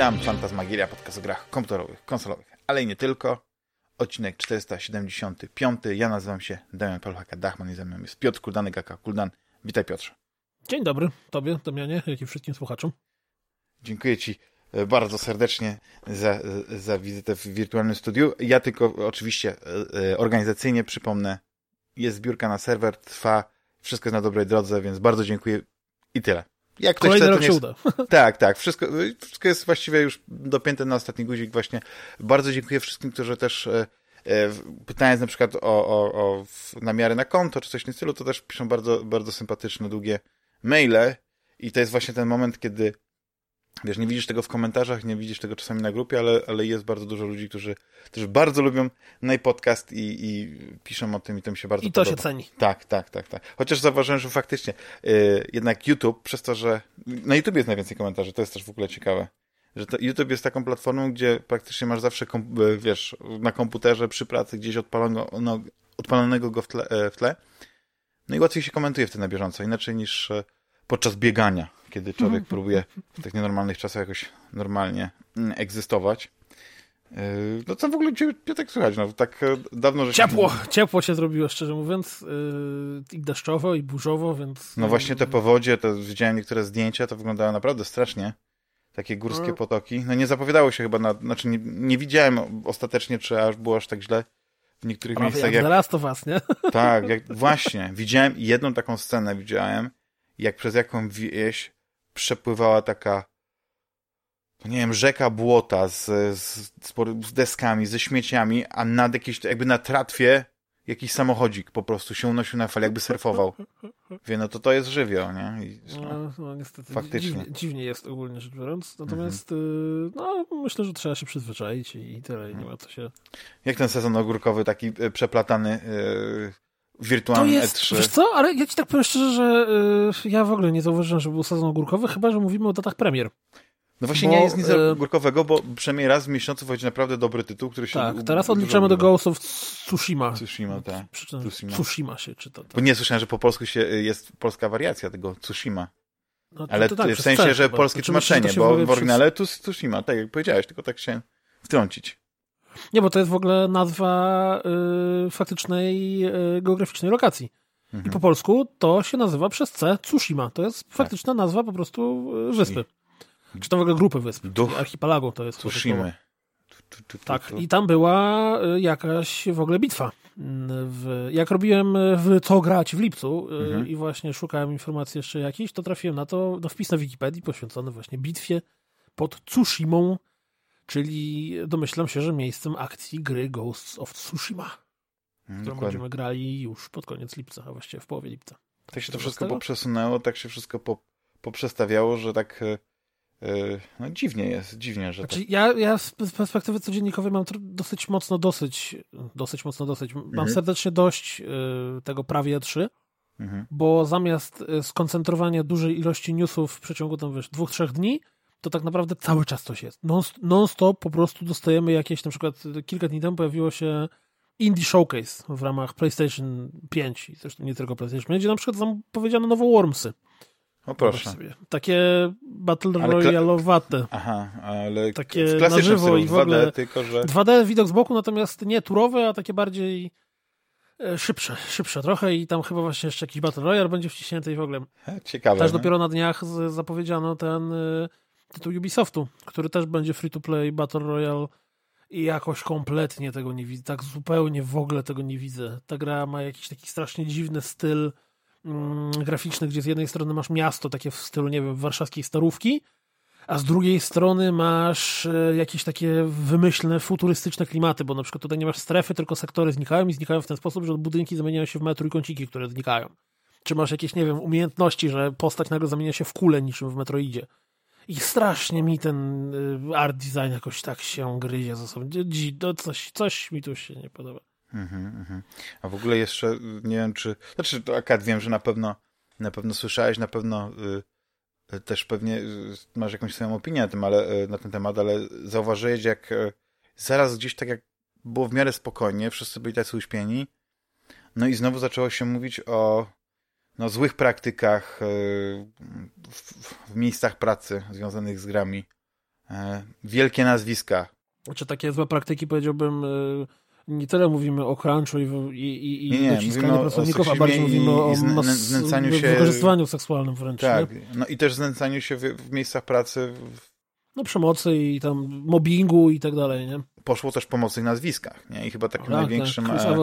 Witam, Fantasmagieria, podcast o grach komputerowych, konsolowych, ale i nie tylko. Odcinek 475. Ja nazywam się Damian Paluchaka-Dachman i ze mną jest Piotr Kuldanek, aka Kuldan. Witaj Piotrze. Dzień dobry Tobie, Damianie, jak i wszystkim słuchaczom. Dziękuję Ci e, bardzo serdecznie za, e, za wizytę w wirtualnym studiu. Ja tylko oczywiście e, organizacyjnie przypomnę, jest zbiórka na serwer, trwa, wszystko jest na dobrej drodze, więc bardzo dziękuję i tyle. Jak ktoś Kolejny chce, to nie... uda. Tak, tak. Wszystko, wszystko jest właściwie już dopięte na ostatni guzik właśnie. Bardzo dziękuję wszystkim, którzy też e, e, pytając na przykład o, o, o namiary na konto, czy coś w tym stylu, to też piszą bardzo, bardzo sympatyczne, długie maile i to jest właśnie ten moment, kiedy Wiesz, nie widzisz tego w komentarzach, nie widzisz tego czasami na grupie, ale, ale jest bardzo dużo ludzi, którzy, którzy bardzo lubią najpodcast i, i piszą o tym i tym się bardzo I to podoba. się ceni. Tak, tak, tak, tak. Chociaż zauważyłem, że faktycznie yy, jednak YouTube, przez to, że na YouTube jest najwięcej komentarzy, to jest też w ogóle ciekawe. Że to, YouTube jest taką platformą, gdzie praktycznie masz zawsze, y, wiesz, na komputerze przy pracy gdzieś odpalonego, no, odpalonego go w tle, e, w tle. No i łatwiej się komentuje wtedy na bieżąco, inaczej niż e, podczas biegania, kiedy człowiek próbuje w tych nienormalnych czasach jakoś normalnie mm, egzystować. Yy, no co w ogóle tak słychać? No, tak e, dawno, że Ciepło, się... ciepło się zrobiło, szczerze mówiąc. Yy, I deszczowo, i burzowo, więc... No właśnie te powodzie, to widziałem niektóre zdjęcia, to wyglądało naprawdę strasznie. Takie górskie no. potoki. No nie zapowiadało się chyba na... Znaczy nie, nie widziałem ostatecznie, czy aż było aż tak źle w niektórych Prawie miejscach. Jak, jak... to was, nie? Tak, jak... właśnie. Widziałem jedną taką scenę, widziałem, jak przez jaką wieś przepływała taka, nie wiem, rzeka błota z, z, z deskami, ze śmieciami, a nad jakiejś, jakby na tratwie jakiś samochodzik po prostu się unosił na fali, jakby surfował. Wie, no to to jest żywioł, nie? I, no, no, no, niestety. Faktycznie. Dziwnie, dziwnie, jest ogólnie rzecz biorąc. Natomiast mhm. no, myślę, że trzeba się przyzwyczaić i, i tyle. I nie ma co się... Jak ten sezon ogórkowy taki y, przeplatany yy, wirtualny to jest, E3. Wiesz co, ale ja ci tak powiem szczerze, że yy, ja w ogóle nie zauważyłem, że był sezon ogórkowy, chyba, że mówimy o datach premier. No właśnie bo, nie jest nic yy, ogórkowego, bo przynajmniej raz w miesiącu wchodzi naprawdę dobry tytuł, który się... Tak, teraz odliczamy do Ghost of Tsushima. Tsushima, tak. Tsushima. Tsushima się czyta. Tak. Bo nie słyszałem, że po polsku się, jest polska wariacja tego Tsushima. No, to, ale to tak, w sensie, że polskie tłumaczenie, bo w oryginale to Tsushima, tak jak powiedziałeś, tylko tak się wtrącić. Nie, bo to jest w ogóle nazwa y, faktycznej y, geograficznej lokacji. Mhm. I po polsku to się nazywa przez C Tsushima. To jest tak. faktyczna nazwa po prostu y, wyspy. Czy to w ogóle grupy wysp. Duch archipelagu to jest. Tsushima. Tak, i tam była y, jakaś w ogóle bitwa. W, jak robiłem w co grać w lipcu y, mhm. i właśnie szukałem informacji jeszcze jakichś, to trafiłem na to, na wpis na Wikipedii poświęcony właśnie bitwie pod Tsushimą czyli domyślam się, że miejscem akcji gry Ghosts of Tsushima, którą będziemy grali już pod koniec lipca, a właściwie w połowie lipca. Tak się to wszystko poprzesunęło, tak się wszystko po, poprzestawiało, że tak yy, no dziwnie jest, dziwnie, że znaczy, tak... ja, ja z perspektywy codziennikowej mam dosyć mocno, dosyć, dosyć mocno, dosyć, mam mhm. serdecznie dość yy, tego prawie 3, mhm. bo zamiast skoncentrowania dużej ilości newsów w przeciągu tam, wiesz, dwóch, trzech dni, to tak naprawdę cały czas coś jest. Non-stop po prostu dostajemy jakieś, na przykład kilka dni temu pojawiło się Indie Showcase w ramach PlayStation 5 i zresztą nie tylko PlayStation 5, gdzie na przykład zapowiedziano nowe Wormsy. O proszę. Takie Battle Royale'owate. Aha, ale takie na żywo i w ogóle 2D, tylko że... 2D widok z boku, natomiast nie turowe, a takie bardziej e, szybsze, szybsze trochę i tam chyba właśnie jeszcze jakiś Battle Royale będzie wciśnięty i w ogóle. Ciekawe. Też nie? dopiero na dniach zapowiedziano ten e, tytuł Ubisoftu, który też będzie free to play Battle Royale i jakoś kompletnie tego nie widzę, tak zupełnie w ogóle tego nie widzę. Ta gra ma jakiś taki strasznie dziwny styl mm, graficzny, gdzie z jednej strony masz miasto takie w stylu, nie wiem, warszawskiej starówki, a z drugiej strony masz e, jakieś takie wymyślne, futurystyczne klimaty, bo na przykład tutaj nie masz strefy, tylko sektory znikają i znikają w ten sposób, że budynki zamieniają się w i kąciki, które znikają. Czy masz jakieś, nie wiem, umiejętności, że postać nagle zamienia się w kulę niczym w Metroidzie. I strasznie mi ten y, art design jakoś tak się gryzie ze sobą. Coś, coś mi tu się nie podoba. Mhm, mhm. A w ogóle jeszcze nie wiem, czy. Znaczy, akad wiem, że na pewno na pewno słyszałeś, na pewno y, y też pewnie y, masz jakąś swoją opinię na, tym, ale, y, na ten temat, ale zauważyłeś, jak y, zaraz gdzieś tak jak było w miarę spokojnie, wszyscy byli tacy uśpieni. No i znowu zaczęło się mówić o no, złych praktykach e, w, w miejscach pracy związanych z grami e, wielkie nazwiska. Czy takie złe praktyki, powiedziałbym, e, nie tyle mówimy o crunchu i, i, i nie, nie, dociskaniu pracowników, a bardziej mówimy o zn znęcaniu się... wykorzystywaniu seksualnym wręcz. Tak, nie? no i też znęcaniu się w, w miejscach pracy. W... No przemocy i tam mobbingu i tak dalej, nie? Poszło też pomocy w nazwiskach, nie? I chyba takim tak, największym... Tak.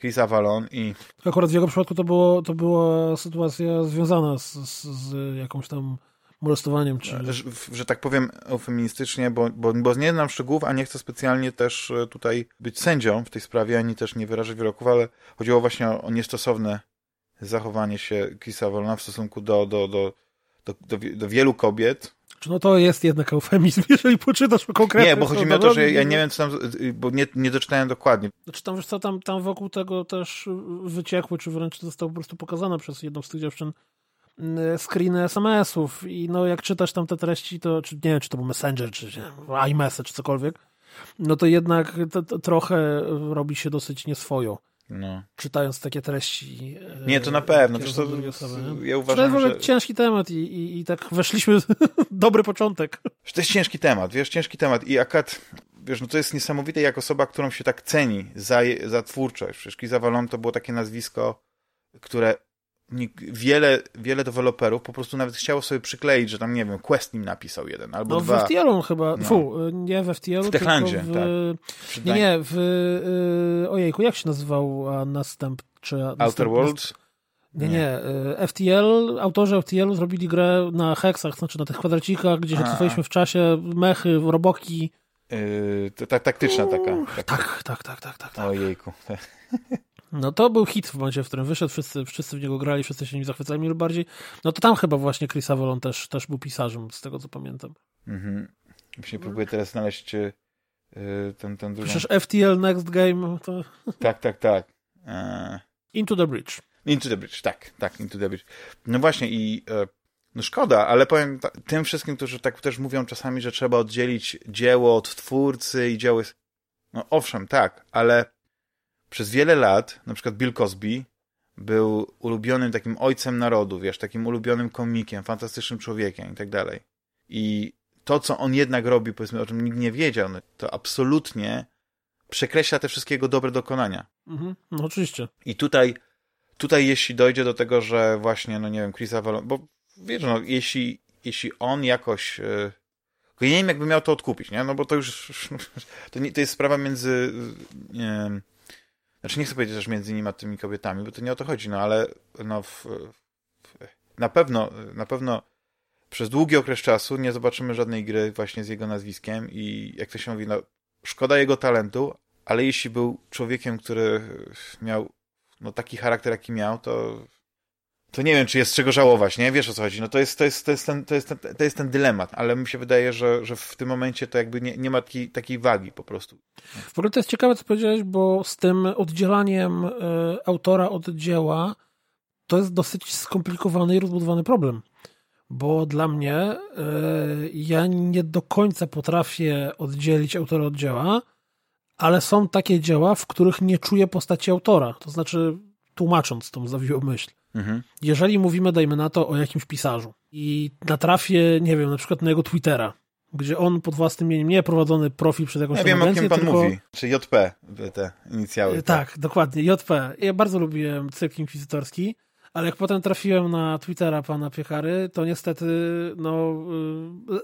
Chris Avalon. I... Akurat w jego przypadku to, było, to była sytuacja związana z, z, z jakąś tam molestowaniem. Czy... Że, że tak powiem eufemistycznie, bo, bo, bo nie znam szczegółów, a nie chcę specjalnie też e, tutaj być sędzią w tej sprawie, ani też nie wyrażę wyroków, ale chodziło właśnie o, o niestosowne zachowanie się Chrisa Wolna w stosunku do, do, do, do, do, do wielu kobiet, no to jest jednak eufemizm, jeżeli poczytasz konkretnie. Nie, bo chodzi mi o to, że ja nie wiem, co tam, bo nie, nie doczytałem dokładnie. Znaczy tam, wiesz co, tam, tam wokół tego też wyciekły, czy wręcz zostało po prostu pokazane przez jedną z tych dziewczyn mm, screeny SMS-ów i no jak czytasz tam te treści, to czy, nie wiem, czy to był Messenger, czy iMessage, czy cokolwiek, no to jednak to, to trochę robi się dosyć nieswojo. No. Czytając takie treści. Nie, to na pewno. To, to, ja uważam, to jest że... ciężki temat i, i, i tak weszliśmy dobry początek. To jest ciężki temat, wiesz, ciężki temat i akad, wiesz, no to jest niesamowite jak osoba, którą się tak ceni za, za twórczość. Przecież Kiza to było takie nazwisko, które wiele, wiele deweloperów po prostu nawet chciało sobie przykleić, że tam, nie wiem, Quest nim napisał jeden albo no, dwa. w FTL-u chyba, no. Fu, nie w FTL-u, w Techlandzie, w, tak. Nie, nie, w y, ojejku, jak się nazywał następczy? Outer Worlds? Nie, nie. FTL, autorzy FTL-u zrobili grę na heksach, znaczy na tych kwadracikach, gdzie się cofaliśmy w czasie, mechy, roboki. Yy, ta, taktyczna taka. Tak, tak, tak, tak, tak. tak. Ojejku. No to był hit w momencie, w którym wyszedł, wszyscy, wszyscy w niego grali, wszyscy się nim zachwycali lub bardziej. No to tam chyba właśnie Chris Avalon też, też był pisarzem, z tego co pamiętam. Mhm. Właśnie próbuję teraz znaleźć yy, ten, ten drugą... Przecież FTL Next Game to... Tak, tak, tak. Eee... Into the Bridge. Into the Bridge, tak, tak, Into the Bridge. No właśnie i e, no szkoda, ale powiem tym wszystkim, którzy tak też mówią czasami, że trzeba oddzielić dzieło od twórcy i dzieło jest... No owszem, tak, ale przez wiele lat, na przykład Bill Cosby był ulubionym takim ojcem narodu, wiesz, takim ulubionym komikiem, fantastycznym człowiekiem i tak dalej. I to, co on jednak robi, powiedzmy, o czym nikt nie wiedział, no, to absolutnie przekreśla te wszystkie jego dobre dokonania. Mhm, no oczywiście. I tutaj, tutaj jeśli dojdzie do tego, że właśnie, no nie wiem, Chris Avalon, bo wiesz, no, jeśli, jeśli on jakoś... Yy, ja nie wiem, jakby miał to odkupić, nie? No bo to już... To, nie, to jest sprawa między... Nie, znaczy nie chcę powiedzieć też między nimi a tymi kobietami, bo to nie o to chodzi, no ale no w, w, na pewno, na pewno przez długi okres czasu nie zobaczymy żadnej gry właśnie z jego nazwiskiem i jak to się mówi, no szkoda jego talentu, ale jeśli był człowiekiem, który miał no, taki charakter, jaki miał, to to nie wiem, czy jest czego żałować, nie? Wiesz o co chodzi. No to jest, to jest, to jest, ten, to jest, ten, to jest ten dylemat, ale mi się wydaje, że, że w tym momencie to jakby nie, nie ma takiej, takiej wagi po prostu. W ogóle to jest ciekawe, co powiedziałeś, bo z tym oddzielaniem y, autora od dzieła to jest dosyć skomplikowany i rozbudowany problem. Bo dla mnie y, ja nie do końca potrafię oddzielić autora od dzieła, ale są takie dzieła, w których nie czuję postaci autora. To znaczy, tłumacząc tą zawiłą myśl. Mhm. Jeżeli mówimy, dajmy na to, o jakimś pisarzu i natrafię, nie wiem, na przykład na jego Twittera, gdzie on pod własnym imieniem nie prowadzony profil przez jakąś Ja wiem, o kim pan tylko... mówi, czy JP, te inicjały. Tak, tak, dokładnie, JP. Ja bardzo lubiłem cykl inkwizytorski, ale jak potem trafiłem na Twittera pana Piechary, to niestety no,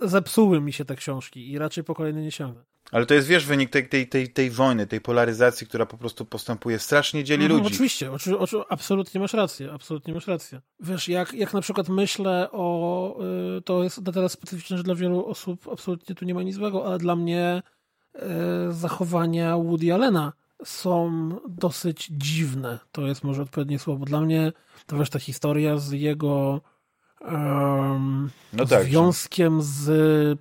y, zepsuły mi się te książki i raczej po kolejne nie sięgnę. Ale to jest, wiesz, wynik tej, tej, tej, tej wojny, tej polaryzacji, która po prostu postępuje, strasznie dzieli no, ludzi. Oczywiście, oczy, oczy, absolutnie masz rację, absolutnie masz rację. Wiesz, jak, jak na przykład myślę o, y, to jest na tyle specyficzne, że dla wielu osób absolutnie tu nie ma nic złego, ale dla mnie y, zachowania Woody Allena są dosyć dziwne. To jest może odpowiednie słowo. Dla mnie to wiesz, ta historia z jego um, no tak, związkiem z y,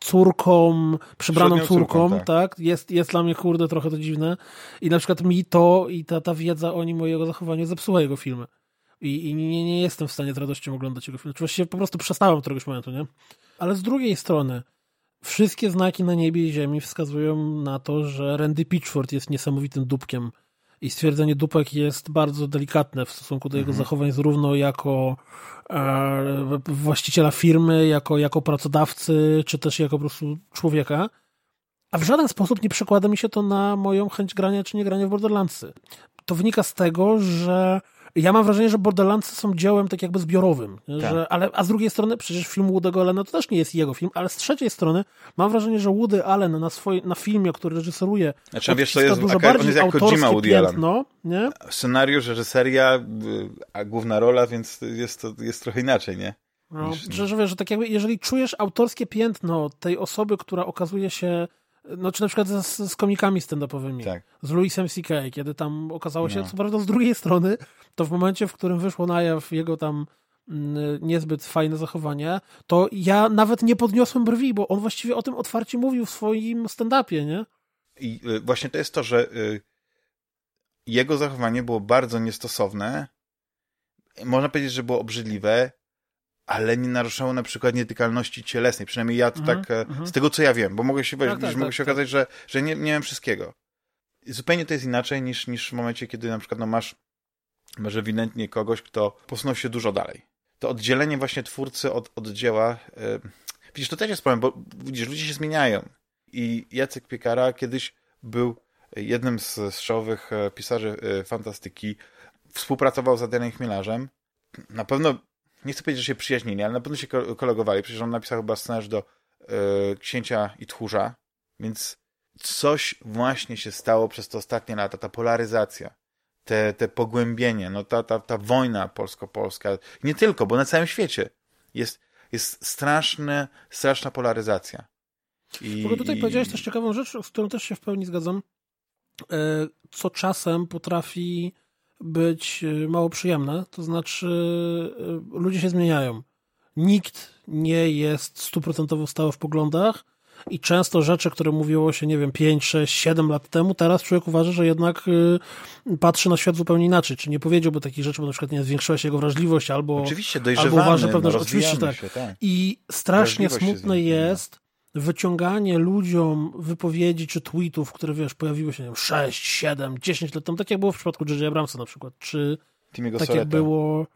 córką, przybraną córką, córką tak. tak, jest, jest dla mnie kurde trochę to dziwne. I na przykład mi to i ta, ta wiedza o nim, o jego zachowaniu zepsuła jego filmy. I, i nie, nie jestem w stanie z radością oglądać jego filmy. Właściwie po prostu przestałem któregoś momentu, nie? Ale z drugiej strony, wszystkie znaki na niebie i ziemi wskazują na to, że Randy Pitchford jest niesamowitym dupkiem i stwierdzenie dupek jest bardzo delikatne w stosunku do jego Mhm. zachowań, zarówno jako e, właściciela firmy, jako, jako pracodawcy, czy też jako po prostu człowieka. A w żaden sposób nie przekłada mi się to na moją chęć grania czy nie grania w Borderlandsy. To wynika z tego, że ja mam wrażenie, że Borderlandsy są dziełem tak jakby zbiorowym. Tak. Że, ale, a z drugiej strony przecież film Woody'ego Allena to też nie jest jego film, ale z trzeciej strony mam wrażenie, że Woody Allen na, swoi, na filmie, który reżyseruje, Znaczy, wiesz, to jest, dużo taka, on bardziej jest jak autorskie Kojima Woody Allen. piętno, nie? Scenariusz, reżyseria, a główna rola, więc jest to jest trochę inaczej, nie? No, że, że wiesz, że tak jakby, jeżeli czujesz autorskie piętno tej osoby, która okazuje się, no czy na przykład z, z komikami stand-upowymi, Tak. z Louisem C.K., kiedy tam okazało się, No. co prawda z drugiej strony, to w momencie, w którym wyszło na jaw jego tam mm, niezbyt fajne zachowanie, to ja nawet nie podniosłem brwi, bo on właściwie o tym otwarcie mówił w swoim stand-upie, nie? I y, właśnie to jest to, że y, jego zachowanie było bardzo niestosowne. Można powiedzieć, że było obrzydliwe, ale nie naruszało na przykład nietykalności cielesnej. Przynajmniej ja to Mhm, tak, e, mhm. z tego co ja wiem, bo mogę się, Tak, tak, mogę tak, się tak. okazać, że, że nie, nie wiem wszystkiego. I zupełnie to jest inaczej niż, niż w momencie, kiedy na przykład no, masz, masz ewidentnie kogoś, kto posunął się dużo dalej. To oddzielenie właśnie twórcy od, od dzieła, e, widzisz, to też jest problem, bo widzisz, ludzie się zmieniają. I Jacek Piekara kiedyś był jednym z, z czołowych e, pisarzy fantastyki, współpracował z Adrianem Chmielarzem. Na pewno, nie chcę powiedzieć, że się przyjaźnili, ale na pewno się ko- kolegowali. Przecież on napisał chyba scenariusz do e, Księcia i Tchórza, więc coś właśnie się stało przez te ostatnie lata, ta polaryzacja, te, te pogłębienie, no ta, ta, ta wojna polsko-polska, nie tylko, bo na całym świecie jest, jest straszne, straszna polaryzacja. I, ogóle tutaj i- powiedziałeś też ciekawą rzecz, z którą też się w pełni zgadzam, e, co czasem potrafi być e, mało przyjemne, to znaczy e, ludzie się zmieniają. Nikt nie jest stuprocentowo stały w poglądach i często rzeczy, które mówiło się, nie wiem, 5, 6, 7 lat temu, teraz człowiek uważa, że jednak e, patrzy na świat zupełnie inaczej. Czy nie powiedziałby takich rzeczy, bo na przykład nie zwiększyła się jego wrażliwość albo... Oczywiście, albo uważa pewne no, rzeczy. Oczywiście tak. się, tak. I strasznie Wrażliwość smutne jest wyciąganie ludziom wypowiedzi czy tweetów, które wiesz, pojawiły się nie wiem, 6, 7, 10 lat temu, tak jak było w przypadku J.J. Abramsa na przykład, czy Timiego tak Soreta. jak było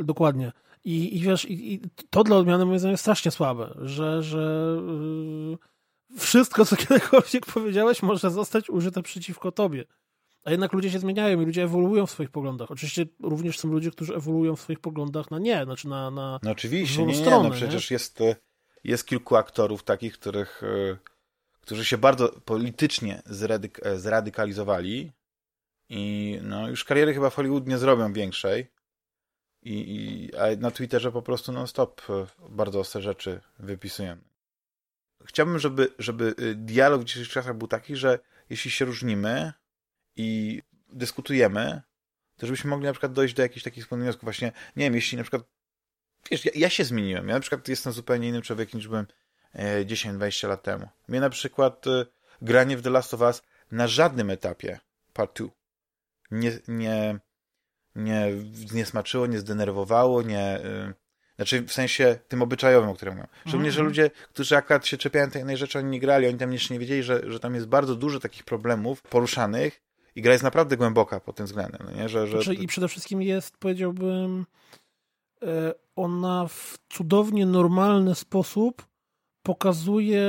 dokładnie. I, i wiesz, i, i to dla odmiany moim zdaniem jest strasznie słabe, że, że yy, wszystko, co kiedykolwiek powiedziałeś, może zostać użyte przeciwko tobie. A jednak ludzie się zmieniają i ludzie ewoluują w swoich poglądach. Oczywiście również są ludzie, którzy ewoluują w swoich poglądach na nie, znaczy na, na No oczywiście, nie, nie, stronę, no przecież jest, e, jest kilku aktorów takich, których, e, którzy się bardzo politycznie zradyk e, zradykalizowali i no już kariery chyba w Hollywood nie zrobią większej i, i a na Twitterze po prostu non-stop e, bardzo ostre rzeczy wypisują. Chciałbym, żeby, żeby e, dialog w dzisiejszych czasach był taki, że jeśli się różnimy i dyskutujemy, to żebyśmy mogli na przykład dojść do jakichś takich wspólnych wniosków. Właśnie, nie wiem, jeśli na przykład wiesz, ja, ja się zmieniłem. Ja na przykład jestem zupełnie innym człowiekiem niż byłem e, 10-20 lat temu. Mnie na przykład e, granie w The Last of Us na żadnym etapie part 2 nie, nie, nie, nie smaczyło, nie zdenerwowało, nie... E, znaczy w sensie tym obyczajowym, o którym mówię. Szczególnie, że Mhm. ludzie, którzy akurat się czepiają tej jednej rzeczy, oni nie grali, oni tam jeszcze nie wiedzieli, że, że tam jest bardzo dużo takich problemów poruszanych i gra jest naprawdę głęboka pod tym względem, no nie? Że, że... Znaczy, I przede wszystkim jest, powiedziałbym, e, ona w cudownie normalny sposób pokazuje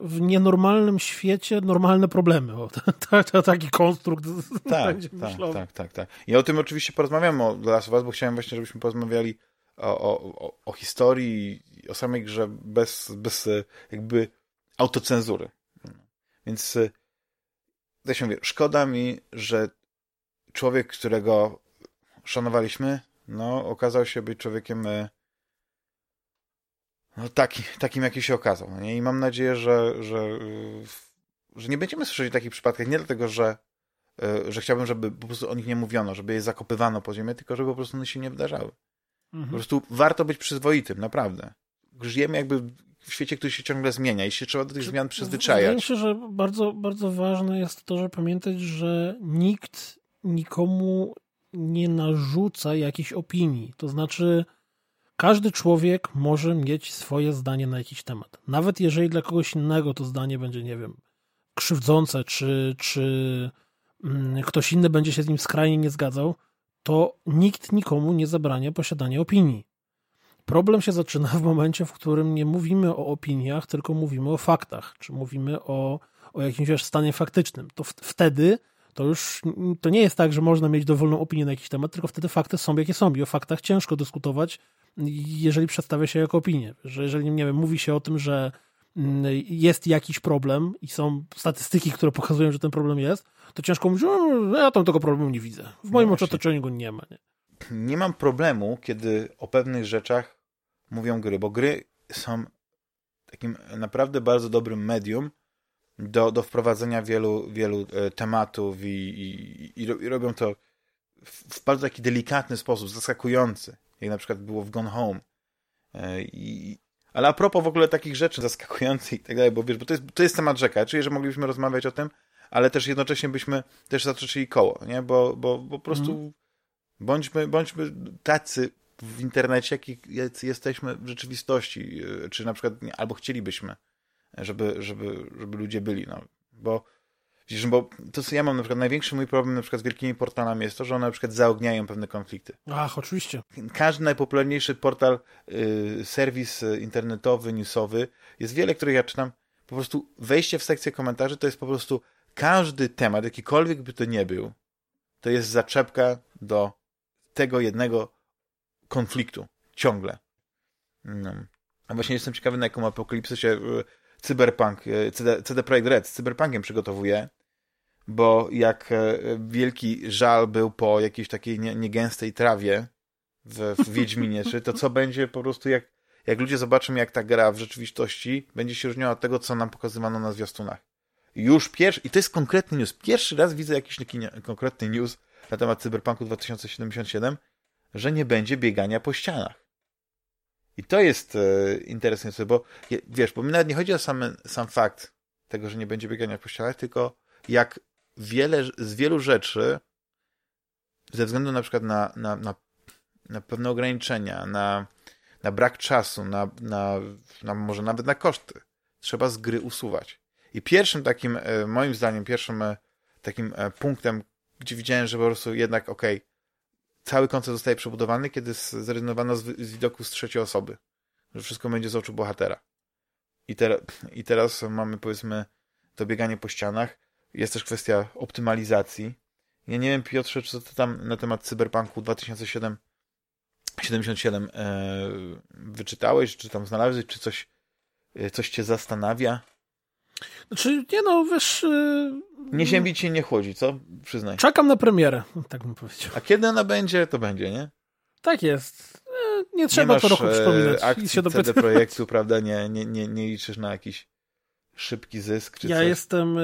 w nienormalnym świecie normalne problemy. O, to, to, taki konstrukt Tak, będzie tak, myślowy. tak, tak, tak. I o tym oczywiście porozmawiamy o Last of Us, bo chciałem właśnie, żebyśmy porozmawiali o, o, o, historii i o samej grze bez, bez e, jakby autocenzury. Więc e, tak się mówię, szkoda mi, że człowiek, którego szanowaliśmy, no, okazał się być człowiekiem e, no, taki, takim, jaki się okazał. No, nie? I mam nadzieję, że, że, e, że nie będziemy słyszeć o takich przypadkach, nie dlatego, że e, że chciałbym, żeby po prostu o nich nie mówiono, żeby je zakopywano po ziemię, tylko żeby po prostu one się nie wydarzały. Po Mhm. prostu warto być przyzwoitym, naprawdę. Żyjemy jakby w świecie, który się ciągle zmienia i się trzeba do tych zmian Wydaje mi przyzwyczajać. się, że bardzo, bardzo ważne jest to, żeby pamiętać, że nikt nikomu nie narzuca jakichś opinii. To znaczy, każdy człowiek może mieć swoje zdanie na jakiś temat. Nawet jeżeli dla kogoś innego to zdanie będzie, nie wiem, krzywdzące, czy, czy mm, ktoś inny będzie się z nim skrajnie nie zgadzał, to nikt nikomu nie zabrania posiadania opinii. Problem się zaczyna w momencie, w którym nie mówimy o opiniach, tylko mówimy o faktach, czy mówimy o, o jakimś stanie faktycznym. To wtedy to już to nie jest tak, że można mieć dowolną opinię na jakiś temat, tylko wtedy fakty są jakie są i o faktach ciężko dyskutować, jeżeli przedstawia się jako opinię. Że jeżeli, nie wiem, mówi się o tym, że jest jakiś problem i są statystyki, które pokazują, że ten problem jest, to ciężko mówić, no, ja tam tego problemu nie widzę. W moim no otoczeniu go nie ma. Nie? nie mam problemu, kiedy o pewnych rzeczach mówią gry, bo gry są takim naprawdę bardzo dobrym medium do, do wprowadzenia wielu, wielu e, tematów i, i, i, robią to w bardzo taki delikatny sposób, zaskakujący, jak na przykład było w Gone Home. E, I, ale a propos w ogóle takich rzeczy zaskakujących i tak dalej, bo wiesz, bo to jest, to jest temat rzeka, czyli że moglibyśmy rozmawiać o tym, ale też jednocześnie byśmy też zatoczyli koło, nie? Bo, bo, bo po prostu mm. bądźmy, bądźmy tacy w internecie, jak jesteśmy w rzeczywistości, e, czy na przykład, albo chcielibyśmy, żeby, żeby, żeby ludzie byli, no. Bo Widzisz, bo to co ja mam na przykład, największy mój problem na przykład z wielkimi portalami jest to, że one na przykład zaogniają pewne konflikty. Ach, oczywiście. Każdy najpopularniejszy portal, y, serwis internetowy, newsowy, jest wiele, których ja czytam, po prostu wejście w sekcję komentarzy to jest po prostu każdy temat, jakikolwiek by to nie był, to jest zaczepka do tego jednego konfliktu. Ciągle. No. A właśnie jestem ciekawy, na jaką apokalipsę się y, Cyberpunk, e, CD, CD Projekt Red z Cyberpunkiem przygotowuje, bo jak e, wielki żal był po jakiejś takiej niegęstej trawie w, w Wiedźminie, czy to co będzie po prostu jak, jak ludzie zobaczą jak ta gra w rzeczywistości będzie się różniła od tego, co nam pokazywano na zwiastunach. Już pierwszy, i to jest konkretny news, pierwszy raz widzę jakiś taki nie, konkretny news na temat Cyberpunku 2077, że nie będzie biegania po ścianach. I to jest e, interesujące, bo wiesz, bo mi nawet nie chodzi o sam, sam fakt tego, że nie będzie biegania po ścianach, tylko jak wiele, z wielu rzeczy ze względu na przykład na, na, na, na pewne ograniczenia, na, na brak czasu, na, na, na może nawet na koszty, trzeba z gry usuwać. I pierwszym takim, e, moim zdaniem, pierwszym e, takim e, punktem, gdzie widziałem, że po prostu jednak, okej, okay, cały koncept zostaje przebudowany, kiedy zrezygnowano z, z widoku z trzeciej osoby. Że wszystko będzie z oczu bohatera. I, te, I teraz mamy, powiedzmy, to bieganie po ścianach. Jest też kwestia optymalizacji. Ja nie wiem, Piotrze, co ty tam na temat Cyberpunku 2007 77 e, wyczytałeś, czy tam znalazłeś, czy coś, e, coś cię zastanawia? Znaczy, nie no, wiesz... Yy... Nie ziemi cię nie chłodzi, co? Przyznaj. Czekam na premierę, tak bym powiedział. A kiedy ona będzie, to będzie, nie? Tak jest. E, nie trzeba nie to roku przypominać. E, akcji się CD Projektu, prawda? Nie, nie, nie, nie liczysz na jakiś szybki zysk, czy Ja coś? jestem y,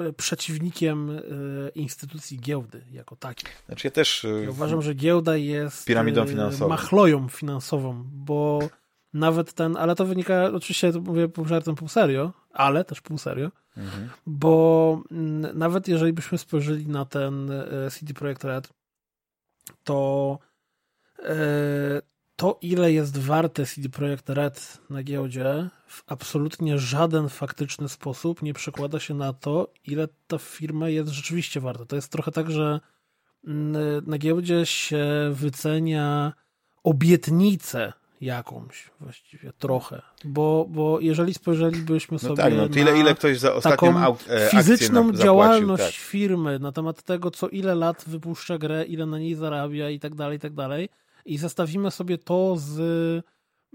y, przeciwnikiem y, instytucji giełdy jako takiej. Znaczy ja też... Ja uważam, że giełda jest piramidą finansową. machloją finansową, bo nawet ten, ale to wynika, oczywiście mówię pół żartem, pół serio, ale też pół serio, mhm. bo mm, nawet jeżeli byśmy spojrzeli na ten e, CD Projekt Red, to e, to, ile jest warte CD Projekt Red na giełdzie, w absolutnie żaden faktyczny sposób nie przekłada się na to, ile ta firma jest rzeczywiście warta. To jest trochę tak, że mm, na giełdzie się wycenia obietnice jakąś właściwie, trochę. Bo, bo jeżeli spojrzelibyśmy sobie no tak, no, tyle, ile ktoś za ostatnią taką e, fizyczną działalność tak. firmy na temat tego, co ile lat wypuszcza grę, ile na niej zarabia i tak dalej, i tak dalej i zestawimy sobie to z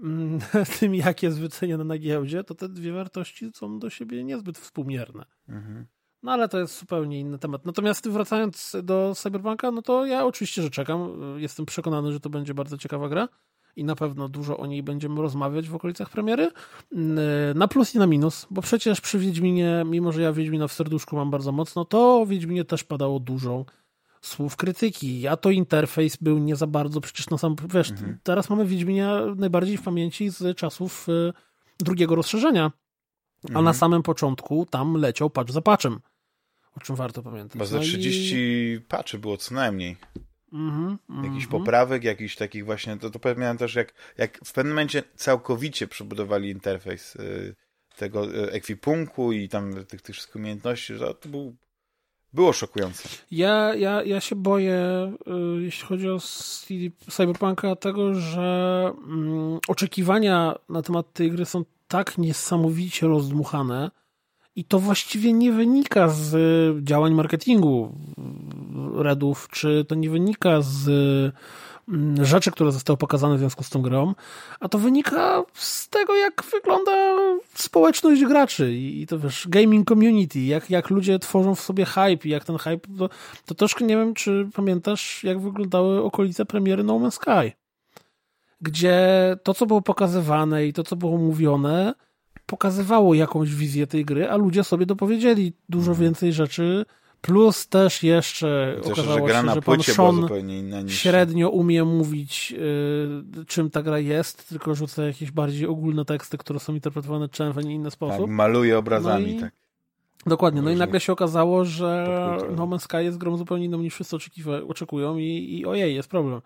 mm, tym, jak jest wyceniane na giełdzie, to te dwie wartości są do siebie niezbyt współmierne. Mhm. No ale to jest zupełnie inny temat. Natomiast wracając do Cyberpunka, no to ja oczywiście, że czekam. Jestem przekonany, że to będzie bardzo ciekawa gra i na pewno dużo o niej będziemy rozmawiać w okolicach premiery. Na plus i na minus, bo przecież przy Wiedźminie, mimo że ja Wiedźmina w serduszku mam bardzo mocno, to o Wiedźminie też padało dużo słów krytyki, a to interfejs był nie za bardzo, przecież na sam, wiesz, mhm. teraz mamy Wiedźminia najbardziej w pamięci z czasów y, drugiego rozszerzenia, a mhm. na samym początku tam leciał patch za patchem, o czym warto pamiętać. Bo za 30 no i... patchy było co najmniej. Mm -hmm, jakichś mm -hmm. poprawek, jakichś takich właśnie, to, to pamiętam też jak, jak w pewnym momencie całkowicie przebudowali interfejs y, tego y, ekwipunku i tam tych, tych wszystkich umiejętności, że to był było szokujące. Ja, ja, ja się boję, y, jeśli chodzi o Cyberpunka, tego, że mm, oczekiwania na temat tej gry są tak niesamowicie rozdmuchane i to właściwie nie wynika z działań marketingu Redów, czy to nie wynika z Mm, rzeczy, które zostały pokazane w związku z tą grą, a to wynika z tego, jak wygląda społeczność graczy. I, to wiesz, gaming community, jak, jak ludzie tworzą w sobie hype i jak ten hype, to, to troszkę nie wiem, czy pamiętasz, jak wyglądały okolice premiery No Man's Sky, gdzie to, co było pokazywane i to, co było mówione, pokazywało jakąś wizję tej gry, a ludzie sobie dopowiedzieli dużo mhm. więcej rzeczy, Plus też jeszcze Chociaż, okazało że gra się, na że pan Sean niż... średnio umie mówić, y, czym ta gra jest, tylko rzuca jakieś bardziej ogólne teksty, które są interpretowane w inny sposób. Tak, maluje obrazami, no i... tak. Dokładnie, no i nagle się okazało, że No Man's Sky jest grą zupełnie inną niż wszyscy oczekują i, i ojej, jest problem.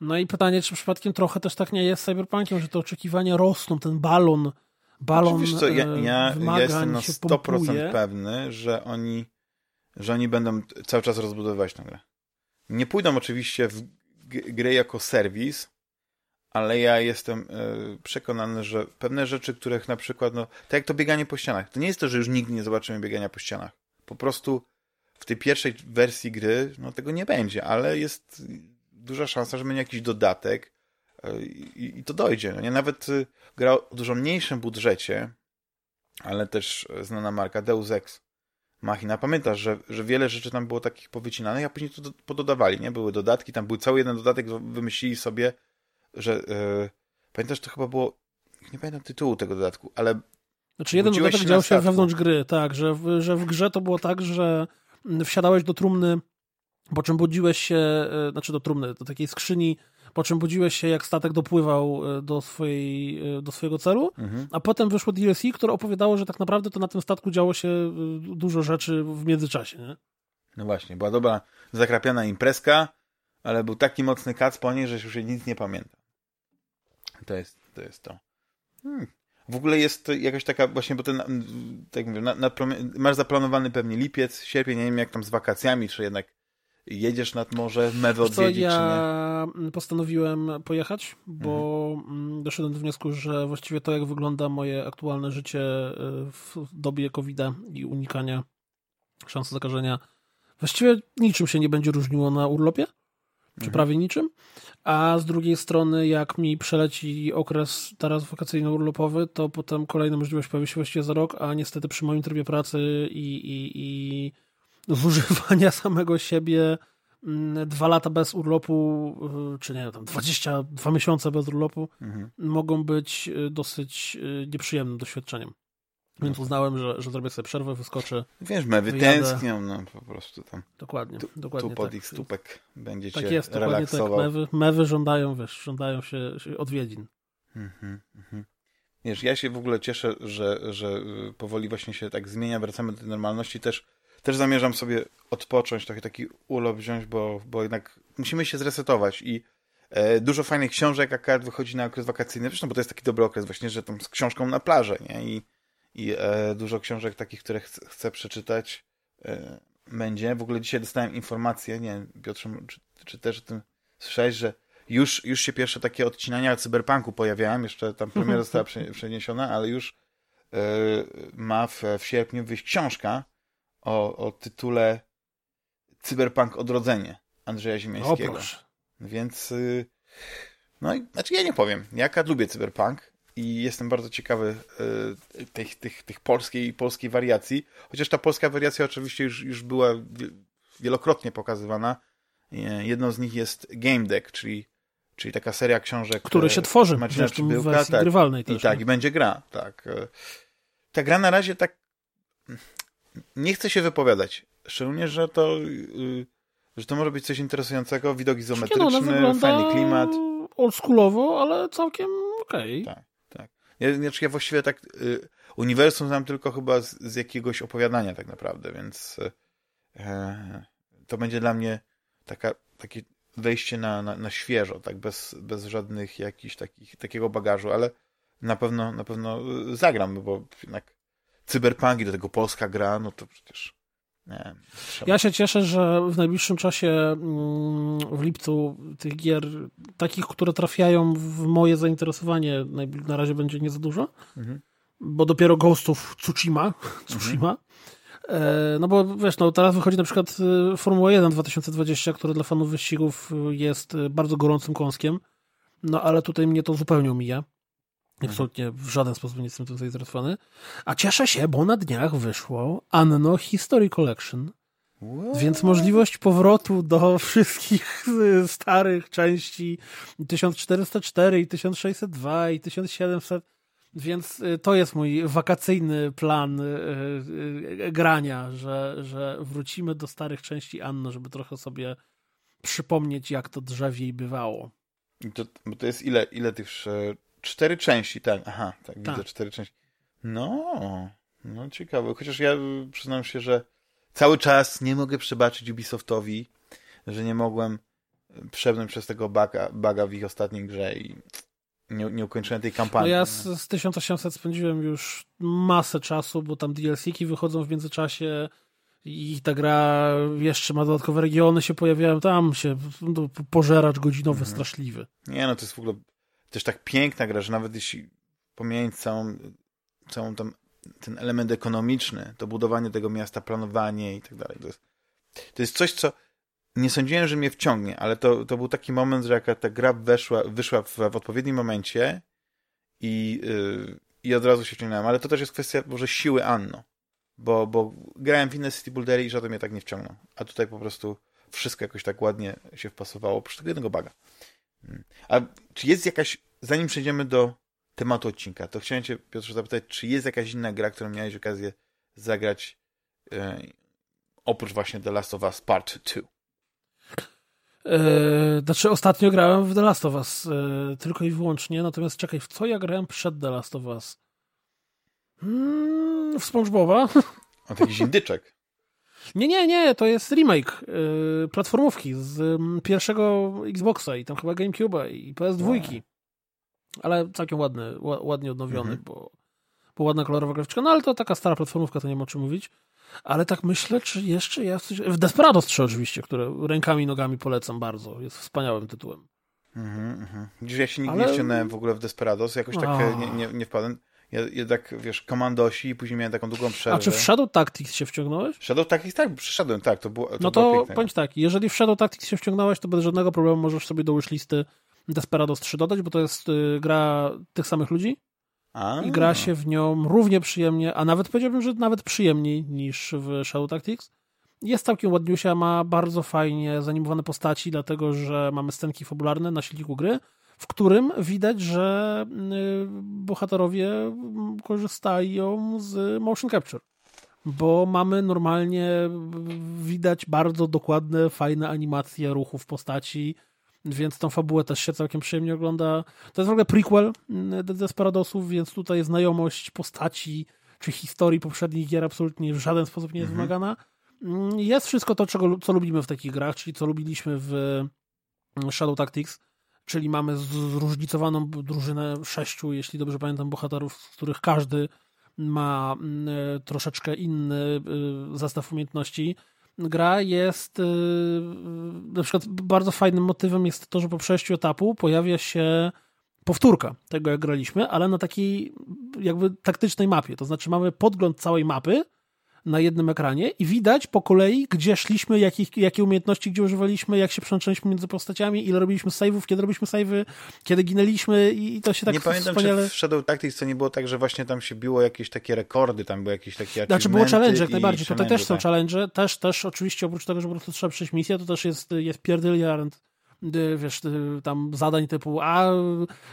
No i pytanie, czy przypadkiem trochę też tak nie jest z Cyberpunkiem, że te oczekiwania rosną, ten balon, balon Wiesz co, ja, ja, ja jestem na 100% pompuje. pewny, że oni że oni będą cały czas rozbudowywać tę grę. Nie pójdą oczywiście w grę jako serwis, ale ja jestem y, przekonany, że pewne rzeczy, których na przykład, no, tak jak to bieganie po ścianach, to nie jest to, że już nigdy nie zobaczymy biegania po ścianach. Po prostu w tej pierwszej wersji gry, no tego nie będzie, ale jest duża szansa, że będzie jakiś dodatek i, i, to dojdzie. No nie? Nawet y, gra o dużo mniejszym budżecie, ale też znana marka Deus Ex Machina. Pamiętasz, że, że wiele rzeczy tam było takich powycinanych, a później to pododawali, nie? Były dodatki, tam był cały jeden dodatek, wymyślili sobie, że yy, pamiętasz, to chyba było, nie pamiętam tytułu tego dodatku, ale znaczy jeden dodatek działo się wewnątrz gry, tak, że w, że w grze to było tak, że wsiadałeś do trumny, po czym budziłeś się, e, znaczy do trumny, do takiej skrzyni po czym budziłeś się, jak statek dopływał e, do, swojej, e, do swojego celu, mhm. a potem wyszło DLC, które opowiadało, że tak naprawdę to na tym statku działo się e, dużo rzeczy w międzyczasie. Nie? No właśnie, była dobra, zakrapiana imprezka, ale był taki mocny kac po niej, że już nic nie pamięta. To jest to. Jest to. Hmm. W ogóle jest jakaś taka właśnie, bo ten, tak mówię, na, na, masz zaplanowany pewnie lipiec, sierpień, nie wiem jak tam z wakacjami, czy jednak jedziesz nad morze, mewę odwiedzić, ja postanowiłem pojechać, bo mhm. doszedłem do wniosku, że właściwie to, jak wygląda moje aktualne życie e, w dobie covid i unikania szansy zakażenia, właściwie niczym się nie będzie różniło na urlopie, czy mhm. prawie niczym. A z drugiej strony, jak mi przeleci okres teraz wakacyjno-urlopowy, to potem kolejna możliwość pojawi się właściwie za rok, a niestety przy moim trybie pracy i, i, i zużywania samego siebie mm, dwa lata bez urlopu, y, czy nie, tam 22 miesiące bez urlopu mhm. mogą być y, dosyć y, nieprzyjemnym doświadczeniem. Więc uznałem, że, że zrobię sobie przerwę, wyskoczę. Wiesz, mewy tęsknią, no po prostu tam. Dokładnie, tu, dokładnie. Tu pod tak. ich stópek będzie tak cię jest, relaksował. Tak. Mewy, mewy żądają, wiesz, żądają się, się odwiedzin. Mhm, mhm. Wiesz, ja się w ogóle cieszę, że, że powoli właśnie się tak zmienia, wracamy do normalności też też zamierzam sobie odpocząć, trochę taki urlop wziąć, bo, bo jednak musimy się zresetować i e, dużo fajnych książek akurat wychodzi na okres wakacyjny, zresztą bo to jest taki dobry okres właśnie, że tam z książką na plażę, nie? I, i e, dużo książek takich, które ch chcę przeczytać e, będzie. W ogóle dzisiaj dostałem informację, nie wiem, Piotrze, czy, czy też o tym słyszałeś, że już, już się pierwsze takie odcinania cyberpunku pojawiają, jeszcze tam premiera została przeniesiona, ale już e, ma w, w sierpniu wyjść książka, o, o tytule Cyberpunk Odrodzenie Andrzeja Ziemiańskiego. O, Więc y, no i znaczy ja nie powiem. Ja lubię Cyberpunk i jestem bardzo ciekawy y, tych, tych, tych polskiej, polskiej wariacji. Chociaż ta polska wariacja oczywiście już, już była wielokrotnie pokazywana. Jedną z nich jest Game Deck, czyli, czyli taka seria książek. Które się tworzy Marcina w wersji tak, grywalnej też. I tak, i będzie gra. Tak. Ta gra na razie tak nie chcę się wypowiadać. Szczególnie, że to, yy, że to może być coś interesującego, widok izometryczny, no, fajny klimat. oldschoolowo, ale całkiem okej. Okay. Tak, tak. Ja, znaczy ja właściwie tak yy, uniwersum znam tylko chyba z, z, jakiegoś opowiadania tak naprawdę, więc yy, to będzie dla mnie taka, takie wejście na, na, na świeżo, tak, bez, bez żadnych jakichś takich, takiego bagażu, ale na pewno, na pewno y, zagram, bo jednak cyberpunk i do tego polska gra, no to przecież Nie, ja się cieszę, że w najbliższym czasie mm, w lipcu tych gier, takich, które trafiają w moje zainteresowanie, na razie będzie nie za dużo, mhm. bo dopiero Ghostów Tsushima, Tsushima mhm. No bo wiesz, no teraz wychodzi na przykład y, Formuła 1 2020, który dla fanów wyścigów jest y, bardzo gorącym kąskiem, no ale tutaj mnie to zupełnie omija. Absolutnie w żaden sposób nie jestem tym zainteresowany. A cieszę się, bo na dniach wyszło Anno History Collection. What? Więc możliwość powrotu do wszystkich starych części 1404 i 1602 i 1700. Więc y, to jest mój wakacyjny plan y, y, grania, że, że wrócimy do starych części Anno, żeby trochę sobie przypomnieć, jak to drzewiej bywało. To, to jest ile, ile tych cztery części, tak. Aha, tak, tak. widzę cztery części. No, no ciekawe. Chociaż ja przyznam się, że cały czas nie mogę przebaczyć Ubisoftowi, że nie mogłem przebrnąć przez tego baga, baga w ich ostatniej grze i nie, nie ukończyłem tej kampanii. No ja z, z 1800 spędziłem już masę czasu, bo tam DLC-ki wychodzą w międzyczasie i ta gra jeszcze ma dodatkowe regiony się pojawiają, tam się no, pożeracz godzinowy mhm. straszliwy. Nie, no to jest w ogóle też tak piękna gra, że nawet jeśli pomijając całą, całą tam, ten element ekonomiczny, to budowanie tego miasta, planowanie i tak dalej, to jest, to jest coś, co nie sądziłem, że mnie wciągnie, ale to, to był taki moment, że jaka ta gra weszła, wyszła w, w odpowiednim momencie i, yy, i od razu się wciągnąłem, ale to też jest kwestia może siły Anno, bo, bo grałem w inne City Buildery i żaden mnie tak nie wciągnął, a tutaj po prostu wszystko jakoś tak ładnie się wpasowało, oprócz tego jednego baga. Hmm. A czy jest jakaś, zanim przejdziemy do tematu odcinka, to chciałem cię, Piotrze, zapytać, czy jest jakaś inna gra, którą miałeś okazję zagrać e, oprócz właśnie The Last of Us Part 2? Eee, znaczy ostatnio grałem w The Last of Us e, tylko i wyłącznie, natomiast czekaj, w co ja grałem przed The Last of Us? Hmm, w SpongeBoba. A to jakiś indyczek. Nie, nie, nie, to jest remake yy, platformówki z y, pierwszego Xboxa i tam chyba GameCube'a i PS2. Ale całkiem ładny, ładnie odnowiony, mhm. bo, bo ładna kolorowa graficzka. No ale to taka stara platformówka, to nie ma o czym mówić. Ale tak myślę, czy jeszcze jest coś... W Desperados 3 oczywiście, które rękami i nogami polecam bardzo. Jest wspaniałym tytułem. Mhm, mhm. Ja się nigdy ale... nie wciągnąłem w ogóle w Desperados, jakoś tak nie, nie, nie wpadłem. Ja, jednak, wiesz, komandosi i później miałem taką długą przerwę. A czy w Shadow Tactics się wciągnąłeś? Shadow Tactics, tak, przeszedłem, tak, to było to No to było bądź tak, jeżeli w Shadow Tactics się wciągnąłeś, to bez żadnego problemu możesz sobie do wishlisty Desperados 3 dodać, bo to jest y, gra tych samych ludzi a. i gra się w nią równie przyjemnie, a nawet powiedziałbym, że nawet przyjemniej niż w Shadow Tactics. Jest całkiem ładniusia, ma bardzo fajnie zanimowane postaci, dlatego że mamy scenki fabularne na silniku gry, w którym widać, że y, bohaterowie korzystają z motion capture. Bo mamy normalnie, widać bardzo dokładne, fajne animacje ruchów postaci, więc tą fabułę też się całkiem przyjemnie ogląda. To jest w ogóle prequel y, Desperadosów, więc tutaj znajomość postaci czy historii poprzednich gier absolutnie w żaden sposób nie jest mhm. wymagana. Mm, jest wszystko to, czego, co lubimy w takich grach, czyli co lubiliśmy w Shadow Tactics, czyli mamy zróżnicowaną drużynę sześciu, jeśli dobrze pamiętam, bohaterów, z których każdy ma mm, e, troszeczkę inny e, zestaw umiejętności. Gra jest e, na przykład bardzo fajnym motywem jest to, że po przejściu etapu pojawia się powtórka tego, jak graliśmy, ale na takiej jakby taktycznej mapie. To znaczy mamy podgląd całej mapy, na jednym ekranie i widać po kolei, gdzie szliśmy, jakich, jakie umiejętności gdzie używaliśmy, jak się przełączyliśmy między postaciami, ile robiliśmy save'ów, kiedy robiliśmy save'y, kiedy ginęliśmy i to się tak Nie pamiętam, wspaniale... czy w Shadow Tactics to nie było tak, że właśnie tam się biło jakieś takie rekordy, tam były jakieś takie Znaczy było challenge jak najbardziej, tutaj też są tak. challenge, też, też oczywiście oprócz tego, że po prostu trzeba przejść misję, to też jest, jest pierdyliard wiesz, tam zadań typu a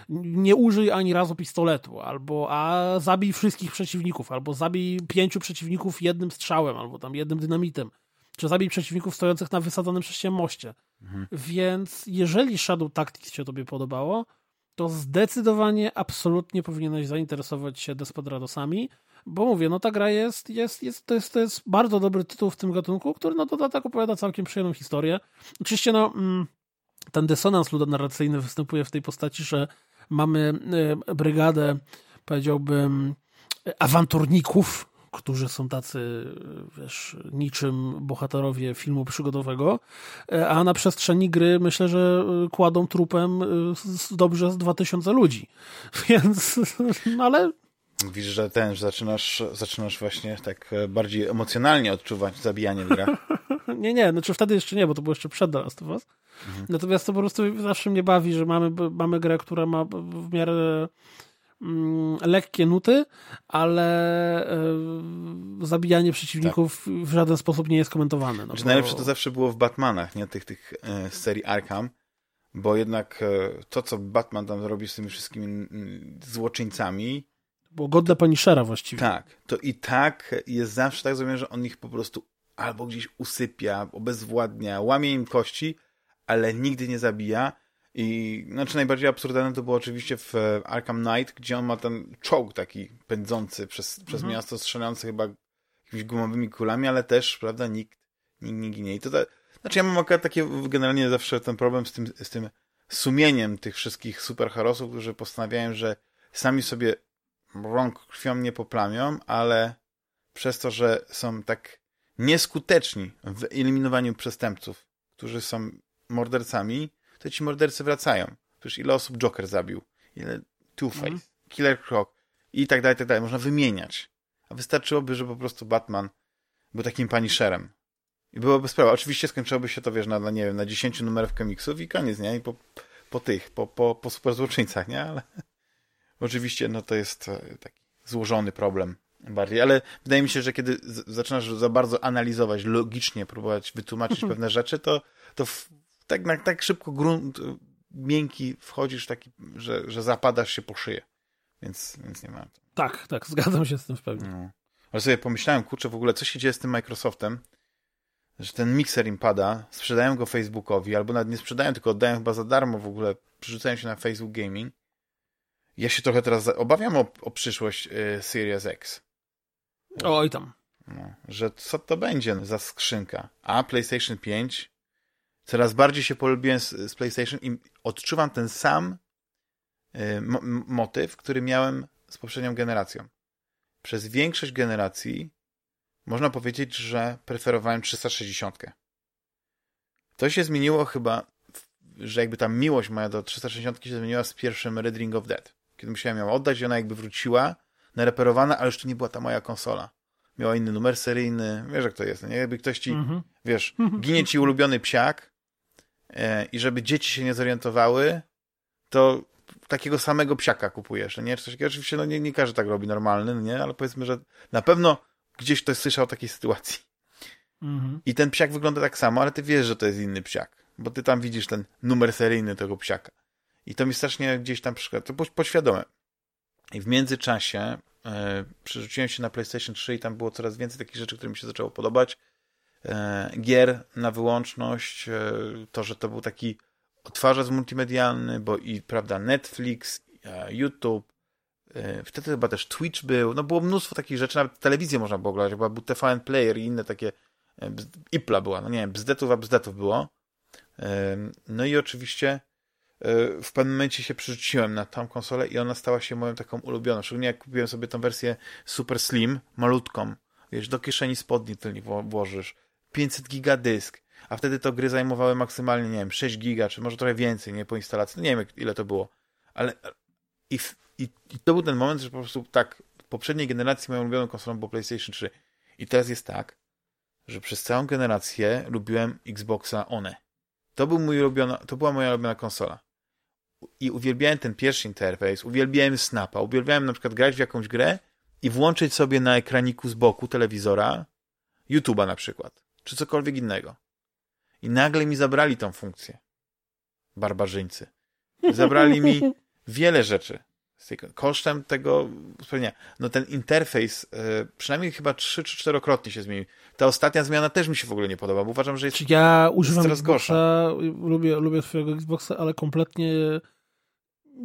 nie użyj ani razu pistoletu, albo a zabij wszystkich przeciwników, albo zabij pięciu przeciwników jednym strzałem, albo tam jednym dynamitem, czy zabij przeciwników stojących na wysadzonym przez moście. Mhm. Więc jeżeli Shadow Tactics się tobie podobało, to zdecydowanie, absolutnie powinieneś zainteresować się Desperados,ami bo mówię, no ta gra jest, jest, jest, to jest, to jest bardzo dobry tytuł w tym gatunku, który no dodatek opowiada całkiem przyjemną historię. Oczywiście no... Mm, ten dysonans ludonarracyjny występuje w tej postaci, że mamy e, brygadę, powiedziałbym, awanturników, którzy są tacy, wiesz, niczym bohaterowie filmu przygodowego, e, a na przestrzeni gry myślę, że kładą trupem dobrze z 2000 ludzi. Więc, no ale Widzisz, że ten, że zaczynasz, zaczynasz właśnie tak bardziej emocjonalnie odczuwać zabijanie w grach. nie, nie, znaczy wtedy jeszcze nie, bo to było jeszcze przed The Last of Us. Mhm. Natomiast to po prostu zawsze mnie bawi, że mamy, mamy grę, która ma w miarę mm, lekkie nuty, ale y, zabijanie przeciwników tak. w żaden sposób nie jest komentowane. No, znaczy, bo... Najlepsze to zawsze było w Batmanach, nie? Tych, tych e, serii Arkham, bo jednak e, to, co Batman tam robi z tymi wszystkimi złoczyńcami, było godne Punishera właściwie. Tak, to i tak jest zawsze tak zrobione, że on ich po prostu albo gdzieś usypia, obezwładnia, łamie im kości, ale nigdy nie zabija. I znaczy najbardziej absurdalne to było oczywiście w Arkham Knight, gdzie on ma ten czołg taki pędzący przez, przez mhm. miasto, strzelający chyba jakimiś gumowymi kulami, ale też, prawda, nikt, nikt nie ginie. I to, to znaczy ja mam akurat takie generalnie zawsze ten problem z tym, z tym sumieniem tych wszystkich superherosów, którzy postanawiają, że sami sobie rąk krwią nie poplamią, ale przez to, że są tak nieskuteczni w eliminowaniu przestępców, którzy są mordercami, to ci mordercy wracają. Przecież ile osób Joker zabił, ile Two-Face, mm. Killer Croc i tak dalej, tak dalej. Można wymieniać. A wystarczyłoby, że po prostu Batman był takim paniszerem. I byłoby sprawa. Oczywiście skończyłoby się to, wiesz, na, na nie wiem, na 10 numerów komiksów i koniec, nie? I po, po tych, po, po, po super złoczyńcach, nie? Ale oczywiście, no to jest e, taki złożony problem bardziej, ale wydaje mi się, że kiedy zaczynasz za bardzo analizować, logicznie próbować wytłumaczyć pewne rzeczy, to, to w, tak, na, tak szybko grunt miękki wchodzisz taki, że, że zapadasz się po szyję. Więc, więc nie ma. Tak, tak, zgadzam się z tym w pełni. No. Ale sobie pomyślałem, kurczę, w ogóle co się dzieje z tym Microsoftem, że ten mikser im pada, sprzedają go Facebookowi, albo nawet nie sprzedają, tylko oddają chyba za darmo w ogóle, przerzucają się na Facebook Gaming. Ja się trochę teraz obawiam o, o przyszłość y, Series X. Oj tam. No, że co to będzie za skrzynka? A PlayStation 5 coraz bardziej się polubiłem z, z PlayStation i odczuwam ten sam y, motyw, który miałem z poprzednią generacją. Przez większość generacji można powiedzieć, że preferowałem 360. To się zmieniło chyba, że jakby ta miłość moja do 360 się zmieniła z pierwszym Red Ring of Dead. Kiedy musiałem ją oddać i ona jakby wróciła nareperowana, ale już to nie była ta moja konsola. Miała inny numer seryjny, wiesz jak to jest, nie? Jakby ktoś ci, -hmm. wiesz, ginie ci ulubiony psiak e, i żeby dzieci się nie zorientowały, to takiego samego psiaka kupujesz, nie? Czy coś takiego, oczywiście no nie, nie każdy tak robi normalny, no nie? Ale powiedzmy, że na pewno gdzieś ktoś słyszał o takiej sytuacji. -hmm. I ten psiak wygląda tak samo, ale ty wiesz, że to jest inny psiak, bo ty tam widzisz ten numer seryjny tego psiaka. I to mi strasznie gdzieś tam przeszkadza, to podświadome. I w międzyczasie e, przerzuciłem się na PlayStation 3 i tam było coraz więcej takich rzeczy, które mi się zaczęło podobać. E, gier na wyłączność, e, to, że to był taki odtwarzacz multimedialny, bo i, prawda, Netflix, YouTube, wtedy chyba też Twitch był, no było mnóstwo takich rzeczy, nawet telewizję można było oglądać, bo był TVN Player i inne takie, Ipla była, no nie wiem, bzdetów a bzdetów było. No i oczywiście w pewnym momencie się przerzuciłem na tą konsolę i ona stała się moją taką ulubioną. Szczególnie jak kupiłem sobie tą wersję Super Slim, malutką. Wiesz, do kieszeni spodni tylnie włożysz. 500 giga dysk. A wtedy to gry zajmowały maksymalnie, nie wiem, 6 giga, czy może trochę więcej, nie, po instalacji. No nie wiem, ile to było. Ale i, i, i to był ten moment, że po prostu tak, w poprzedniej generacji moją ulubioną konsolą było PlayStation 3. I teraz jest tak, że przez całą generację lubiłem Xboxa One. To, był mój ulubiona, to była moja ulubiona konsola i uwielbiałem ten pierwszy interfejs, uwielbiałem Snapa, uwielbiałem na przykład grać w jakąś grę i włączyć sobie na ekraniku z boku telewizora YouTube'a na przykład, czy cokolwiek innego. I nagle mi zabrali tą funkcję. Barbarzyńcy. Zabrali mi wiele rzeczy. Kosztem tego spełnienia. No ten interfejs yy, przynajmniej chyba trzy czy czterokrotnie się zmienił. Ta ostatnia zmiana też mi się w ogóle nie podoba, bo uważam, że jest, ja używam coraz gorsza. Lubię, lubię swojego Xboxa, ale kompletnie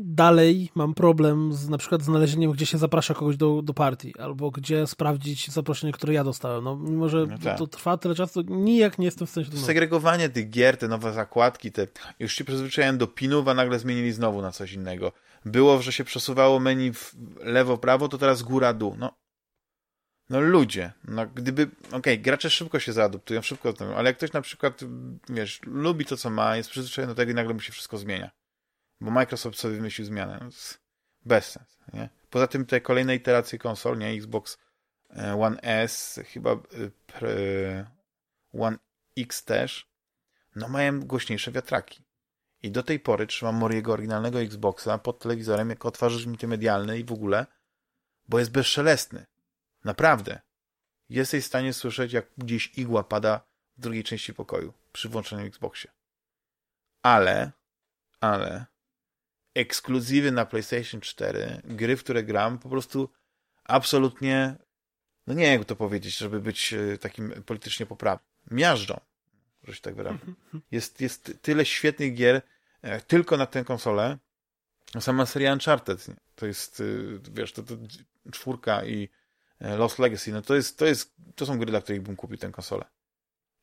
dalej mam problem z na przykład znalezieniem, gdzie się zaprasza kogoś do, do partii, albo gdzie sprawdzić zaproszenie, które ja dostałem. No, mimo, że no tak. to, trwa tyle czasu, nijak nie jestem w stanie się Segregowanie tych gier, te nowe zakładki, te już się przyzwyczaiłem do pinów, a nagle zmienili znowu na coś innego. Było, że się przesuwało menu w lewo, prawo, to teraz góra, dół. No, No ludzie, no gdyby, okej, okay, gracze szybko się zaadoptują, szybko, ale jak ktoś na przykład, wiesz, lubi to, co ma, jest przyzwyczajony do tego i nagle mu się wszystko zmienia. Bo Microsoft sobie wymyślił zmianę. No, bez sens, nie? Poza tym te kolejne iteracje konsol, nie? Xbox e, One S, chyba e, One X też, no mają głośniejsze wiatraki. I do tej pory trzymam mojego oryginalnego Xboxa pod telewizorem jako otwarzacz multimedialny i w ogóle, bo jest bezszelestny. Naprawdę. Jesteś w stanie słyszeć, jak gdzieś igła pada w drugiej części pokoju przy włączonym Xboxie. Ale, ale, ekskluzywy na PlayStation 4, gry, w które gram, po prostu absolutnie, no nie jak to powiedzieć, żeby być e, takim politycznie poprawnym. Miażdżą, że się tak wyrażę. Jest, jest tyle świetnych gier e, tylko na tę konsolę. Sama seria Uncharted, to jest, e, wiesz, to, to czwórka i Lost Legacy, no to jest, to jest, to są gry, dla których bym kupił tę konsolę.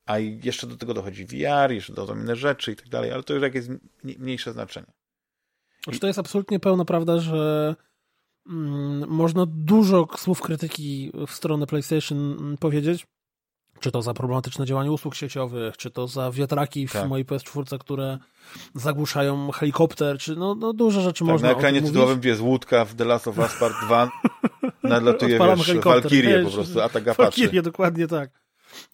A jeszcze do tego dochodzi VR, jeszcze dochodzą inne rzeczy i tak dalej, ale to już jakieś mniejsze znaczenie. Znaczy to jest absolutnie pełna prawda, że mm, można dużo słów krytyki w stronę PlayStation mm, powiedzieć, czy to za problematyczne działanie usług sieciowych, czy to za wiatraki w tak. mojej PS4, które zagłuszają helikopter, czy no, no duże rzeczy tak, można Na ekranie tytułowym, jest łódka w The Last of Us Part 2, nadlatuje, wiesz, Valkyrie po prostu, atak Apache. Valkyrie, dokładnie tak.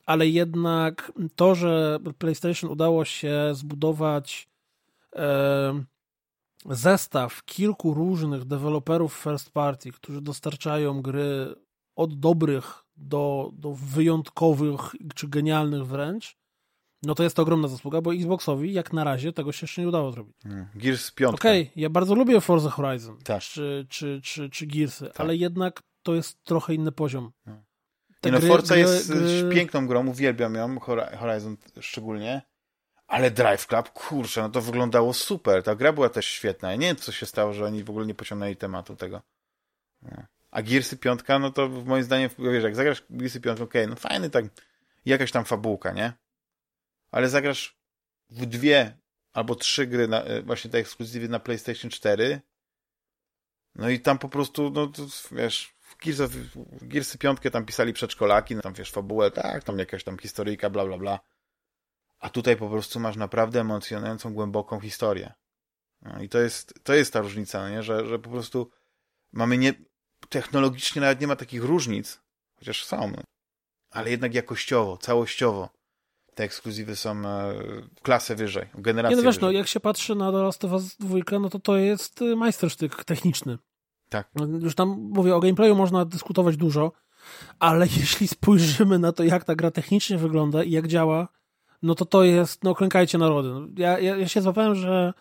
Ale jednak to, że PlayStation udało się zbudować e, zestaw kilku różnych deweloperów first party, którzy dostarczają gry od dobrych do, do wyjątkowych czy genialnych wręcz, no to jest to ogromna zasługa, bo Xboxowi jak na razie tego się jeszcze nie udało zrobić. Hmm. Gears 5. Okej, okay, ja bardzo lubię Forza Horizon tak. czy, czy, czy, czy Gearsy, tak. ale jednak to jest trochę inny poziom. Hmm. no, gry, Forza gry, jest gry... piękną grą, uwielbiam ją, Horizon szczególnie, ale Drive Club, kurczę, no to wyglądało super. Ta gra była też świetna. Ja nie wiem, co się stało, że oni w ogóle nie pociągnęli tematu tego. No. A Gearsy 5, no to moim zdaniem, wiesz, jak zagrasz Gearsy 5, okej, okay, no fajny tak, jakaś tam fabułka, nie? Ale zagrasz w dwie albo trzy gry, na, e, właśnie te ekskluzywy na PlayStation 4, no i tam po prostu, no to, wiesz, w Gearsy, w Gearsy 5 tam pisali przedszkolaki, no tam wiesz, fabułę, tak, tam jakaś tam historyjka, bla, bla, bla. A tutaj po prostu masz naprawdę emocjonującą, głęboką historię. No i to jest, to jest ta różnica, no nie? Że, że po prostu mamy nie, technologicznie nawet nie ma takich różnic, chociaż są, no. ale jednak jakościowo, całościowo te ekskluzywy są e, klasę wyżej, generację Nie, no wiesz, no, wyżej. no jak się patrzy na The Last of Us 2, no to to jest y, majstersztyk techniczny. Tak. No, już tam, mówię, o gameplayu można dyskutować dużo, ale jeśli spojrzymy na to, jak ta gra technicznie wygląda i jak działa, no to to jest, no klękajcie narody. Ja, ja, ja się złapałem, że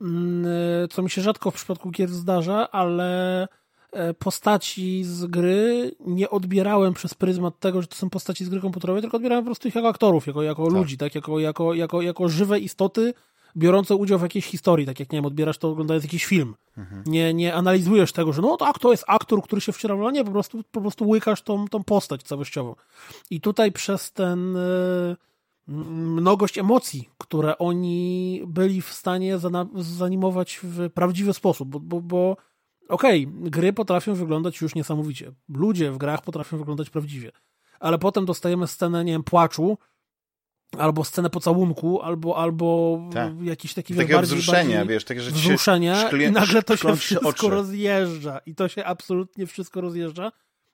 mm, y, co mi się rzadko w przypadku gier zdarza, ale E, postaci z gry nie odbierałem przez pryzmat tego, że to są postaci z gry komputerowej, tylko odbierałem po prostu ich jako aktorów, jako, jako tak. ludzi, tak? Jako, jako, jako, jako żywe istoty biorące udział w jakiejś historii, tak jak, nie wiem, odbierasz to oglądając jakiś film. Mhm. Nie, nie analizujesz tego, że no tak, to jest aktor, który się wciela w nie, po prostu, po prostu łykasz tą, tą postać całościowo. I tutaj przez ten e, mnogość emocji, które oni byli w stanie zanimować w prawdziwy sposób, bo, bo, bo okej, okay, gry potrafią wyglądać już niesamowicie. Ludzie w grach potrafią wyglądać prawdziwie. Ale potem dostajemy scenę, nie wiem, płaczu, albo scenę pocałunku, albo, albo tak. jakiś taki Takiego bardziej, wzruszenia, bardziej wiesz, takie, że wzruszenia i nagle to się wszystko oczy. rozjeżdża. I to się absolutnie wszystko rozjeżdża.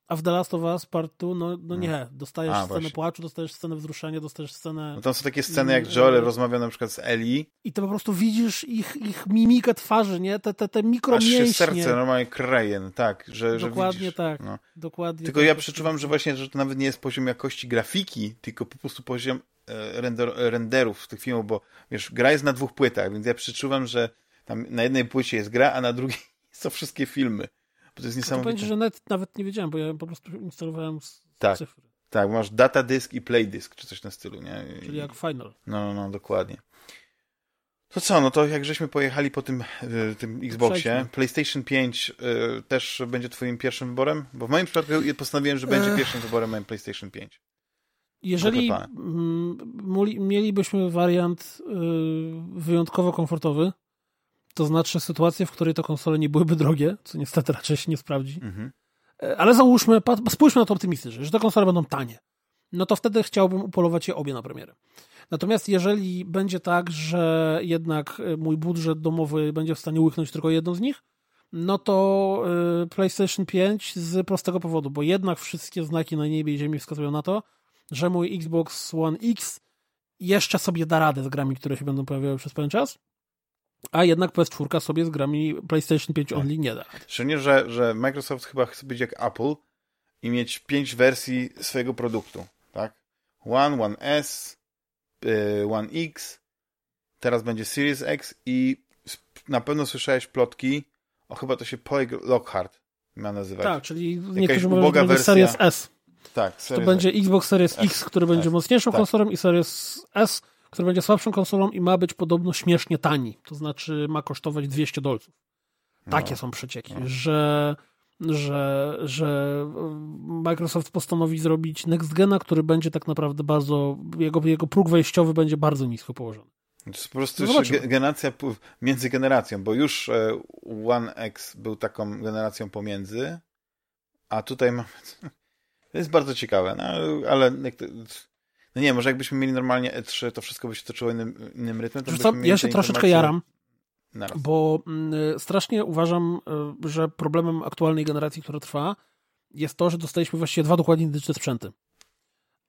A w The Last of Us Part 2, no, no, nie. Dostajesz A, scenę właśnie. płaczu, dostajesz scenę wzruszenia, dostajesz scenę... No tam są takie sceny, jak Joel rozmawia na przykład z Ellie. I to po prostu widzisz ich, ich mimikę twarzy, nie? Te, te, te mikromięśnie. Aż się serce normalnie kraje, no tak. Że, Dokładnie że widzisz, tak. No. Dokładnie tylko tak. ja przeczuwam, że właśnie, że to nawet nie jest poziom jakości grafiki, tylko po prostu poziom e, render, renderów tych filmów, bo wiesz, gra jest na dwóch płytach, więc ja przeczuwam, że tam na jednej płycie jest gra, a na drugiej są wszystkie filmy. Bo to jest niesamowite. To będzie, że net, nawet nie wiedziałem, bo ja po prostu instalowałem tak, cyfry. Tak, masz data disk i play disk, czy coś na stylu, nie? Czyli jak Final. No, no, dokładnie. To co, no to jak żeśmy pojechali po tym, tym Xboxie, Przejdźmy. PlayStation 5 y, też będzie twoim pierwszym wyborem? Bo w moim przypadku postanowiłem, że będzie Ech. pierwszym wyborem moim PlayStation 5. Jeżeli mielibyśmy wariant y, wyjątkowo komfortowy, to znaczy sytuację, w której to konsole nie byłyby drogie, co niestety raczej się nie sprawdzi, mhm. E, ale załóżmy, spójrzmy na to optymistycznie, że te konsole będą tanie. No to wtedy chciałbym upolować je obie na premierę. Natomiast jeżeli będzie tak, że jednak e, mój budżet domowy będzie w stanie łyknąć tylko jedną z nich, no to e, PlayStation 5 z prostego powodu, bo jednak wszystkie znaki na niebie i ziemi wskazują na to, że mój Xbox One X jeszcze sobie da radę z grami, które się będą pojawiały przez pewien czas, a jednak PS4 sobie z grami PlayStation 5 tak. Only nie da. Szczególnie, że, że Microsoft chyba chce być jak Apple i mieć pięć wersji swojego produktu, tak? One, One S, y, One X, teraz będzie Series X i na pewno słyszałeś plotki, o chyba to się Poig Lockhart ma nazywać. Tak, czyli niektórzy mówią, że będzie Series S. Tak, Series To będzie Xbox Series X, który będzie mocniejszą tak. i Series S, który będzie słabszą konsolą i ma być podobno śmiesznie tani. To znaczy ma kosztować 200 dolców. Takie no. są przecieki, no. że, że, że Microsoft postanowi zrobić next gena, który będzie tak naprawdę bardzo, jego, jego próg wejściowy będzie bardzo nisko położony. To jest po prostu no generacja między generacją, bo już e, One X był taką generacją pomiędzy, a tutaj mamy... To jest bardzo ciekawe, no, ale no nie, może jakbyśmy mieli normalnie E3, to wszystko by się toczyło innym, innym rytmem. To ja się troszeczkę jaram, naraz. bo mm, strasznie uważam, y, że problemem aktualnej generacji, która trwa, jest to, że dostaliśmy właściwie dwa dokładnie identyczne sprzęty.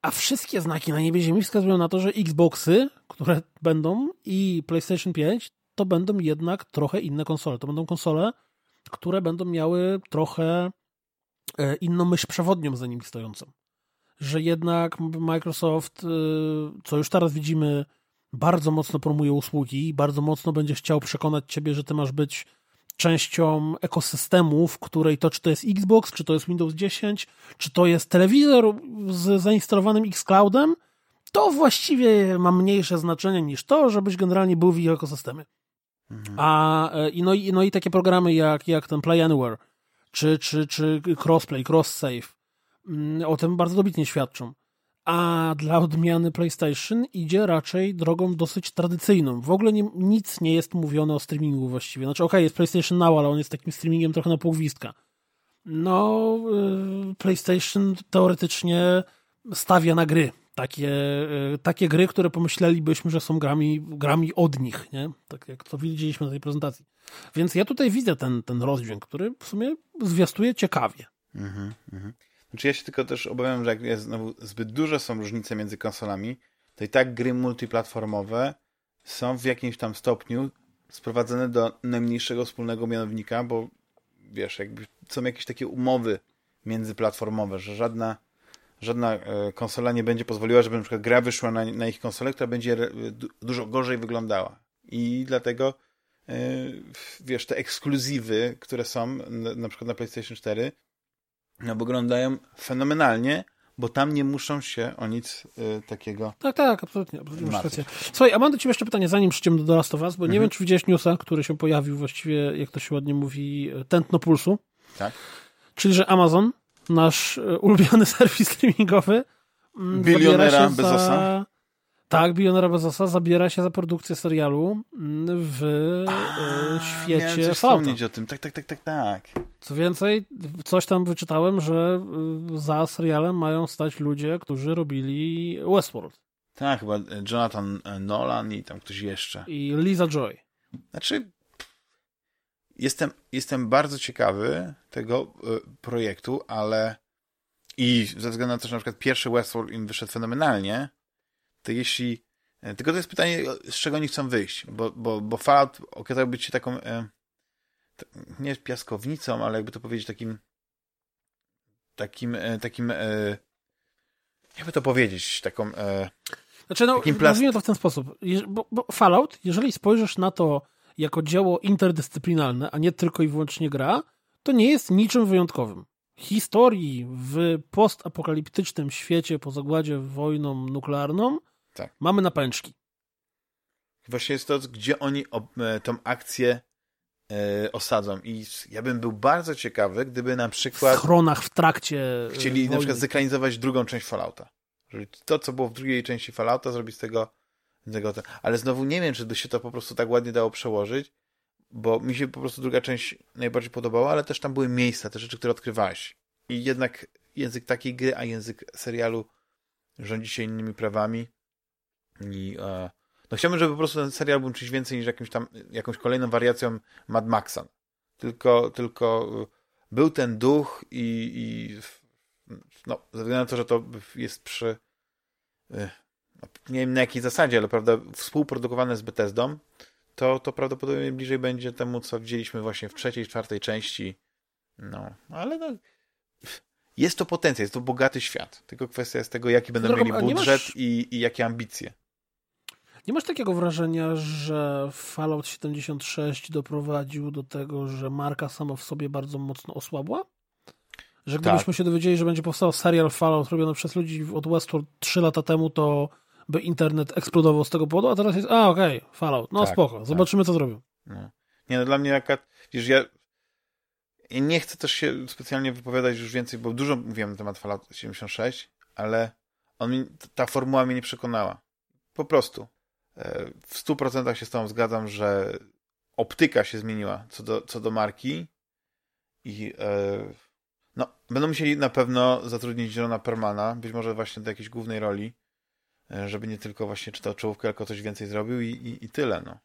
A wszystkie znaki na niebie ziemi wskazują na to, że Xboxy, które będą i PlayStation 5, to będą jednak trochę inne konsole. To będą konsole, które będą miały trochę e, inną myśl przewodnią za nimi stojącą że jednak Microsoft, y, co już teraz widzimy, bardzo mocno promuje usługi, bardzo mocno będzie chciał przekonać ciebie, że ty masz być częścią ekosystemu, w której to czy to jest Xbox, czy to jest Windows 10, czy to jest telewizor z zainstalowanym Xcloudem, to właściwie ma mniejsze znaczenie niż to, żebyś generalnie był w ich ekosystemie. Mhm. A, e, i no, i, no i takie programy jak, jak ten Play Anywhere, czy, czy, czy Crossplay, Cross Save, Mm, o tym bardzo dobitnie świadczą. A dla odmiany PlayStation idzie raczej drogą dosyć tradycyjną. W ogóle nie, nic nie jest mówione o streamingu właściwie. Znaczy, okej, okay, jest PlayStation Now, ale on jest takim streamingiem trochę na półgwistka. No, y, PlayStation teoretycznie stawia na gry. Takie, y, takie gry, które pomyślelibyśmy, że są grami, grami od nich, nie? Tak jak to widzieliśmy na tej prezentacji. Więc ja tutaj widzę ten, ten rozdźwięk, który w sumie zwiastuje ciekawie. Mhm, mhm. Znaczy ja się tylko też obawiam, że jak jest znowu zbyt duże są różnice między konsolami, to i tak gry multiplatformowe są w jakimś tam stopniu sprowadzone do najmniejszego wspólnego mianownika, bo wiesz, jakby są jakieś takie umowy międzyplatformowe, że żadna, żadna e, konsola nie będzie pozwoliła, żeby na przykład gra wyszła na, na ich konsolę, która będzie dużo gorzej wyglądała. I dlatego e, wiesz, te ekskluzywy, które są na przykład na PlayStation 4 no, wyglądają fenomenalnie, bo tam nie muszą się o nic y, takiego. Tak, tak, absolutnie. absolutnie masz rację. Słuchaj, a mam do Ciebie jeszcze pytanie, zanim przejdziemy do Last of Us, bo mhm. nie wiem, czy widziałeś newsa, który się pojawił właściwie, jak to się ładnie mówi, tętno pulsu. Tak. Czyli, że Amazon, nasz y, ulubiony serwis streamingowy, mm, bilionera Bezosa. Tak, Bionera Bezosa zabiera się za produkcję serialu mm, w A, e, świecie Fallouta. o tym, tak, tak, tak, tak, tak. Co więcej, coś tam wyczytałem, że y, za serialem mają stać ludzie, którzy robili Westworld. Tak, chyba Jonathan Nolan i tam ktoś jeszcze. I Lisa Joy. Znaczy, jestem, jestem bardzo ciekawy tego projektu, ale i ze względu na to, że na przykład pierwszy Westworld im wyszedł fenomenalnie, to jeśli... E, tylko to jest pytanie, z czego oni chcą wyjść, bo, bo, bo Fallout okazał być się taką e, nie piaskownicą, ale jakby to powiedzieć takim takim, e, takim e, jakby to powiedzieć, taką e, znaczy, no, takim plast... to w ten sposób. Bo, bo Fallout, jeżeli spojrzysz na to jako dzieło interdyscyplinarne, a nie tylko i wyłącznie gra, to nie jest niczym wyjątkowym historii w postapokaliptycznym świecie po zagładzie wojną nuklearną tak. mamy napęczki. Właśnie jest to, gdzie oni e, tą akcję e, osadzą. I ja bym był bardzo ciekawy, gdyby na przykład... W schronach w trakcie e, Chcieli wojny. na przykład zekranizować drugą część Fallouta. Żeby to, co było w drugiej części Fallouta, zrobić z tego... Z tego ale znowu nie wiem, czy by się to po prostu tak ładnie dało przełożyć, bo mi się po prostu druga część najbardziej podobała, ale też tam były miejsca, te rzeczy, które odkrywałeś. i jednak język takiej gry, a język serialu rządzi się innymi prawami. I e, no chciałbym, żeby po prostu ten serial był czymś więcej niż jakimś tam, jakąś kolejną wariacją Mad Maxa. Tylko, tylko był ten duch i, i no, ze względu na to, że to jest przy e, no, nie wiem na jakiej zasadzie, ale prawda, współprodukowane z Bethesdą, to, to prawdopodobnie bliżej będzie temu, co widzieliśmy właśnie w trzeciej, czwartej części. No, ale no, jest to potencjał, jest to bogaty świat. Tylko kwestia jest tego, jaki będą mieli budżet masz... i, i jakie ambicje. Nie masz takiego wrażenia, że Fallout 76 doprowadził do tego, że marka sama w sobie bardzo mocno osłabła? Że gdybyśmy tak. się dowiedzieli, że będzie powstał serial Fallout robiony przez ludzi od Westworld 3 lata temu, to by internet eksplodował z tego powodu, a teraz jest, a okej, okay, Fallout, no tak, spoko, tak. zobaczymy tak. co zrobią. No. Nie, no dla mnie jaka, wiesz, ja, ja nie chcę też się specjalnie wypowiadać już więcej, bo dużo mówiłem na temat Fallout 76, ale on mi, ta formuła mnie nie przekonała. Po prostu. E, w 100% się z tobą zgadzam, że optyka się zmieniła co do, co do marki i e, no, będą musieli na pewno zatrudnić Johna Permana, być może właśnie do jakiejś głównej roli, e, żeby nie tylko właśnie czytał czołówkę, tylko coś więcej zrobił i, i, i tyle, no.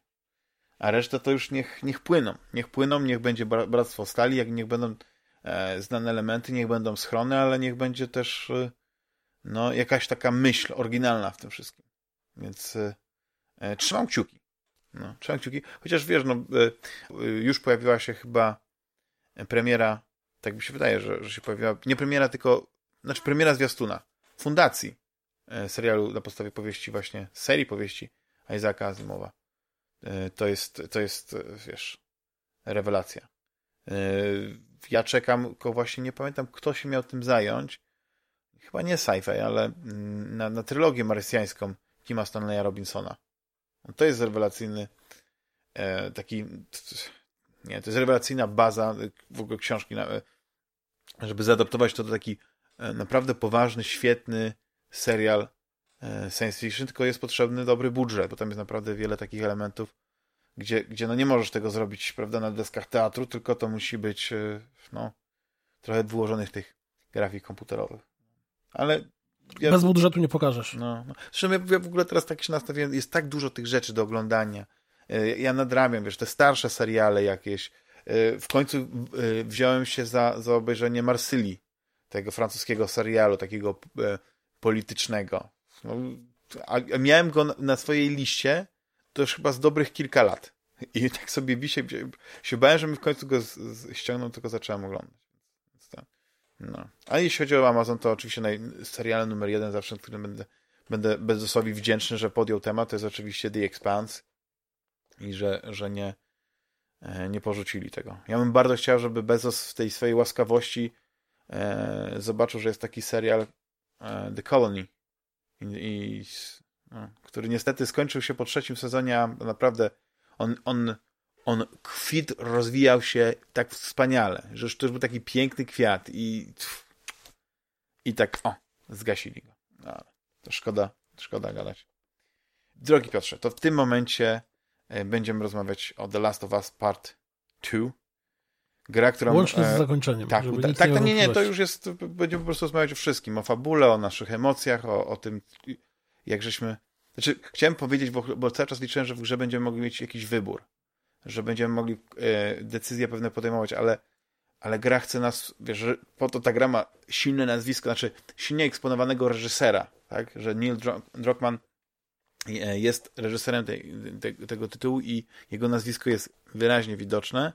A resztę to już niech, niech płyną. Niech płyną, niech będzie Bractwo Stali, jak niech będą e, znane elementy, niech będą schrony, ale niech będzie też e, no, jakaś taka myśl oryginalna w tym wszystkim. Więc e trzymam kciuki. No, trzymam kciuki. Chociaż wiesz, no, e, już pojawiła się chyba premiera tak mi się wydaje, że, że się pojawiła, nie premiera, tylko, znaczy premiera zwiastuna, fundacji e, serialu na podstawie powieści właśnie, serii powieści Isaaca Azimowa. E, to jest, to jest, e, wiesz, rewelacja. Ja czekam, tylko właśnie nie pamiętam, kto się miał tym zająć. Chyba nie sci-fi, ale mm, na, na trylogię marsjańską Kima Stanleya Robinsona. To jest rewelacyjny taki nie, to jest rewelacyjna baza w ogóle książki, żeby zaadaptować to do taki e, naprawdę poważny, świetny serial e, science fiction, tylko jest potrzebny dobry budżet, bo tam jest naprawdę wiele takich elementów, gdzie, gdzie no nie możesz tego zrobić, prawda, na deskach teatru, tylko to musi być, e, no, trochę włożonych tych grafik komputerowych. Ale ja, Bez budżetu nie pokażesz. No, no. Zresztą ja, w ogóle teraz tak się nastawiłem, jest tak dużo tych rzeczy do oglądania. Ja nadrabiam, wiesz, te starsze seriale jakieś, Y, w końcu y, wziąłem się za, za obejrzenie Marsylii, tego francuskiego serialu, takiego e, politycznego. No, a miałem go na swojej liście to już chyba z dobrych kilka lat. I tak sobie wisię, się bałem, że mi w końcu go z, z, ściągnął, tylko zacząłem oglądać. No. A jeśli chodzi o Amazon, to oczywiście naj, serial numer jeden zawsze, którym będę, będę Bezosowi wdzięczny, że podjął temat, to jest oczywiście The Expanse i że, że nie, E, nie porzucili tego. Ja bym bardzo chciał, żeby Bezos w tej swojej łaskawości e, zobaczył, że jest taki serial e, The Colony, I, i no, który niestety skończył się po trzecim sezonie, a naprawdę on, on, on kwit rozwijał się tak wspaniale, że już to już był taki piękny kwiat i i tak, o, zgasili go. No, to szkoda, szkoda gadać. Drogi Piotrze, to w tym momencie E, będziemy rozmawiać o The Last of Us Part 2. Gra, która... Łącznie z e, zakończeniem. Tak, tak, tak, nie, nie, nie, to już jest, będziemy po prostu rozmawiać o wszystkim, o fabule, o naszych emocjach, o, o tym, jak żeśmy... Znaczy, chciałem powiedzieć, bo, bo cały czas liczyłem, że w grze będziemy mogli mieć jakiś wybór, że będziemy mogli e, decyzje pewne podejmować, ale, ale gra chce nas, wiesz, po to ta gra ma silne nazwisko, znaczy silnie eksponowanego reżysera, tak, że Neil Druckmann E, jest reżyserem tej, te, tego tytułu i jego nazwisko jest wyraźnie widoczne,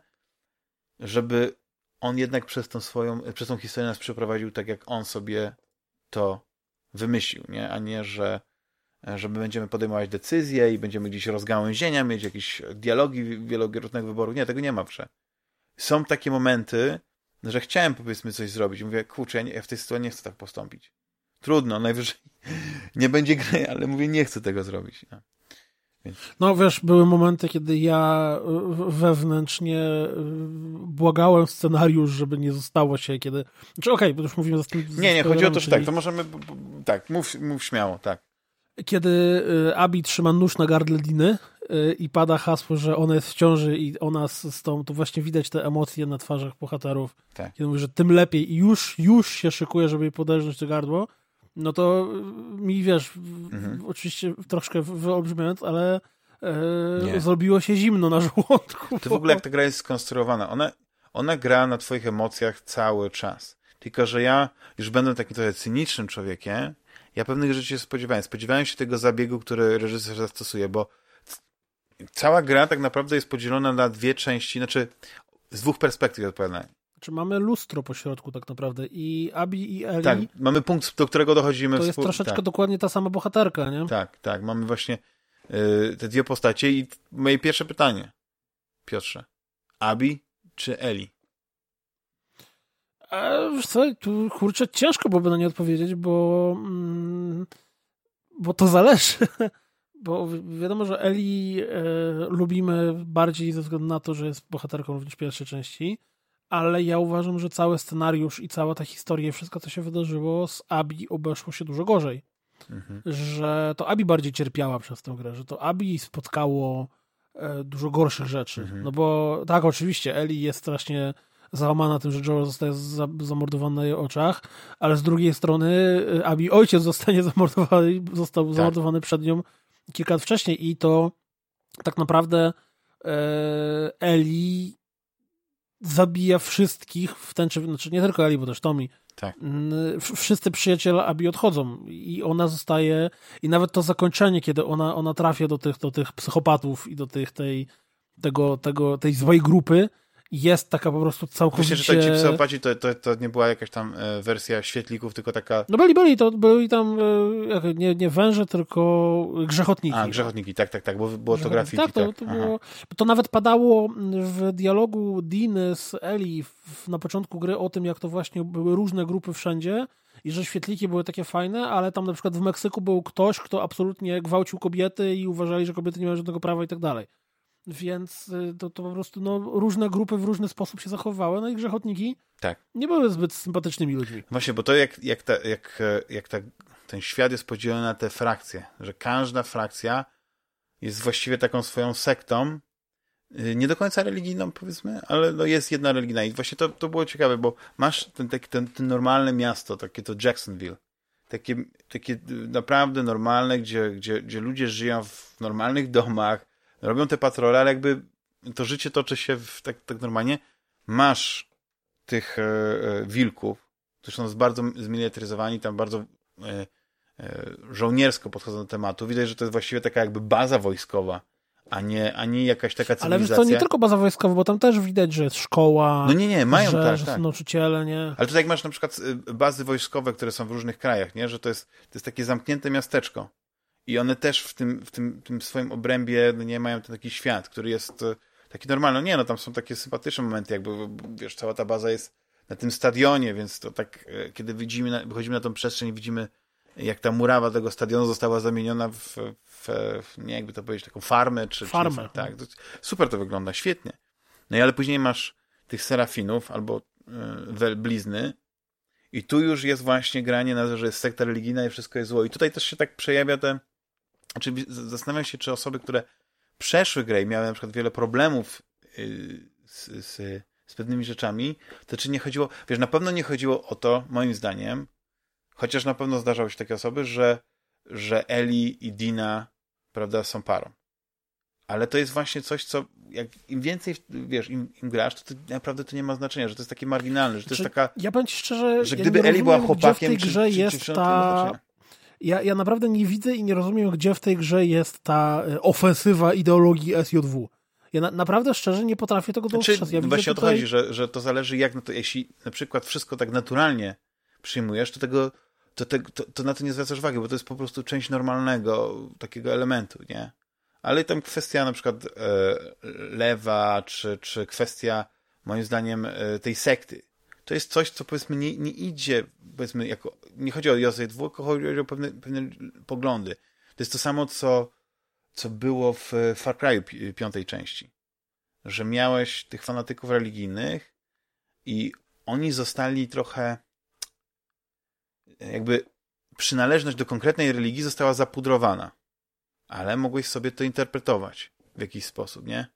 żeby on jednak przez tą swoją, przez tą historię nas przeprowadził tak, jak on sobie to wymyślił, nie? a nie, że żeby będziemy podejmować decyzje i będziemy gdzieś rozgałęzienia, mieć jakieś dialogi wielokrotnych wyborów. Nie, tego nie ma w Są takie momenty, że chciałem powiedzmy coś zrobić. Mówię, kurczę, ja, ja w tej sytuacji nie chcę tak postąpić. Trudno, najwyżej nie będzie gry, ale mówię, nie chcę tego zrobić. No. No wiesz, były momenty, kiedy ja wewnętrznie y, błagałem scenariusz, żeby nie zostało się, kiedy... Znaczy okej, okay, bo już mówimy z tym... Nie, nie, chodzi o to, że tak, to możemy... Tak, mów, mów śmiało, tak. Kiedy y, Abi trzyma nóż na gardle Diny y, i pada hasło, że ona jest w ciąży i ona z, tą, to właśnie widać te emocje na twarzach bohaterów. Tak. Kiedy mówi, że tym lepiej i już, już się szykuje, żeby jej poderznąć to gardło, no to y, mi, wiesz, Mhm. oczywiście troszkę wyolbrzymiając, ale e, zrobiło się zimno na żołądku. To w ogóle jak ta gra jest skonstruowana. Ona, ona gra na twoich emocjach cały czas. Tylko, że ja już będę takim trochę cynicznym człowiekiem, ja pewnych rzeczy się spodziewałem. Spodziewałem się tego zabiegu, który reżyser zastosuje, bo cała gra tak naprawdę jest podzielona na dwie części, znaczy z dwóch perspektyw odpowiadania. Czy mamy lustro po środku tak naprawdę i Abi i Eli Tak, mamy punkt, do którego dochodzimy. to jest troszeczkę tak, dokładnie ta sama bohaterka, nie? tak, tak, mamy właśnie y, te dwie postacie i moje pierwsze pytanie, Piotrze, Abi czy Eli? Co, tu kurczę, ciężko byłoby na nie odpowiedzieć, bo, mm, bo to zależy. Bo wi- wiadomo, że Eli e, lubimy bardziej ze względu na to, że jest bohaterką również pierwszej części, ale ja uważam, że cały scenariusz i cała ta historia wszystko, co się wydarzyło z Abi obeszło się dużo gorzej. Mhm. Że to Abi bardziej cierpiała przez tę grę, że to Abi spotkało e, dużo gorszych rzeczy. Mhm. No bo tak, oczywiście, Eli jest strasznie załamana tym, że Joel zostaje za, zamordowany na jej oczach, ale z drugiej strony e, Abi ojciec zostanie zamordowany, został Tak. zamordowany przed nią kilka lat wcześniej i to tak naprawdę e, Eli zabija wszystkich w ten czy znaczy nie tylko Eli, bo też Tommy. Tak. Wszyscy przyjaciele Abi odchodzą i ona zostaje i nawet to zakończenie, kiedy ona, ona trafia do tych, do tych psychopatów i do tych, tej, tego, tego, tej złej grupy jest taka po prostu całkowicie... Myślę, że tak ci psychopaci to, to, to nie była jakaś tam e, wersja świetlików, tylko taka... No byli, byli, to byli tam e, nie, nie węże, tylko grzechotniki. A, grzechotniki, tak, tak, tak, bo było to grafiki. Tak, to, to, było, to nawet padało w dialogu Diny z Eli w, na początku gry o tym, jak to właśnie były różne grupy wszędzie i że świetliki były takie fajne, ale tam na przykład w Meksyku był ktoś, kto absolutnie gwałcił kobiety i uważali, że kobiety nie mają żadnego prawa i tak dalej. Więc y, to, to po prostu no, różne grupy w różny sposób się zachowywały, no i grzechotniki Tak. nie były zbyt sympatycznymi ludźmi. Właśnie, bo to jak, jak, ta, jak, e, jak ta, ten świat jest podzielony na te frakcje, że każda frakcja jest właściwie taką swoją sektą, y, nie do końca religijną powiedzmy, ale no jest jedna religijna i właśnie to, to było ciekawe, bo masz ten, taki, ten, ten normalne miasto, takie to Jacksonville, takie, takie y, naprawdę normalne, gdzie, gdzie, gdzie ludzie żyją w normalnych domach, robią te patrole, ale jakby to życie toczy się w, tak, tak normalnie. Masz tych e, e, wilków, którzy są bardzo zmilitaryzowani, tam bardzo e, e, żołniersko podchodzą do tematu. Widać, że to jest właściwie taka jakby baza wojskowa, a nie, a nie jakaś taka Ale cywilizacja. wiesz, to nie tylko baza wojskowa, bo tam też widać, że jest szkoła, No nie, nie, mają że, tak, że tak. są nauczyciele, nie? Ale tutaj jak masz na przykład y, bazy wojskowe, które są w różnych krajach, nie? że to jest, to jest takie zamknięte miasteczko. I one też w tym, w tym, tym swoim obrębie no nie mają ten taki świat, który jest y, taki normalny. Nie, no tam są takie sympatyczne momenty, jakby, wiesz, cała ta baza jest na tym stadionie, więc to tak, y, kiedy widzimy, wychodzimy na tą przestrzeń i widzimy, jak ta murawa tego stadionu została zamieniona w, w, nie jakby to powiedzieć, taką farmę, czy... Farmę. Czy, tak, super to wygląda, świetnie. No i ale później masz tych serafinów albo y, welblizny i tu już jest właśnie granie na to, że jest sekta religijna i wszystko jest zło. I tutaj też się tak przejawia te... Znaczy, zastanawiam się, czy osoby, które przeszły grę i miały na przykład wiele problemów y, z, z, z pewnymi rzeczami, to czy nie chodziło... Wiesz, na pewno nie chodziło o to, moim zdaniem, chociaż na pewno zdarzały się takie osoby, że, że Eli i Dina, prawda, są parą. Ale to jest właśnie coś, co jak im więcej, wiesz, im, im grasz, to, to naprawdę to nie ma znaczenia, że to jest takie marginalne, że to jest Znaczy, taka, Ja powiem ci szczerze, że gdyby Eli była rozumiem, gdzie chłopakiem, w tej czy, grze czy, jest czy nie ma ta... Ja, ja naprawdę nie widzę i nie rozumiem, gdzie w tej grze jest ta e, ofensywa ideologii SJW. Ja na, naprawdę szczerze nie potrafię tego Czy, dostrzec. Ja widzę właśnie tutaj... chodzi, że, że to zależy jak na to, jeśli na przykład wszystko tak naturalnie przyjmujesz, to tego, to, te, to, to na to nie zwracasz uwagi, bo to jest po prostu część normalnego takiego elementu, nie? Ale tam kwestia na przykład e, lewa, czy, czy kwestia moim zdaniem e, tej sekty, to jest coś, co powiedzmy nie, nie idzie, powiedzmy, jako, nie chodzi o JZ2, tylko chodzi o pewne, pewne poglądy. To jest to samo, co, co było w Far Cry pi- piątej części. Że miałeś tych fanatyków religijnych i oni zostali trochę jakby przynależność do konkretnej religii została zapudrowana. Ale mogłeś sobie to interpretować. w jakiś sposób, nie?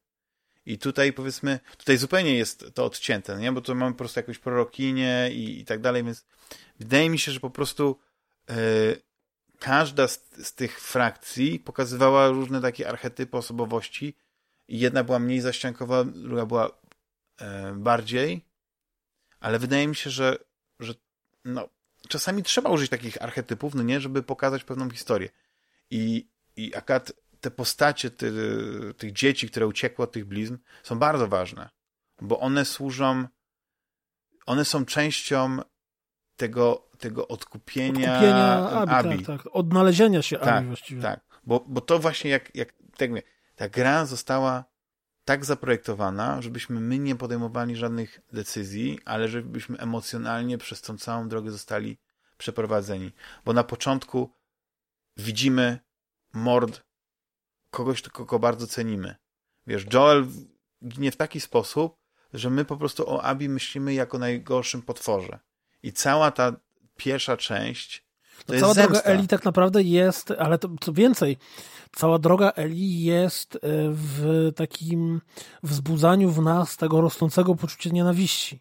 I tutaj powiedzmy, tutaj zupełnie jest to odcięte, nie? Bo tu mamy po prostu jakąś prorokinię i, i tak dalej, więc wydaje mi się, że po prostu yy, każda z, z, tych frakcji pokazywała różne takie archetypy osobowości i jedna była mniej zaściankowa, druga była yy, bardziej, ale wydaje mi się, że, że no, czasami trzeba użyć takich archetypów, no nie, żeby pokazać pewną historię. I, i akurat te postacie ty, tych dzieci, które uciekły od tych blizn, są bardzo ważne, bo one służą, one są częścią tego, tego odkupienia, odkupienia Abi, Abi. Tak, tak. odnalezienia się tak, Abi właściwie. Tak, bo, bo to właśnie jak, jak tak mówię, ta gra została tak zaprojektowana, żebyśmy my nie podejmowali żadnych decyzji, ale żebyśmy emocjonalnie przez tą całą drogę zostali przeprowadzeni. Bo na początku widzimy mord kogoś, kogo bardzo cenimy. Wiesz, Joel ginie w taki sposób, że my po prostu o Abi myślimy jako najgorszym potworze. I cała ta pierwsza część to no cała zemsta. droga Eli tak naprawdę jest, ale to, co więcej, cała droga Eli jest e, w takim wzbudzaniu w nas tego rosnącego poczucia nienawiści.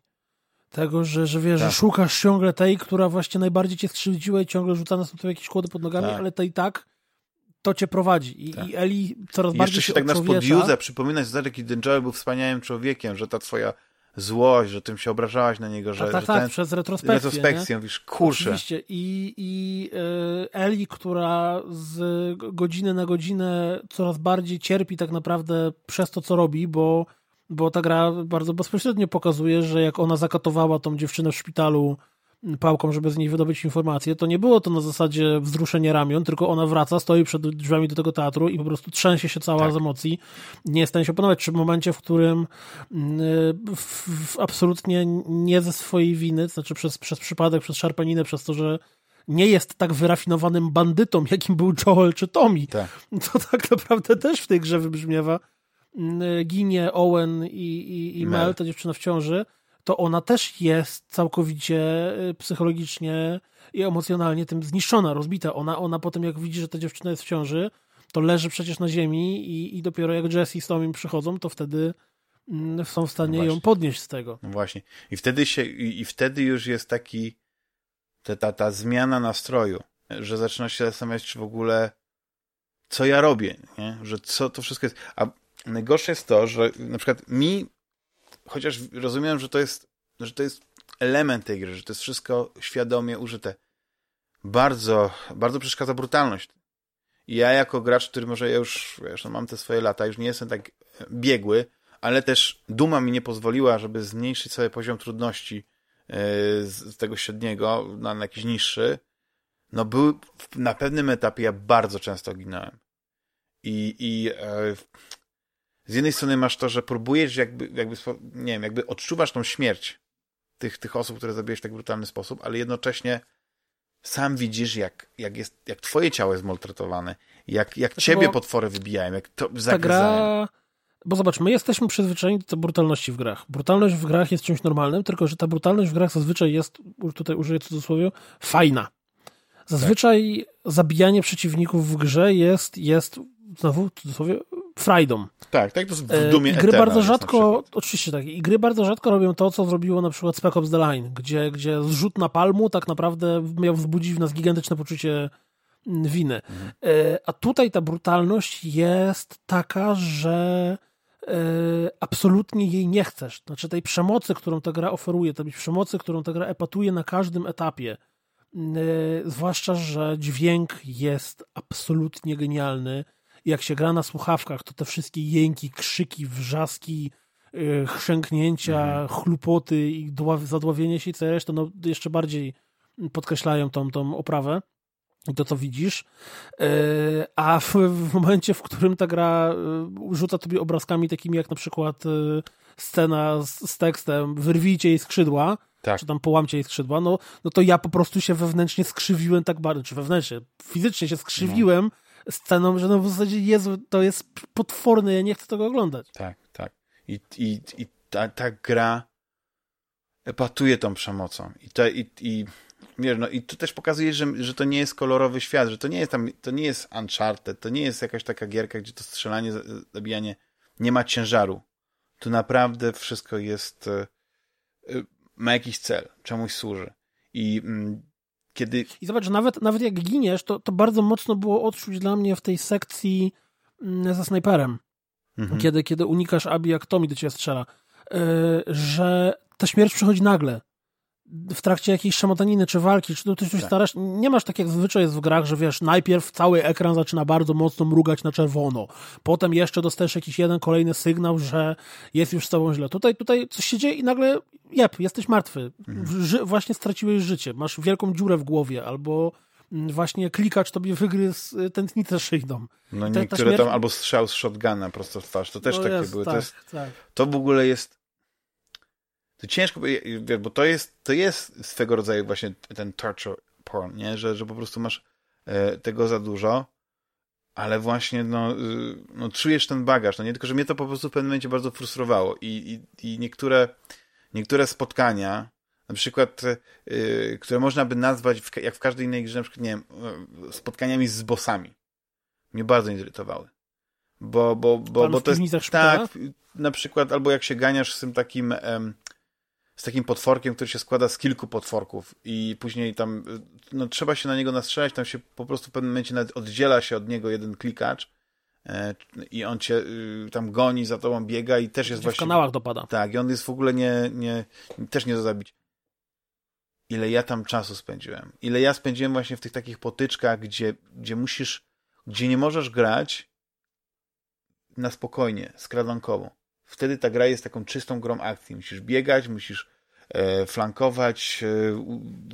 Tego, że, że wiesz, tak. że szukasz ciągle tej, która właśnie najbardziej cię skrzywdziła i ciągle rzuca nas na jakieś kłody pod nogami, tak. ale to i tak to cię prowadzi. I, tak. i Eli coraz I bardziej jeszcze się tak nas podjudza, przypominać, że kiedy Joel był wspaniałym człowiekiem, że ta twoja złość, że tym się obrażałaś na niego, że, tak, tak, że tak, ten, przez retrospekcję. retrospekcję mówisz, kurczę. Oczywiście. I, i y, Eli, która z godziny na godzinę coraz bardziej cierpi tak naprawdę przez to, co robi, bo, bo ta gra bardzo bezpośrednio pokazuje, że jak ona zakatowała tą dziewczynę w szpitalu pałką, żeby z niej wydobyć informacje, to nie było to na zasadzie wzruszenia ramion, tylko ona wraca, stoi przed drzwiami do tego teatru i po prostu trzęsie się cała tak. z emocji. Nie jest w stanie się opanować. Czy w momencie, w którym mm, w, w absolutnie nie ze swojej winy, to znaczy przez, przez przypadek, przez szarpaninę, przez to, że nie jest tak wyrafinowanym bandytą, jakim był Joel czy Tommy, tak. to tak naprawdę też w tej grze wybrzmiewa. Mm, ginie Owen i, i, i Mel, Mel, ta dziewczyna w ciąży, to ona też jest całkowicie y, psychologicznie i emocjonalnie tym zniszczona, rozbita. Ona, ona potem jak widzi, że ta dziewczyna jest w ciąży, to leży przecież na ziemi i, i dopiero jak Jesse z Tomim przychodzą, to wtedy mm, są w stanie no ją podnieść z tego. No właśnie. I wtedy się, i, i wtedy już jest taki ta, ta, ta zmiana nastroju, że zaczyna się zastanawiać, czy w ogóle co ja robię, nie? że co to wszystko jest. A najgorsze jest to, że na przykład mi chociaż rozumiem, że to jest, że to jest element tej gry, że to jest wszystko świadomie użyte. Bardzo, bardzo przeszkadza brutalność. Ja jako gracz, który może ja już, wiesz, no mam te swoje lata, już nie jestem tak biegły, ale też duma mi nie pozwoliła, żeby zmniejszyć sobie poziom trudności yy, z tego średniego na, jakiś niższy. No był, na pewnym etapie ja bardzo często ginąłem. I, i yy, z jednej strony masz to, że próbujesz jakby, jakby nie wiem, jakby odczuwasz tą śmierć tych, tych osób, które zabiłeś w tak brutalny sposób, ale jednocześnie sam widzisz, jak, jak, jest, jak twoje ciało jest maltretowane, jak, jak znaczy, ciebie potwory wybijają, jak to zagryzają. Bo zobacz, my jesteśmy przyzwyczajeni do brutalności w grach. Brutalność w grach jest czymś normalnym, tylko że ta brutalność w grach zazwyczaj jest, tutaj użyję cudzysłowie, fajna. Zazwyczaj tak. zabijanie przeciwników w grze jest, jest znowu cudzysłowie, frajdą. Tak, tak, to jest w e, dumie gry bardzo rzadko, oczywiście tak, i gry bardzo rzadko robią to, co zrobiło na przykład Spec Ops The Line, gdzie, gdzie zrzut na palmu tak naprawdę miał wzbudzić w nas gigantyczne poczucie mm, winy. Mhm. E, a tutaj ta brutalność jest taka, że e, absolutnie jej nie chcesz. Znaczy tej przemocy, którą ta gra oferuje, tej przemocy, którą ta gra epatuje na każdym etapie, zwłaszcza, że dźwięk jest absolutnie genialny jak się gra na słuchawkach, to te wszystkie jęki, krzyki, wrzaski, yy, chrzęknięcia, mhm. chlupoty i zadławienie się i co reszta, no jeszcze bardziej podkreślają tą, tą oprawę i to, co widzisz, yy, a w, w, momencie, w którym ta gra yy, rzuca tobie obrazkami takimi jak na przykład scena z, z, tekstem wyrwijcie jej skrzydła, tak. czy tam połamcie jej skrzydła, no, no to ja po prostu się wewnętrznie skrzywiłem tak bardzo, czy wewnętrznie, fizycznie się skrzywiłem, no sceną, że no w zasadzie Jezu, to jest potworne, ja nie chcę tego oglądać. Tak, tak. I, i, i ta, ta gra epatuje tą przemocą. I, i, i, wiesz, no, i to też pokazuje, że, że to nie jest kolorowy świat, że to nie jest tam, to nie jest Uncharted, to nie jest jakaś taka gierka, gdzie to strzelanie, zabijanie nie ma ciężaru. Tu naprawdę wszystko jest, e, e, ma jakiś cel, czemuś służy. I mm, kiedy... I zobacz, że nawet, nawet jak giniesz, to, to bardzo mocno było odczuć dla mnie w tej sekcji mm, ze snajperem. Mhm. Kiedy, kiedy unikasz Abi, jak Tommy do ciebie strzela. Yy, że ta śmierć przychodzi nagle w trakcie jakiejś szamotaniny czy walki, czy ty coś tak. starasz, nie masz tak jak zwyczaj jest w grach, że wiesz, najpierw cały ekran zaczyna bardzo mocno mrugać na czerwono, potem jeszcze dostajesz jakiś jeden kolejny sygnał, że jest już z tobą źle. Tutaj, tutaj coś się dzieje i nagle, jep, jesteś martwy. Mhm. Ży właśnie straciłeś życie, masz wielką dziurę w głowie, albo mm, właśnie klikacz tobie wygryzł y, tętnicę szyjną. No niektóre śmierć... tam albo strzał z shotguna prosto w twarz, to też no takie jest, były. Tak, to, jest, tak. to w ogóle jest to ciężko, bo to jest, to jest swego rodzaju właśnie ten torture porn, nie? Że, że po prostu masz e, tego za dużo, ale właśnie no, y, no, czujesz ten bagaż, no nie tylko, że mnie to po prostu w pewnym momencie bardzo frustrowało i, i, i niektóre, niektóre spotkania, na przykład, y, które można by nazwać, w, jak w każdej innej grze, na przykład, nie wiem, e, spotkaniami z bossami, mnie bardzo irytowały. Bo, bo, bo, bo to jest, tak, na przykład, albo jak się ganiasz z tym takim, z takim potworkiem, który się składa z kilku potworków i później tam, no trzeba się na niego nastrzelać, tam się po prostu w pewnym momencie nawet oddziela się od niego jeden klikacz e, i on cię y, tam goni, za tobą biega i też jest właśnie... w kanałach dopada. Tak, i on jest w ogóle nie, nie też nie do zabić. Ile ja tam czasu spędziłem. Ile ja spędziłem właśnie w tych takich potyczkach, gdzie, gdzie musisz, gdzie nie możesz grać na spokojnie, skradankowo wtedy ta gra jest taką czystą grą akcji. Musisz biegać, musisz e, flankować, e,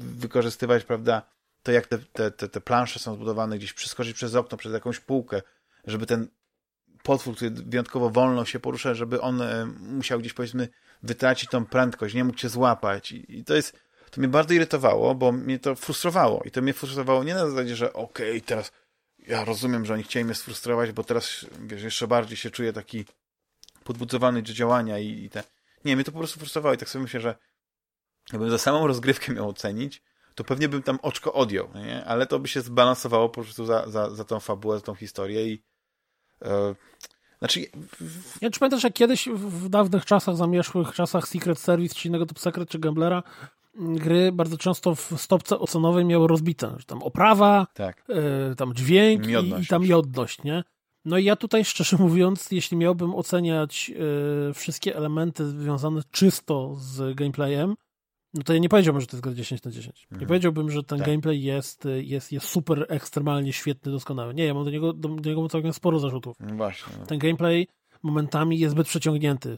wykorzystywać, prawda, to jak te, te, te, plansze są zbudowane, gdzieś przeskoczyć przez okno, przez jakąś półkę, żeby ten potwór, który wyjątkowo wolno się porusza, żeby on e, musiał gdzieś, powiedzmy, wytracić tą prędkość, nie mógł cię złapać. I, i to jest, to mnie bardzo irytowało, bo mnie to frustrowało. I to mnie frustrowało nie na zasadzie, że okej, okay, teraz ja rozumiem, że oni chcieli mnie sfrustrować, bo teraz, wiesz, jeszcze bardziej się czuję taki podbudowany do działania i, i te... Nie, mnie to po prostu frustrowało i tak sobie myślę, że jakbym za samą rozgrywkę miał ocenić, to pewnie bym tam oczko odjął, nie? ale to by się zbalansowało po prostu za, za, za tą fabułę, za tą historię i e, znaczy... W... Ja czy pamiętasz, jak kiedyś w dawnych czasach, zamieszłych czasach Secret Service, czy innego typu Secret, czy Gamblera, gry bardzo często w stopce ocenowej miały rozbite, że tam oprawa, tak. y, tam dźwięk i, i, tam miodność, nie? No i ja tutaj szczerze mówiąc, jeśli miałbym oceniać y, wszystkie elementy związane czysto z gameplayem, no to ja nie powiedziałbym, że to jest gra 10 na 10. Mhm. Nie powiedziałbym, że ten tak. gameplay jest, jest, jest super, ekstremalnie świetny, doskonały. Nie, ja mam do niego, do, do niego całkiem sporo zarzutów. No właśnie. No. Ten gameplay momentami jest zbyt przeciągnięty.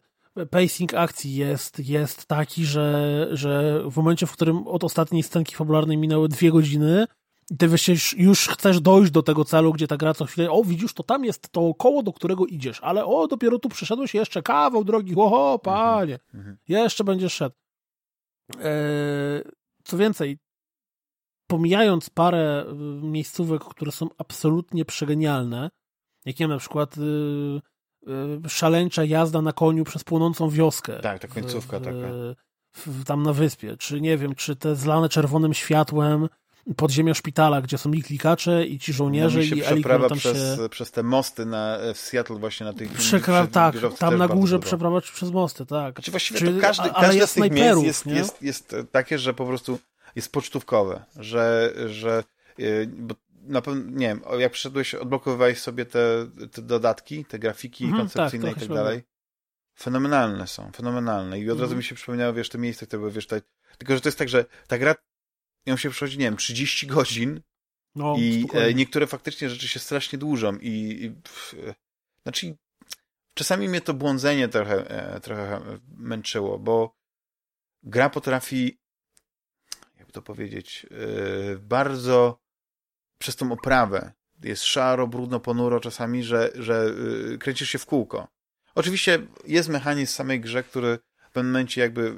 Pacing akcji jest, jest taki, że, że w momencie, w którym od ostatniej scenki fabularnej minęły dwie godziny, ty wiesz, już chcesz dojść do tego celu, gdzie ta gra co chwilę, o widzisz, to tam jest to koło, do którego idziesz, ale o, dopiero tu przyszedłeś jeszcze kawał drogi, oho, panie, mhm. jeszcze będziesz szedł. Eee, co więcej, pomijając parę y, miejscówek, które są absolutnie przegenialne, jak nie wiem, na przykład y, y, szaleńcza jazda na koniu przez płonącą wioskę. Tak, ta końcówka w, taka. W, tam na wyspie, czy nie wiem, czy te zlane czerwonym światłem podziemia szpitala, gdzie są i klikacze, i ci żołnierze, no, i Eli, przeprawa tam przez, się... przez te mosty na, w Seattle właśnie na tych... Przekra... Tak, tam na górze przeprawa przez mosty, tak. Znaczy właściwie Czy... to każdy, każde z tych miejsc jest, jest, jest takie, że po prostu jest pocztówkowe, że, że y, bo na pewno, nie wiem, jak przyszedłeś, odblokowywałeś sobie te, te dodatki, te grafiki mhm, koncepcyjne tak, i tak dalej. Fenomenalne są, fenomenalne. I od mhm. razu mi się przypomniało, wiesz, te miejsca, które, wiesz, te, tylko, że to jest tak, że ta gra ją się przechodzi, nie wiem, 30 godzin no, i spokojnie. niektóre faktycznie rzeczy się strasznie dłużą i, i pff, znaczy czasami mnie to błądzenie trochę, e, trochę męczyło, bo gra potrafi jakby to powiedzieć e, bardzo przez tą oprawę jest szaro, brudno, ponuro czasami, że, że e, kręcisz się w kółko. Oczywiście jest mechanizm w samej grze, który w pewnym momencie jakby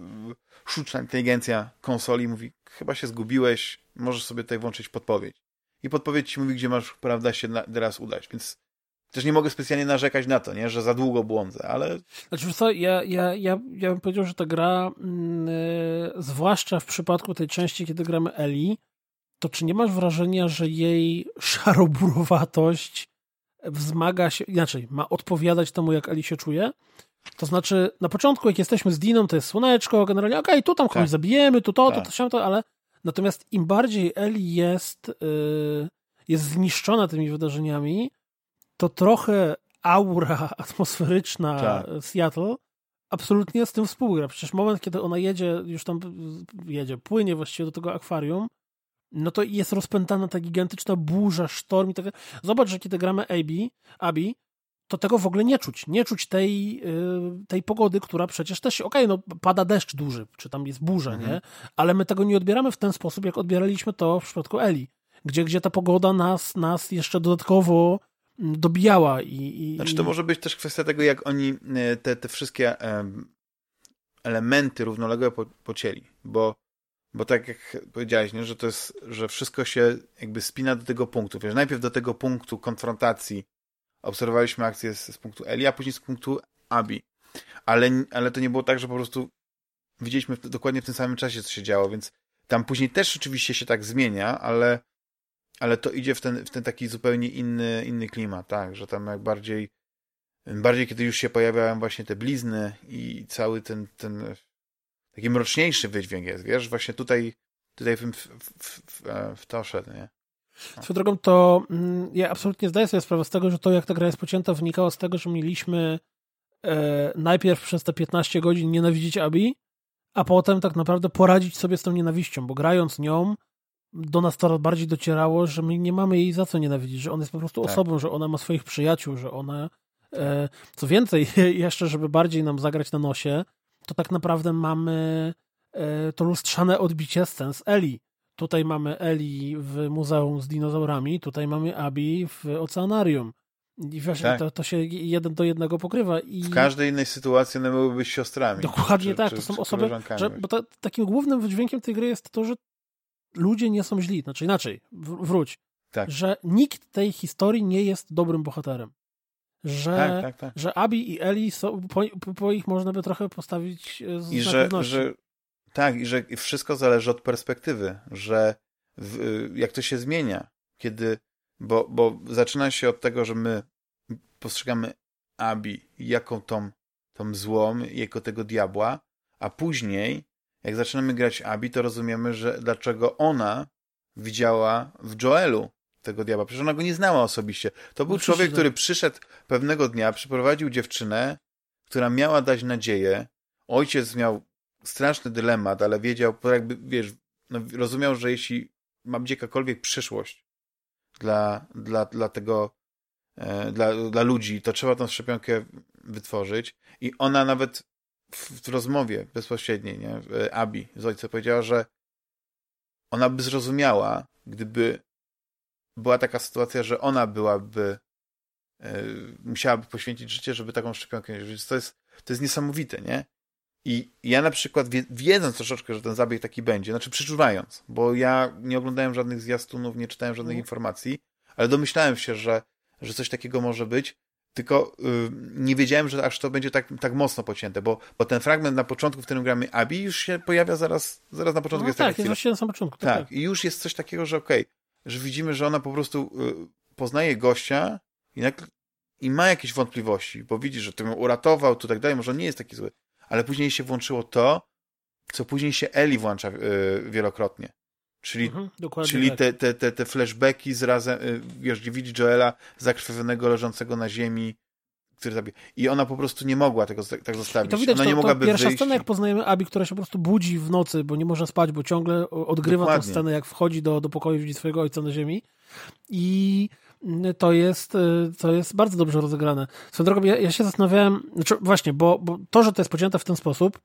sztuczna inteligencja konsoli mówi, chyba się zgubiłeś, możesz sobie tutaj włączyć podpowiedź. I podpowiedź ci mówi, gdzie masz, prawda, się teraz udać. Więc też nie mogę specjalnie narzekać na to, nie? że za długo błądzę, ale... Znaczy, co, ja, ja, ja, ja bym powiedział, że ta gra, yy, zwłaszcza w przypadku tej części, kiedy gramy Eli, to czy nie masz wrażenia, że jej szaroburowatość wzmaga się, inaczej, ma odpowiadać temu, jak Eli się czuje? To znaczy, na początku, jak jesteśmy z Diną, to jest słoneczko, generalnie, okej, okay, tu tam kogoś tak. zabijemy, tu to, tak. to, to, to, ale natomiast im bardziej Eli jest, yy, jest zniszczona tymi wydarzeniami, to trochę aura atmosferyczna tak. Seattle absolutnie z tym współgra. Przecież moment, kiedy ona jedzie, już tam jedzie, płynie właściwie do tego akwarium, no to jest rozpętana ta gigantyczna burza, sztorm i tak Zobacz, że kiedy gramy Abi, Abi to tego w ogóle nie czuć. Nie czuć tej, y, tej pogody, która przecież też, okej, okay, no pada deszcz duży, czy tam jest burza, mhm. nie? Ale my tego nie odbieramy w ten sposób, jak odbieraliśmy to w przypadku Eli, gdzie, gdzie ta pogoda nas, nas jeszcze dodatkowo dobijała i, i... Znaczy to może być też kwestia tego, jak oni e, te, te wszystkie elementy równoległe po, pocięli, bo, bo tak jak powiedziałeś, nie, że to jest, że wszystko się jakby spina do tego punktu, wiesz, najpierw do tego punktu konfrontacji obserwowaliśmy akcję z, z punktu Eli, a później z punktu Abi, ale, ale to nie było tak, że po prostu widzieliśmy dokładnie w tym samym czasie, co się działo, więc tam później też oczywiście się tak zmienia, ale ale to idzie w ten, w ten taki zupełnie inny, inny klimat, tak, że tam jak bardziej, bardziej kiedy już się pojawiają właśnie te blizny i cały ten, ten taki mroczniejszy wydźwięk jest, wiesz, właśnie tutaj, tutaj w, w, w, w to szedł, nie? Swoją drogą to mm, ja absolutnie zdaję sobie sprawę z tego, że to jak ta gra jest pocięta wynikało z tego, że mieliśmy e, najpierw przez te 15 godzin nienawidzić Abi, a potem tak naprawdę poradzić sobie z tą nienawiścią, bo grając nią do nas coraz bardziej docierało, że my nie mamy jej za co nienawidzić, że ona jest po prostu tak. osobą, że ona ma swoich przyjaciół, że ona. E, co więcej, jeszcze, żeby bardziej nam zagrać na nosie, to tak naprawdę mamy e, to lustrzane odbicie scen z Eli. Tutaj mamy Eli w muzeum z dinozaurami, tutaj mamy Abi w oceanarium. I właśnie tak. to, to się jeden do jednego pokrywa. I... W każdej innej sytuacji one być siostrami. Dokładnie czy, tak, czy, to są osoby, że, bo to, takim głównym wydźwiękiem tej gry jest to, że ludzie nie są źli. Znaczy inaczej, wróć. Tak. Że nikt tej historii nie jest dobrym bohaterem. Że, tak, tak, tak. że Abi i Eli są, po, po, ich można by trochę postawić e, z I że, że Tak, i że wszystko zależy od perspektywy, że w, jak to się zmienia, kiedy, bo, bo zaczyna się od tego, że my postrzegamy Abi jako tą, tą złą, jako tego diabła, a później jak zaczynamy grać Abi, to rozumiemy, że dlaczego ona widziała w Joelu tego diabła. Przecież ona go nie znała osobiście. To był no, człowiek, który przyszedł pewnego dnia, przyprowadził dziewczynę, która miała dać nadzieję. Ojciec miał straszny dylemat, ale wiedział, jakby, wiesz, no, rozumiał, że jeśli ma być jakakolwiek przyszłość dla, dla, dla tego, e, dla, dla ludzi, to trzeba tą szczepionkę wytworzyć. I ona nawet w, w rozmowie bezpośredniej, nie, Abi z ojcem powiedziała, że ona by zrozumiała, gdyby była taka sytuacja, że ona byłaby e, musiałaby poświęcić życie, żeby taką szczepionkę mieć. To jest, to jest niesamowite, nie? I ja na przykład, wiedząc troszeczkę, że ten zabieg taki będzie, znaczy przeczuwając, bo ja nie oglądałem żadnych zwiastunów, nie czytałem żadnych mm. informacji, ale domyślałem się, że, że coś takiego może być, tylko y, nie wiedziałem, że aż to będzie tak, tak mocno pocięte, bo, bo ten fragment na początku, w którym gramy Abi, już się pojawia zaraz, zaraz na początku. No jest tak, jest właśnie na samym początku. Tak, tak, i już jest coś takiego, że okej, okay, że widzimy, że ona po prostu y, poznaje gościa i, i ma jakieś wątpliwości, bo widzi, że to ją uratował, to tak dalej, może on nie jest taki zły. Ale później się włączyło to, co później się Eli włącza y, wielokrotnie. Czyli, mhm, czyli tak. te, te, te, te flashbacki z razem, y, wiesz, gdzie widzi Joela zakrwawionego, leżącego na ziemi, który zabije. I ona po prostu nie mogła tego tak zostawić. I to widać, ona to, nie mogłaby pierwsza wyjść. scena, jak poznajemy Abi, która się po prostu budzi w nocy, bo nie może spać, bo ciągle odgrywa Dokładnie. tę scenę, jak wchodzi do, do pokoju, widzi swojego ojca na ziemi. I to jest, y, to jest bardzo dobrze rozegrane. Swoją drogą, ja, ja się zastanawiałem, znaczy właśnie, bo, bo to, że to jest pocięte w ten sposób,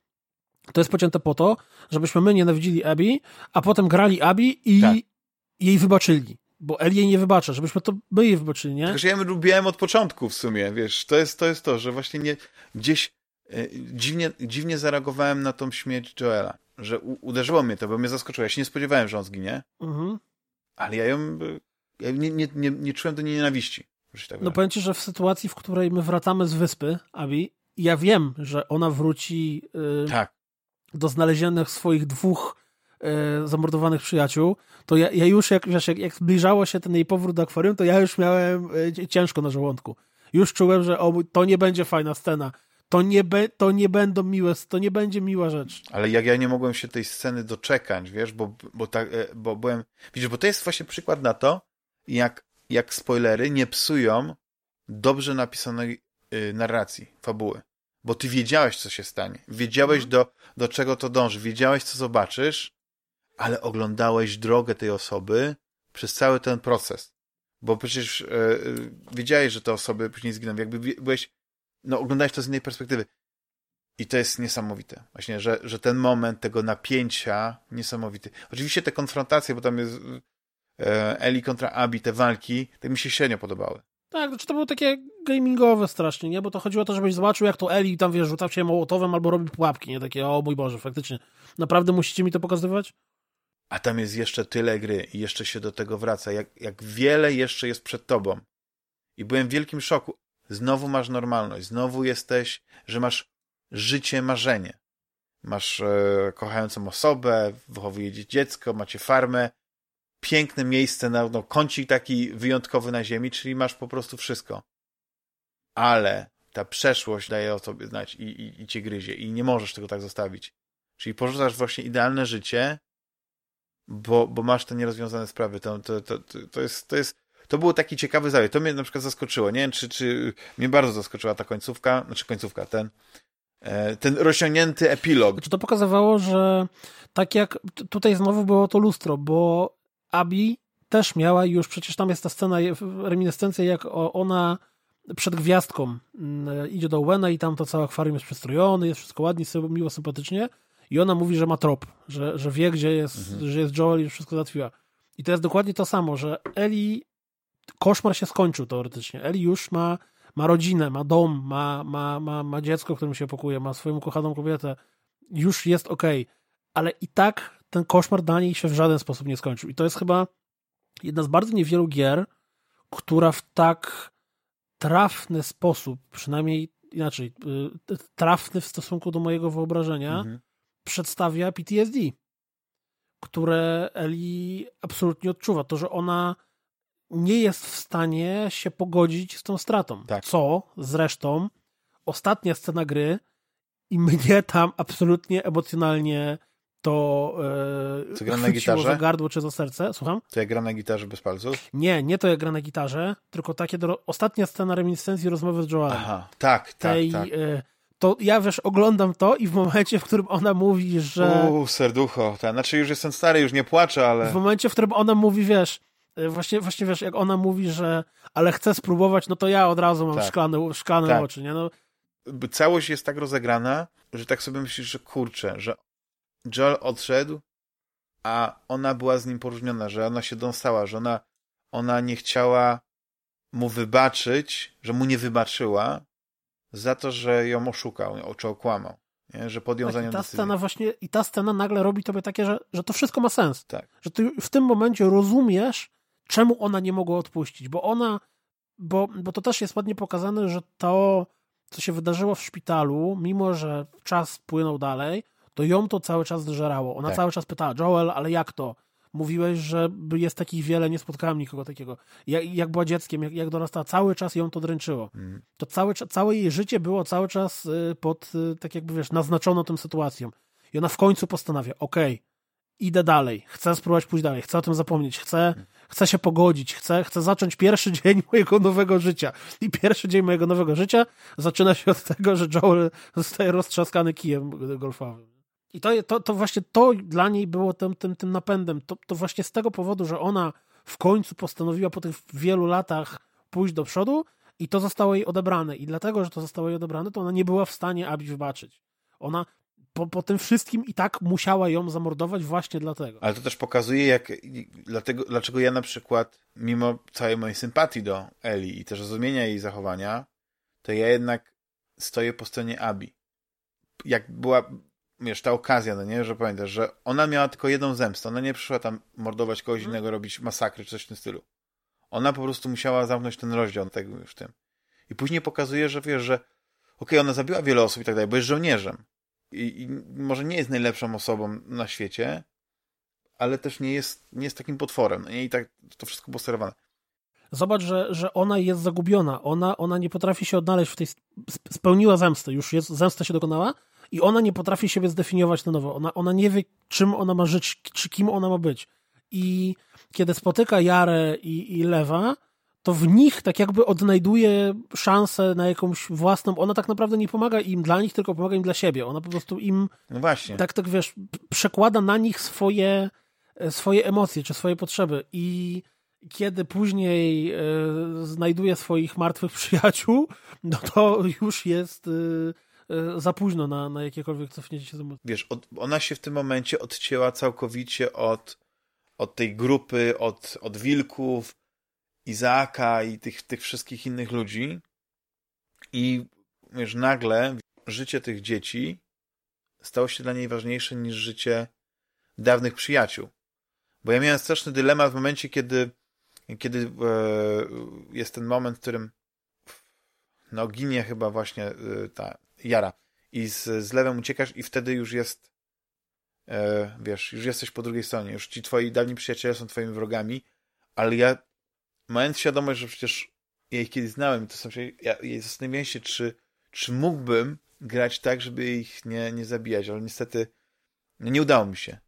to jest pocięte po to, żebyśmy my nienawidzili Abby, a potem grali Abby i tak. jej wybaczyli. Bo Eli jej nie wybacza, żebyśmy to my jej wybaczyli, nie? Także ja lubiłem od początku w sumie, wiesz, to jest to, jest to że właśnie nie, gdzieś e, dziwnie, dziwnie zareagowałem na tą śmierć Joela, że u, uderzyło mnie to, bo mnie zaskoczyło. Ja się nie spodziewałem, że on zginie, mhm. ale ja ją, ja nie, nie, nie, nie czułem do niej nienawiści. Tak no powiem ci, że w sytuacji, w której my wracamy z wyspy, Abi, ja wiem, że ona wróci yy, tak. do znalezionych swoich dwóch yy, zamordowanych przyjaciół, to ja, ja już, jak, wiesz, jak, jak zbliżało się ten jej powrót do akwarium, to ja już miałem yy, ciężko na żołądku. Już czułem, że o, to nie będzie fajna scena. To nie, be, to nie będą miłe, to nie będzie miła rzecz. Ale jak ja nie mogłem się tej sceny doczekać, wiesz, bo, bo, tak, bo byłem, widzisz, bo to jest właśnie przykład na to, jak, jak spoilery nie psują dobrze napisanej y, narracji, fabuły. Bo ty wiedziałeś, co się stanie. Wiedziałeś, mhm. do, do czego to dąży. Wiedziałeś, co zobaczysz, ale oglądałeś drogę tej osoby przez cały ten proces. Bo przecież y, y, wiedziałeś, że te osoby później zginą. Jakby byłeś, no oglądałeś to z innej perspektywy. I to jest niesamowite. Właśnie, że, że ten moment tego napięcia niesamowity. Oczywiście te konfrontacje, bo tam jest Eli kontra Abi, te walki, tak mi się średnio podobały. Tak, znaczy to było takie gamingowe strasznie, nie? Bo to chodziło o to, żebyś zobaczył, jak to Eli tam, wiesz, rzucał się mołotowem albo robi pułapki, nie? Takie, o mój Boże, faktycznie. Naprawdę musicie mi to pokazywać? A tam jest jeszcze tyle gry i jeszcze się do tego wraca. Jak, jak wiele jeszcze jest przed tobą. I byłem w wielkim szoku. Znowu masz normalność, znowu jesteś, że masz życie, marzenie. Masz e, kochającą osobę, wychowujecie dziecko, macie farmę, piękne miejsce, na, no, kącik taki wyjątkowy na ziemi, czyli masz po prostu wszystko. Ale ta przeszłość daje o sobie znać i, i, i cię gryzie i nie możesz tego tak zostawić. Czyli porzucasz właśnie idealne życie, bo, bo masz te nierozwiązane sprawy. To, to, to, to, jest, to jest to był taki ciekawy zabieg. To mnie na przykład zaskoczyło. Nie wiem, czy, czy mnie bardzo zaskoczyła ta końcówka, znaczy końcówka, ten, e, ten rozciągnięty epilog. Czy to pokazywało, że tak jak tutaj znowu było to lustro, bo Abi też miała już, przecież tam jest ta scena, reminiscencja, jak ona przed gwiazdką mm, idzie do Wena i tam to całe akwarium jest przestrojone, jest wszystko ładnie, miło, sympatycznie i ona mówi, że ma trop, że, że wie, gdzie jest, mhm. że jest Joel i wszystko zatwiła. I to jest dokładnie to samo, że Eli koszmar się skończył teoretycznie. Eli już ma, ma rodzinę, ma dom, ma, ma, ma, ma dziecko, którym się opokuje, ma swoją kochaną kobietę. Już jest ok, ale i tak ten koszmar dla niej się w żaden sposób nie skończył. I to jest chyba jedna z bardzo niewielu gier, która w tak trafny sposób, przynajmniej inaczej, y, trafny w stosunku do mojego wyobrażenia, mhm. przedstawia PTSD, które Eli absolutnie odczuwa. To, że ona nie jest w stanie się pogodzić z tą stratą. Tak. Co zresztą ostatnia scena gry i mnie tam absolutnie emocjonalnie to e, Co na gitarze? za gardło czy za serce. Słucham? To jak gra na gitarze bez palców? Nie, nie to jak gra na gitarze, tylko takie do... ostatnia scena reminiscencji rozmowy z Joelem. Aha, tak, tak, Tej, tak. E, to ja wiesz, oglądam to i w momencie, w którym ona mówi, że... Uuu, serducho. Ta. Znaczy już jestem stary, już nie płaczę, ale... W momencie, w którym ona mówi, wiesz, E, właśnie, właśnie wiesz, jak ona mówi, że ale chcę spróbować, no to ja od razu mam tak. szklane, szklane tak. oczy, nie? No. Całość jest tak rozegrana, że tak sobie myślisz, że kurczę, że Joel odszedł, a ona była z nim poróżniona, że ona się dąsała, że ona, ona nie chciała mu wybaczyć, że mu nie wybaczyła za to, że ją oszukał, czy okłamał. Nie? Że podjął tak, za nią i ta decyzję. scena właśnie, I ta scena nagle robi tobie takie, że, że to wszystko ma sens. Tak. Że ty w tym momencie rozumiesz, czemu ona nie mogła odpuścić, bo ona, bo, bo to też jest ładnie pokazane, że to, co się wydarzyło w szpitalu, mimo że czas płynął dalej, to ją to cały czas zżerało. Ona tak. cały czas pytała, Joel, ale jak to? Mówiłeś, że jest takich wiele, nie spotkałem nikogo takiego. Jak, jak była dzieckiem, jak, jak dorastała, cały czas ją to dręczyło. Mm. To całe, całe jej życie było cały czas y, pod, y, tak jakby wiesz, naznaczono tą sytuacją. I ona w końcu postanawia, okej, okay, idę dalej, chcę spróbować pójść dalej, chcę o tym zapomnieć, chcę, chcę się pogodzić, chcę, chcę zacząć pierwszy dzień mojego nowego życia. I pierwszy dzień mojego nowego życia zaczyna się od tego, że Joel zostaje roztrzaskany kijem golfowym. I to, to, to właśnie to dla niej było tym, tym, tym napędem. To, to właśnie z tego powodu, że ona w końcu postanowiła po tych wielu latach pójść do przodu i to zostało jej odebrane. I dlatego, że to zostało jej odebrane, to ona nie była w stanie Abi wybaczyć. Ona po, po tym wszystkim i tak musiała ją zamordować właśnie dlatego. Ale to też pokazuje, jak, dlatego, dlaczego ja na przykład, mimo całej mojej sympatii do Eli i też rozumienia jej zachowania, to ja jednak stoję po stronie Abi. Jak była, wiesz, ta okazja, no nie, że pamiętasz, że ona miała tylko jedną zemstę. Ona nie przyszła tam mordować kogoś hmm. innego, robić masakry czy coś w tym stylu. Ona po prostu musiała zamknąć ten rozdział tego już tym. I później pokazuje, że wiesz, że okej, okay, ona zabiła wiele osób i tak dalej, bo jest żołnierzem. I, I, może nie jest najlepszą osobą na świecie, ale też nie jest, nie jest takim potworem. No I tak to wszystko było sterowane. Zobacz, że, że ona jest zagubiona. Ona, ona nie potrafi się odnaleźć w tej. Spełniła zemstę, już jest, zemsta się dokonała i ona nie potrafi siebie zdefiniować na nowo. Ona, ona nie wie, czym ona ma żyć, czy kim ona ma być. I kiedy spotyka Jarę i, i Lewa, to w nich tak jakby odnajduje szansę na jakąś własną. Ona tak naprawdę nie pomaga im dla nich, tylko pomaga im dla siebie. Ona po prostu im. No właśnie. Tak, tak wiesz, przekłada na nich swoje, swoje emocje czy swoje potrzeby. I kiedy później e, znajduje swoich martwych przyjaciół, no to już jest e, e, za późno na, na jakiekolwiek cofnięcie się do Wiesz, od, ona się w tym momencie odcięła całkowicie od, od tej grupy, od, od wilków, Izaaka i tych, tych wszystkich innych ludzi. I wiesz, nagle życie tych dzieci stało się dla niej ważniejsze niż życie dawnych przyjaciół. Bo ja miałem straszny dylemat w momencie, kiedy kiedy e, jest ten moment, w którym no ginie chyba właśnie e, ta Jara i z, z lewem uciekasz i wtedy już jest e, wiesz, już jesteś po drugiej stronie, już ci twoi dawni przyjaciele są twoimi wrogami, ale ja mając świadomość, że przecież ja ich kiedyś znałem to są ja, ja zastanawiałem się, czy, czy mógłbym grać tak, żeby ich nie, nie zabijać, ale niestety no nie udało mi się.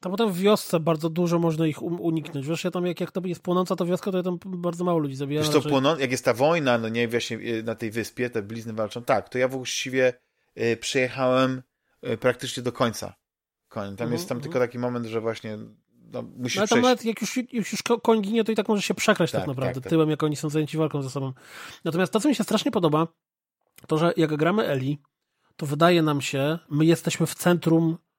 To potem w wiosce bardzo dużo można ich uniknąć. Wiesz, ja tam jak, jak to jest płonąca ta wioska, to ja tam bardzo mało ludzi zabijam. Wiesz to płoną, jak jest ta wojna, no nie, właśnie y, na tej wyspie, te blizny walczą, tak, to ja właściwie y, przyjechałem y, praktycznie do końca. Koń. Tam jest tam mhm, tylko mhm. taki moment, że właśnie no, musisz no, ale tam nawet jak już, jak już koń ginie, to i tak może się przekraść tak, tak naprawdę tak, tak. tyłem, jak oni są zajęci walką ze sobą. Natomiast to, co mi się strasznie podoba, to, że jak gramy Eli, to wydaje nam się, my jesteśmy w centrum E,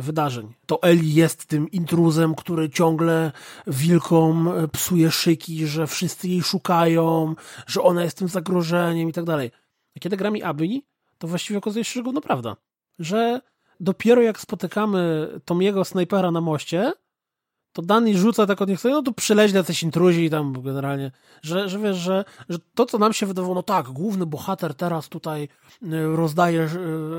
wydarzeń. To Eli jest tym intruzem, który ciągle wilkom e, psuje szyki, że wszyscy jej szukają, że ona jest tym zagrożeniem i tak dalej. A kiedy gra mi Abby, to właściwie okazuje się, że gówno prawda. Że dopiero jak spotykamy Tomiego snajpera na moście, to Dani rzuca tak od nich no to przyleźli coś intruzi i tam generalnie, że, że wiesz, że, że to, co nam się wydawało, no tak, główny bohater teraz tutaj y, rozdaje, y,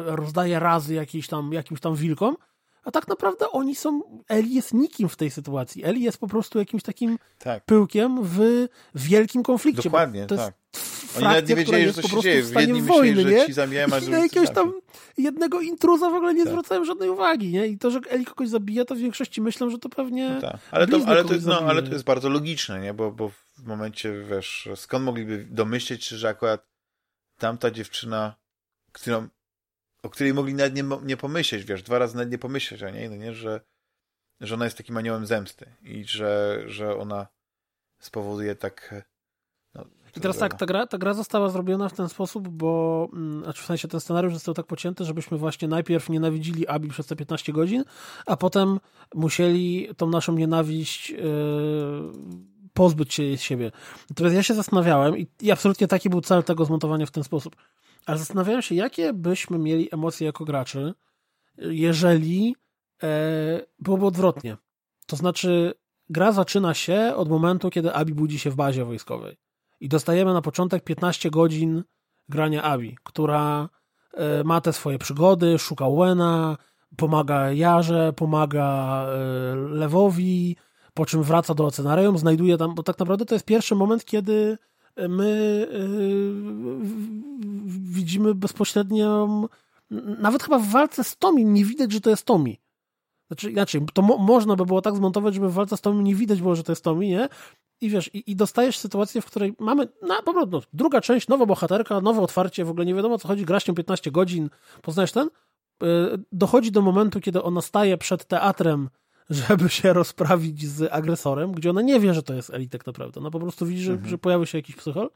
rozdaje razy jakiś tam, jakimś tam wilkom, a tak naprawdę oni są, Eli jest nikim w tej sytuacji. Eli jest po prostu jakimś takim tak. pyłkiem w wielkim konflikcie. Dokładnie, to tak. Oni nawet nie wiedzieli, że coś się dzieje. W jedni wojny, myśleli, że ci zabijamy, a na jakiegoś tam jednego intruza w ogóle nie tak. zwracają żadnej uwagi, nie? I to, że Eli kogoś zabija, to w większości myślą, że to pewnie no tak. ale, to, ale, to jest, no, ale to jest bardzo logiczne, nie? Bo, bo w momencie, wiesz, skąd mogliby domyśleć się, że akurat tamta dziewczyna, którą o której mogli nawet nie, nie pomyśleć, wiesz, dwa razy nawet nie pomyśleć o niej, no nie, że, że ona jest takim aniołem zemsty i że, że ona spowoduje tak... I teraz tak, ta gra, ta gra została zrobiona w ten sposób, bo znaczy w sensie ten scenariusz został tak pocięty, żebyśmy właśnie najpierw nienawidzili Abi przez te 15 godzin, a potem musieli tą naszą nienawiść yy, pozbyć się siebie. Natomiast ja się zastanawiałem i, i absolutnie taki był cel tego zmontowania w ten sposób ale zastanawiałem się, jakie byśmy mieli emocje jako graczy, jeżeli e, byłoby odwrotnie. To znaczy, gra zaczyna się od momentu, kiedy Abi budzi się w bazie wojskowej. I dostajemy na początek 15 godzin grania Abi, która e, ma te swoje przygody, szuka Wena, pomaga Jarze, pomaga e, Lewowi, po czym wraca do ocenarium, znajduje tam, bo tak naprawdę to jest pierwszy moment, kiedy my yy, widzimy bezpośrednio, nawet chyba w walce z Tomi nie widać, że to jest Tomi. Znaczy inaczej, to mo można by było tak zmontować, żeby w walce z Tomi nie widać było, że to jest Tomi, nie? I wiesz, i, i dostajesz sytuację, w której mamy, na po prostu, druga część, nowa bohaterka, nowe otwarcie, w ogóle nie wiadomo co chodzi, grasz nią 15 godzin, poznajesz ten, yy, dochodzi do momentu, kiedy ona staje przed teatrem żeby się rozprawić z agresorem, gdzie ona nie wie, że to jest Eli tak naprawdę. No po prostu widzi, że, mhm. że pojawił się jakiś psychol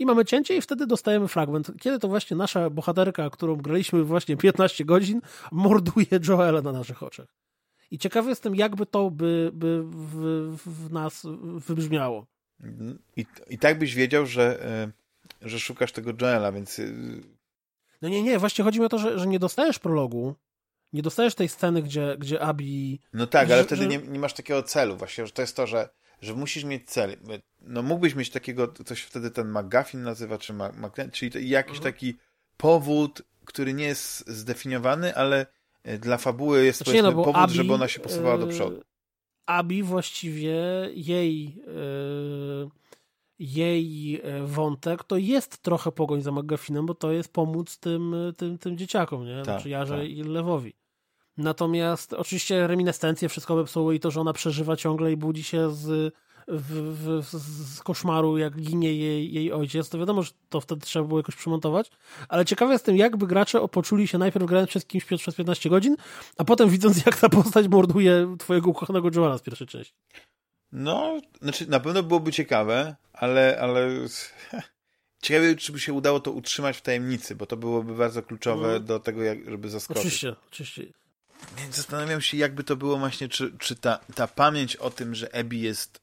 i mamy cięcie i wtedy dostajemy fragment, kiedy to właśnie nasza bohaterka, którą graliśmy właśnie 15 godzin, morduje Joela na naszych oczach. I ciekawy jestem, jakby to by, by w, w nas wybrzmiało. I, I tak byś wiedział, że, e, że szukasz tego Joela, więc... E, no nie, nie, właśnie chodzi mi o to, że, że nie dostajesz prologu, nie dostajesz tej sceny, gdzie, gdzie Abi... No tak, ale że, wtedy że... nie, nie masz takiego celu właśnie, że to jest to, że że musisz mieć cel. No mógłbyś mieć takiego, coś wtedy ten McGuffin nazywa, czy Mac, czyli jakiś mhm. taki powód, który nie jest zdefiniowany, ale e, dla fabuły jest znaczy, no, powód, Abi, żeby ona się posuwała do przodu. E, Abi właściwie jej yy, jej wątek to jest trochę pogoń za McGuffinem, bo to jest pomóc tym, tym, tym dzieciakom, nie? Tak, znaczy Jarze tak. i Lewowi. Natomiast oczywiście reminiscencje wszystko wepsuło i to, że ona przeżywa ciągle i budzi się z, w, w, z koszmaru, jak ginie jej, jej ojciec, to wiadomo, że to wtedy trzeba było jakoś przymontować, ale ciekawe jestem, jakby gracze poczuli się najpierw grając przez kimś przez 15 godzin, a potem widząc, jak ta postać morduje twojego ukochanego Joana z pierwszej części. No, znaczy na pewno byłoby ciekawe, ale, ale ciekawe, czy by się udało to utrzymać w tajemnicy, bo to byłoby bardzo kluczowe no. do tego, jak, żeby zaskoczyć. Oczywiście, oczywiście. Więc zastanawiam się, jakby to było właśnie, czy, czy ta, ta pamięć o tym, że Ebi jest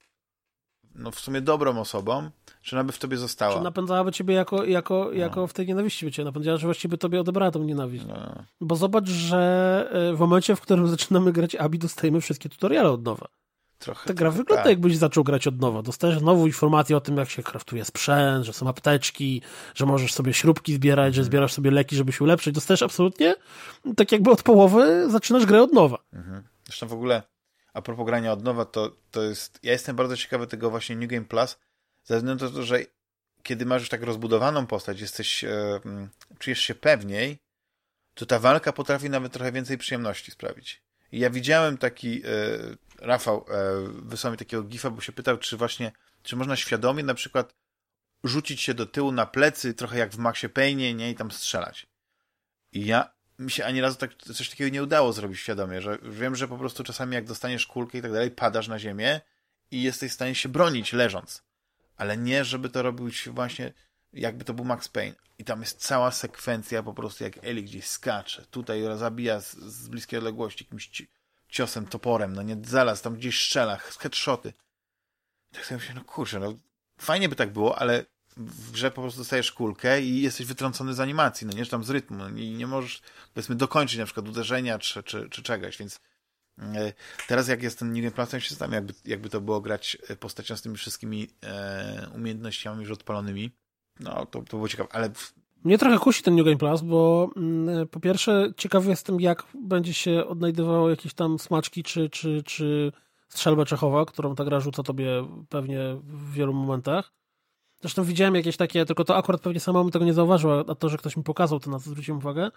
no w sumie dobrą osobą, czy ona by w tobie została. Czy napędzałaby ciebie jako, jako, no. jako w tej nienawiści by cię napędzała, że właściwie tobie odebrała tą nienawiść. No. Bo zobacz, że e, w momencie, w którym zaczynamy grać Abi, dostajemy wszystkie tutoriale od nowa. Trochę, Ta gra wygląda tak. jakbyś zaczął grać od nowa. Dostajesz znowu informacje o tym, jak się kraftuje sprzęt, że są apteczki, że możesz sobie śrubki zbierać, że mhm. zbierasz sobie leki, żeby się ulepszyć. Dostajesz absolutnie, tak jakby od połowy zaczynasz grę od nowa. Mhm. Zresztą w ogóle a propos grania od nowa, to, to jest... Ja jestem bardzo ciekawy tego właśnie New Game Plus, ze względu na to, że kiedy masz już tak rozbudowaną postać, jesteś, e, czujesz się pewniej, to ta walka potrafi nawet trochę więcej przyjemności sprawić. Ja widziałem taki, e, Rafał e, wysłał mi takiego gifa, bo się pytał, czy właśnie, czy można świadomie na przykład rzucić się do tyłu na plecy, trochę jak w Maxie Payne, nie, i tam strzelać. I ja mi się ani razu tak, coś takiego nie udało zrobić świadomie, że wiem, że po prostu czasami jak dostaniesz kulkę i tak dalej, padasz na ziemię i jesteś w stanie się bronić leżąc. Ale nie, żeby to robić właśnie jakby to był Max Payne. I tam jest cała sekwencja po prostu jak Eli gdzieś skacze. Tutaj zabija z, z bliskiej odległości jakimś ciosem, toporem, no nie, zaraz tam gdzieś strzela, headshoty. Tak sobie myślę, no kurczę, no fajnie by tak było, ale w grze po prostu dostajesz kulkę i jesteś wytrącony z animacji, no nie, tam z rytmu no, i nie możesz, powiedzmy, dokończyć na przykład uderzenia czy, czy, czy czegoś, więc e, teraz jak jest ten New Game się zastanawiam, jakby, jakby to było grać e, postacią z tymi wszystkimi e, umiejętnościami już odpalonymi. No, to, to było ciekawe, ale... Mnie trochę kusi ten New Game Plus, bo mm, po pierwsze ciekawy jestem, jak będzie się odnajdywało jakieś tam smaczki czy, czy, czy strzelbę Czechowa, którą ta gra rzuca tobie pewnie w wielu momentach. Zresztą widziałem jakieś takie, tylko to akurat pewnie samemu tego nie zauważył, a to, że ktoś mi pokazał, to na co zwróciłem uwagę,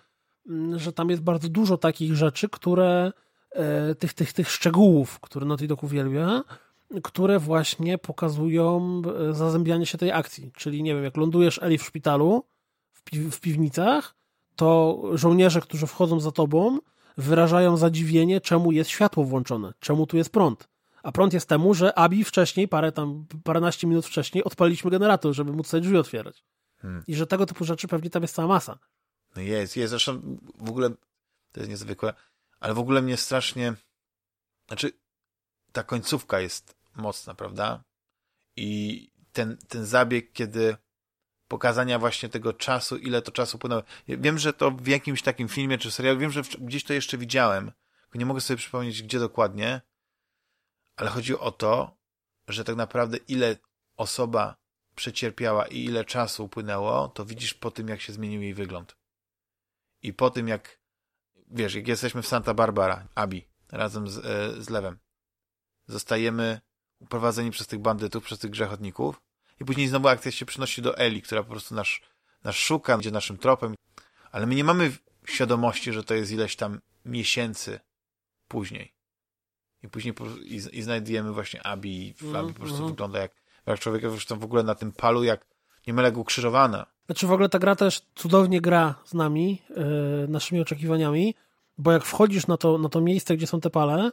mm, że tam jest bardzo dużo takich rzeczy, które, e, tych, tych, tych szczegółów, które Naughty Dog uwielbia, które właśnie pokazują e, zazębianie się tej akcji. Czyli nie wiem, jak lądujesz Eli w szpitalu, w, pi w piwnicach, to żołnierze, którzy wchodzą za tobą, wyrażają zadziwienie, czemu jest światło włączone, czemu tu jest prąd. A prąd jest temu, że Abi wcześniej, parę tam, paręnaście minut wcześniej odpaliliśmy generator, żeby móc sobie drzwi otwierać. Hmm. I że tego typu rzeczy pewnie tam jest cała masa. No jest, jest. Zresztą w ogóle to jest niezwykłe, ale w ogóle mnie strasznie znaczy ta końcówka jest mocna, prawda? I ten, ten zabieg, kiedy pokazania właśnie tego czasu, ile to czasu płynęło. Wiem, że to w jakimś takim filmie czy serialu, wiem, że gdzieś to jeszcze widziałem, nie mogę sobie przypomnieć, gdzie dokładnie, ale chodzi o to, że tak naprawdę ile osoba przecierpiała i ile czasu upłynęło, to widzisz po tym, jak się zmienił jej wygląd. I po tym, jak wiesz, jak jesteśmy w Santa Barbara, Abi, razem z, e, z Lewem, zostajemy uprowadzeni przez tych bandytów, przez tych grzechotników i później znowu akcja się przynosi do Eli, która po prostu nas, nas szuka, idzie naszym tropem, ale my nie mamy świadomości, że to jest ileś tam miesięcy później. I później po, i, i znajdujemy właśnie Abi i mm, Abi po prostu mm. wygląda jak, jak człowiek zresztą w ogóle na tym palu jak niemal jak ukrzyżowana. Znaczy w ogóle ta gra też cudownie gra z nami, yy, naszymi oczekiwaniami, bo jak wchodzisz na to, na to miejsce, gdzie są te pale,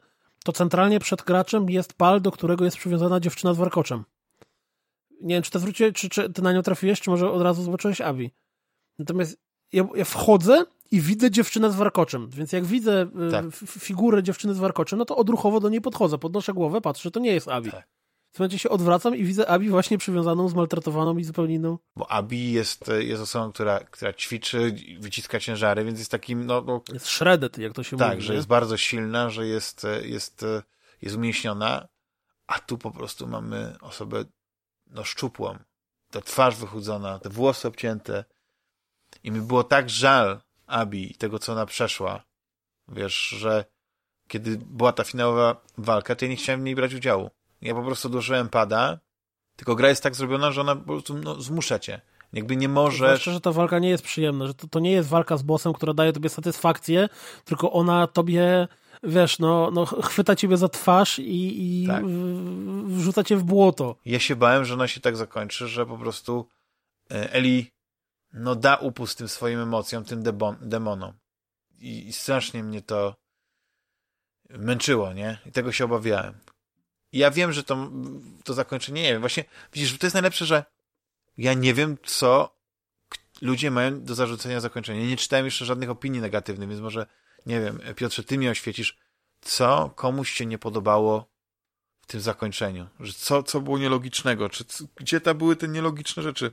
to centralnie przed graczem jest pal, do którego jest przywiązana dziewczyna z warkoczem. Nie wiem, czy to zwróciłeś, czy, czy ty na nią trafiłeś, czy może od razu zobaczyłeś Abi. Natomiast ja, ja wchodzę i widzę dziewczynę z warkoczem, więc jak widzę y, tak. figurę dziewczyny z warkoczem, no to odruchowo do niej podchodzę, podnoszę głowę, patrzę, że to nie jest Abi. Tak. W tym momencie się odwracam i widzę Abi właśnie przywiązaną, zmaltretowaną i zupełnie inną. Bo Abi jest, jest osobą, która, która ćwiczy, wyciska ciężary, więc jest takim, no... no jest shredded, jak to się tak, mówi. Tak, że nie? jest bardzo silna, że jest, jest, jest umięśniona, A tu po prostu mamy osobę no szczupłą, ta twarz wychudzona, te włosy obcięte. I mi było tak żal Abi i tego, co ona przeszła. Wiesz, że kiedy była ta finałowa walka, to ja nie chciałem w niej brać udziału. Ja po prostu odłożyłem pada, tylko gra jest tak zrobiona, że ona po prostu no, zmusza cię. Jakby nie możesz... Zwłaszcza, że ta walka nie jest przyjemna, że to, to nie jest walka z bossem, która daje tobie satysfakcję, tylko ona tobie, wiesz, no, no chwyta ciebie za twarz i, i tak. wrzuca cię w błoto. Ja się bałem, że ona się tak zakończy, że po prostu e, Eli no da upust tym swoim emocjom, tym demonom. I, I strasznie mnie to męczyło, nie? I tego się obawiałem. Ja wiem, że to, to zakończenie, nie wiem, właśnie, widzisz, to jest najlepsze, że ja nie wiem, co ludzie mają do zarzucenia zakończenia. Nie czytałem jeszcze żadnych opinii negatywnych, więc może, nie wiem, Piotrze, ty mi oświecisz, co komuś się nie podobało w tym zakończeniu? Że co, co było nielogicznego? Czy, gdzie tam były te nielogiczne rzeczy?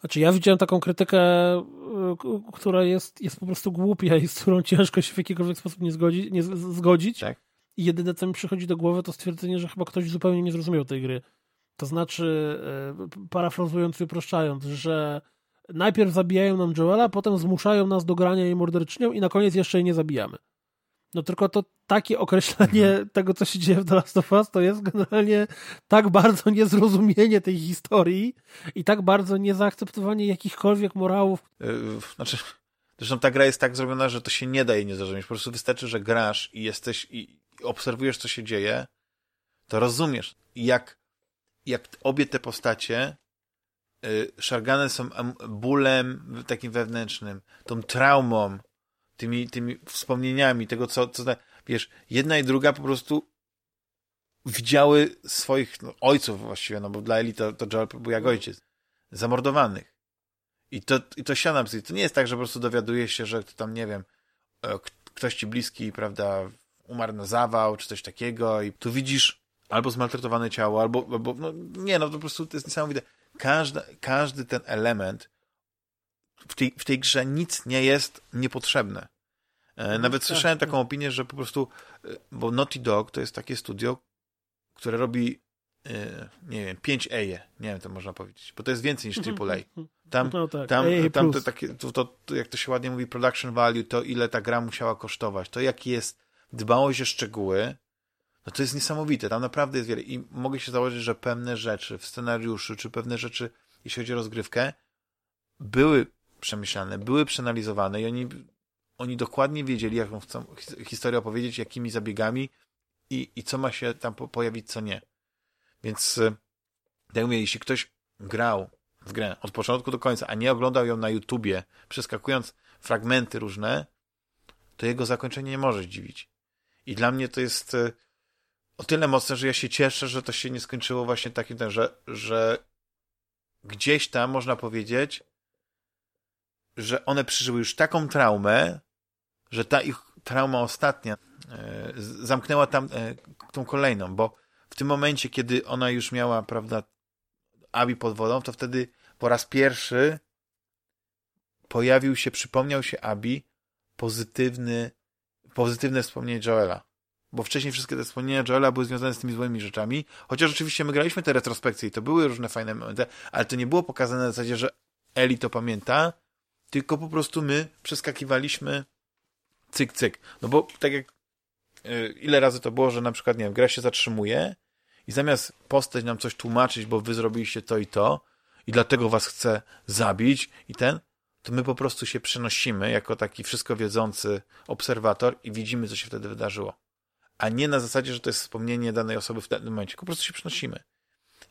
Znaczy, ja widziałem taką krytykę, y, która jest, jest po prostu głupia i z którą ciężko się w jakikolwiek sposób nie, zgodzi, nie zgodzić. Tak. I jedyne, co mi przychodzi do głowy, to stwierdzenie, że chyba ktoś zupełnie nie zrozumiał tej gry. To znaczy, y, parafrazując i uproszczając, że najpierw zabijają nam Joela, potem zmuszają nas do grania jej morderczynią i na koniec jeszcze jej nie zabijamy. No tylko to takie określenie mhm. tego, co się dzieje w The Last of Us, to jest generalnie tak bardzo niezrozumienie tej historii i tak bardzo niezaakceptowanie jakichkolwiek morałów. Yy, znaczy, zresztą ta gra jest tak zrobiona, że to się nie da jej nie zrozumieć. Po prostu wystarczy, że grasz i jesteś i obserwujesz, co się dzieje, to rozumiesz, jak, jak obie te postacie yy, szargane są bólem takim wewnętrznym, tą traumą, tymi, tymi wspomnieniami, tego co, co, wiesz, jedna i druga po prostu widziały swoich no, ojców właściwie, no bo dla Eli to, to Joel był jak ojciec, zamordowanych. I to, i to siada To nie jest tak, że po prostu dowiaduje się, że to tam, nie wiem, e, ktoś ci bliski, prawda, umarł na zawał, czy coś takiego i tu widzisz albo zmaltretowane ciało, albo, albo no nie, no to po prostu to jest niesamowite. Każda, każdy ten element w tej, w tej grze nic nie jest niepotrzebne. E, no nawet tak, słyszałem taką opinię, że po prostu, e, bo Naughty Dog to jest takie studio, które robi, e, nie wiem, 5A, nie wiem, to można powiedzieć, bo to jest więcej niż AAA. Tam, no tak, tam, tam to, takie, to, to, jak to się ładnie mówi, production value, to ile ta gra musiała kosztować, to jaki jest dbałość o szczegóły, no to jest niesamowite, tam naprawdę jest wiele i mogę się założyć, że pewne rzeczy w scenariuszu, czy pewne rzeczy, jeśli chodzi o rozgrywkę, były przemyślane, były przeanalizowane i oni, oni dokładnie wiedzieli, jaką chcą historię opowiedzieć, jakimi zabiegami i, i co ma się tam po, pojawić, co nie. Więc e, tak mówię, jeśli ktoś grał w grę od początku do końca, a nie oglądał ją na YouTubie, przeskakując fragmenty różne, to jego zakończenie nie może zdziwić. I dla mnie to jest e, o tyle mocne, że ja się cieszę, że to się nie skończyło właśnie takim, że, że gdzieś tam można powiedzieć, że one przeżyły już taką traumę, że ta ich trauma ostatnia e, zamknęła tam e, tą kolejną, bo w tym momencie, kiedy ona już miała, prawda, Abi pod wodą, to wtedy po raz pierwszy pojawił się, przypomniał się Abi pozytywny, pozytywne wspomnienie Joela. Bo wcześniej wszystkie te wspomnienia Joela były związane z tymi złymi rzeczami, chociaż oczywiście my graliśmy te retrospekcje i to były różne fajne momenty, ale to nie było pokazane na zasadzie, że Eli to pamięta, tylko po prostu my przeskakiwaliśmy cyk, cyk. No bo tak jak yy, ile razy to było, że na przykład, nie wiem, gra się zatrzymuje i zamiast postać nam coś tłumaczyć, bo wy zrobiliście to i to i dlatego was chce zabić i ten, to my po prostu się przenosimy jako taki wszystko wiedzący obserwator i widzimy, co się wtedy wydarzyło. A nie na zasadzie, że to jest wspomnienie danej osoby w danym momencie. Po prostu się przenosimy.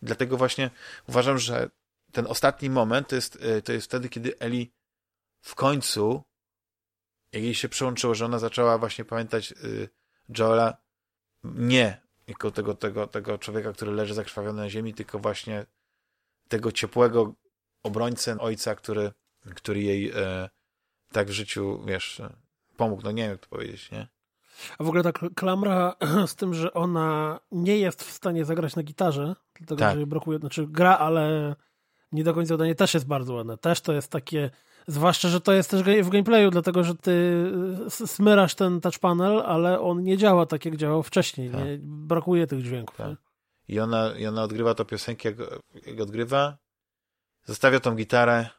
Dlatego właśnie uważam, że ten ostatni moment to jest, y, to jest wtedy, kiedy Eli w końcu, jak jej się przyłączyło, że ona zaczęła właśnie pamiętać y, Joela nie jako tego, tego, tego człowieka, który leży zakrwawiony na ziemi, tylko właśnie tego ciepłego obrońcę ojca, który, który jej e, tak w życiu, wiesz, pomógł. No nie wiem, jak to powiedzieć, nie? A w ogóle ta klamra z tym, że ona nie jest w stanie zagrać na gitarze, dlatego tak. że jej brakuje, znaczy gra, ale nie do końca udanie też jest bardzo ładne. Też to jest takie Zwłaszcza, że to jest też w gameplayu, dlatego że ty smyrasz ten touch panel, ale on nie działa tak, jak działał wcześniej. Tak. Nie? Brakuje tych dźwięków. Tak. i ona, i ona odgrywa tą piosenkę, jak, jak odgrywa, zostawia tą gitarę,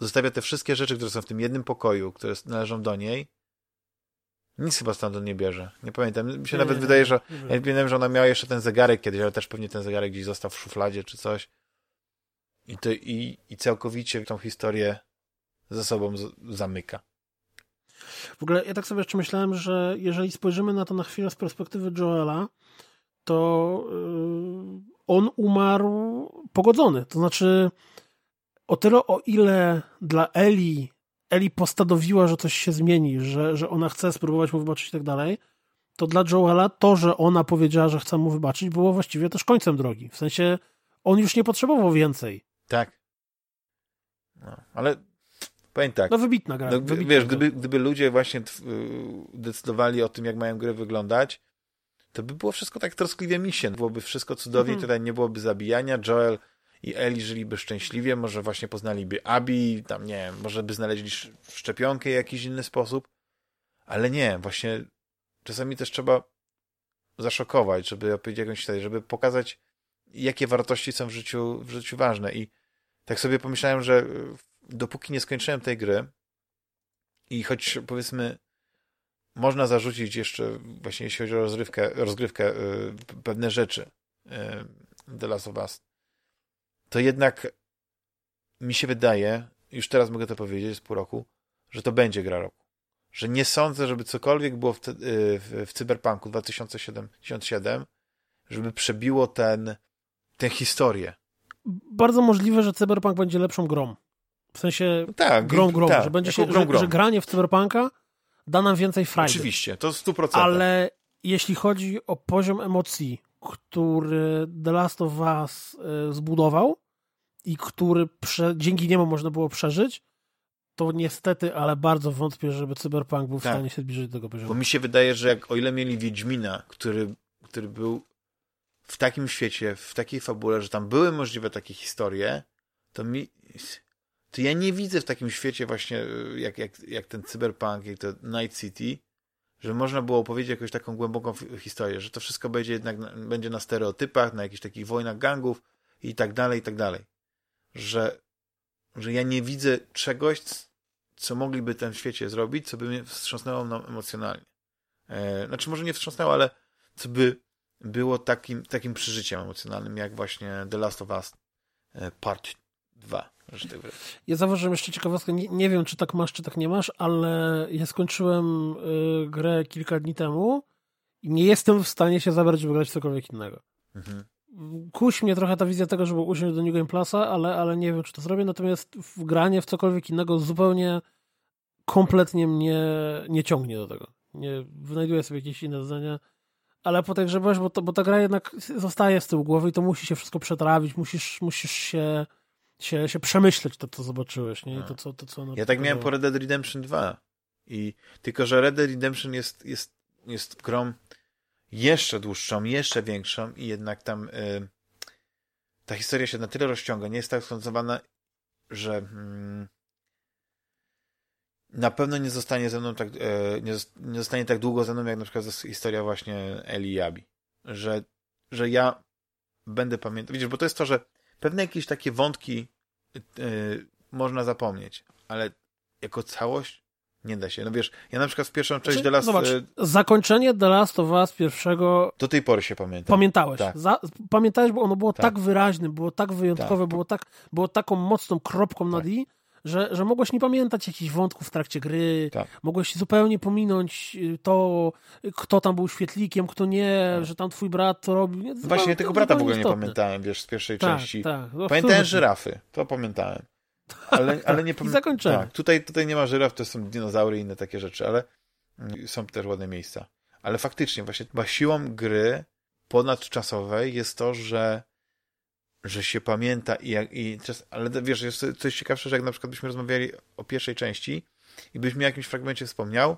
zostawia te wszystkie rzeczy, które są w tym jednym pokoju, które należą do niej. Nic chyba stamtąd nie bierze. Nie pamiętam. Mi się Nie, nawet nie, wydaje, że nie ja wiem. że ona miała jeszcze ten zegarek kiedyś, ale też pewnie ten zegarek gdzieś został w szufladzie czy coś. I, to, i, i całkowicie tą historię ze sobą z, zamyka. W ogóle ja tak sobie jeszcze myślałem, że jeżeli spojrzymy na to na chwilę z perspektywy Joela, to yy, on umarł pogodzony. To znaczy, o tyle o ile dla Eli Eli postanowiła, że coś się zmieni, że, że ona chce spróbować mu wybaczyć i tak dalej, to dla Joela to, że ona powiedziała, że chce mu wybaczyć, było właściwie też końcem drogi. W sensie on już nie potrzebował więcej. Tak. No, ale powiem tak. No wybitna gra. No, wybitna wiesz, gra. gdyby, gdyby ludzie właśnie y, decydowali o tym, jak mają gry wyglądać, to by było wszystko tak troskliwie misie. Byłoby wszystko cudownie, Mhm. tutaj nie byłoby zabijania. Joel i Eli żyliby szczęśliwie, może właśnie poznaliby Abi, tam nie wiem, może by znaleźli sz- szczepionkę w jakiś inny sposób, ale nie, właśnie czasami też trzeba zaszokować, żeby opowiedzieć jakąś historię, żeby pokazać, jakie wartości są w życiu, w życiu ważne. I tak sobie pomyślałem, że y, dopóki nie skończyłem tej gry i choć powiedzmy można zarzucić jeszcze właśnie jeśli chodzi o rozgrywkę y, pewne rzeczy y, The Last of Us, to jednak mi się wydaje, już teraz mogę to powiedzieć z pół roku, że to będzie gra roku. Że nie sądzę, żeby cokolwiek było w, y, w, w Cyberpunku 2077, żeby przebiło ten, tę historię. Bardzo możliwe, że Cyberpunk będzie lepszą grą. W sensie Tak, grą grą, tak, że będzie się, grą, że, grą. że granie w Cyberpunka da nam więcej frajdy. Oczywiście, to 100%. Ale jeśli chodzi o poziom emocji, który The Last of Us y, zbudował i który prze, dzięki niemu można było przeżyć, to niestety, ale bardzo wątpię, żeby Cyberpunk był w Tak. stanie się zbliżyć do tego Bo poziomu. mi się wydaje, że jak o ile mieli Wiedźmina, który, który był w takim świecie, w takiej fabule, że tam były możliwe takie historie, to mi to ja nie widzę w takim świecie właśnie y, jak, jak, jak ten cyberpunk, jak to Night City, że można było opowiedzieć jakąś taką głęboką historię, że to wszystko będzie jednak na, będzie na stereotypach, na jakichś takich wojnach gangów i tak dalej, i tak dalej. Że, że ja nie widzę czegoś, co mogliby w tym świecie zrobić, co by mnie wstrząsnęło mną emocjonalnie. E, znaczy może nie wstrząsnęło, ale co by było takim, takim przeżyciem emocjonalnym, jak właśnie The Last of Us e, Part 2. Tak. Ja zauważyłem jeszcze ciekawostkę, nie, nie wiem czy tak masz, czy tak nie masz, ale ja skończyłem y, grę kilka dni temu i nie jestem w stanie się zabrać, by grać w cokolwiek innego. Mhm. kusi mnie trochę ta wizja tego, żeby usiąść do New Game Plusa, ale, ale nie wiem, czy to zrobię. Natomiast w granie w cokolwiek innego zupełnie kompletnie mnie nie ciągnie do tego. Nie wynajduję sobie jakieś inne zdania. Ale po tej grze, bo, to, bo ta gra jednak zostaje z tyłu głowy i to musi się wszystko przetrawić, musisz, musisz się, się, się przemyśleć to, co zobaczyłeś, nie? I to, co, to, co Ja tak miałem po. Red Dead Redemption 2. I tylko, że Red Dead Redemption jest, jest, jest grą jeszcze dłuższą, jeszcze większą i jednak tam y, ta historia się na tyle rozciąga, nie jest tak skoncentrowana, że mm, na pewno nie zostanie ze mną tak, e, nie, zos- nie zostanie tak długo ze mną, jak na przykład historia właśnie Eli i Abi. Że, że ja będę pamiętał. Widzisz, bo to jest to, że pewne jakieś takie wątki y, można zapomnieć, ale jako całość nie da się. No wiesz, ja na przykład w pierwszą część Znaczy, Last, Zobacz, y, zakończenie The Last of Us pierwszego do tej pory się pamiętam. Pamiętałeś. Tak. Za, pamiętałeś, bo ono było tak, Tak. wyraźne, było tak wyjątkowe, Tak. było, tak, było taką mocną kropką na Tak. D, że, że mogłeś nie pamiętać jakichś wątków w trakcie gry, Tak. mogłeś zupełnie pominąć y, to, kto tam był świetlikiem, kto nie, Tak. że tam twój brat to robił. Nie, Właśnie zupełnie- tego brata w ogóle nie pamiętałem, wiesz, z pierwszej Tak, części. tak. No, Pamiętałem żyrafy, to pamiętałem. Ale, ale nie I pamiętam. zakończenie. Tak, tutaj, tutaj nie ma żyraf, to są dinozaury i inne takie rzeczy, ale mm, są też ładne miejsca. Ale faktycznie, właśnie siłą gry ponadczasowej jest to, że że się pamięta i, jak, i czas, ale wiesz, jest coś ciekawsze, że jak na przykład byśmy rozmawiali o pierwszej części i byś mi o jakimś fragmencie wspomniał,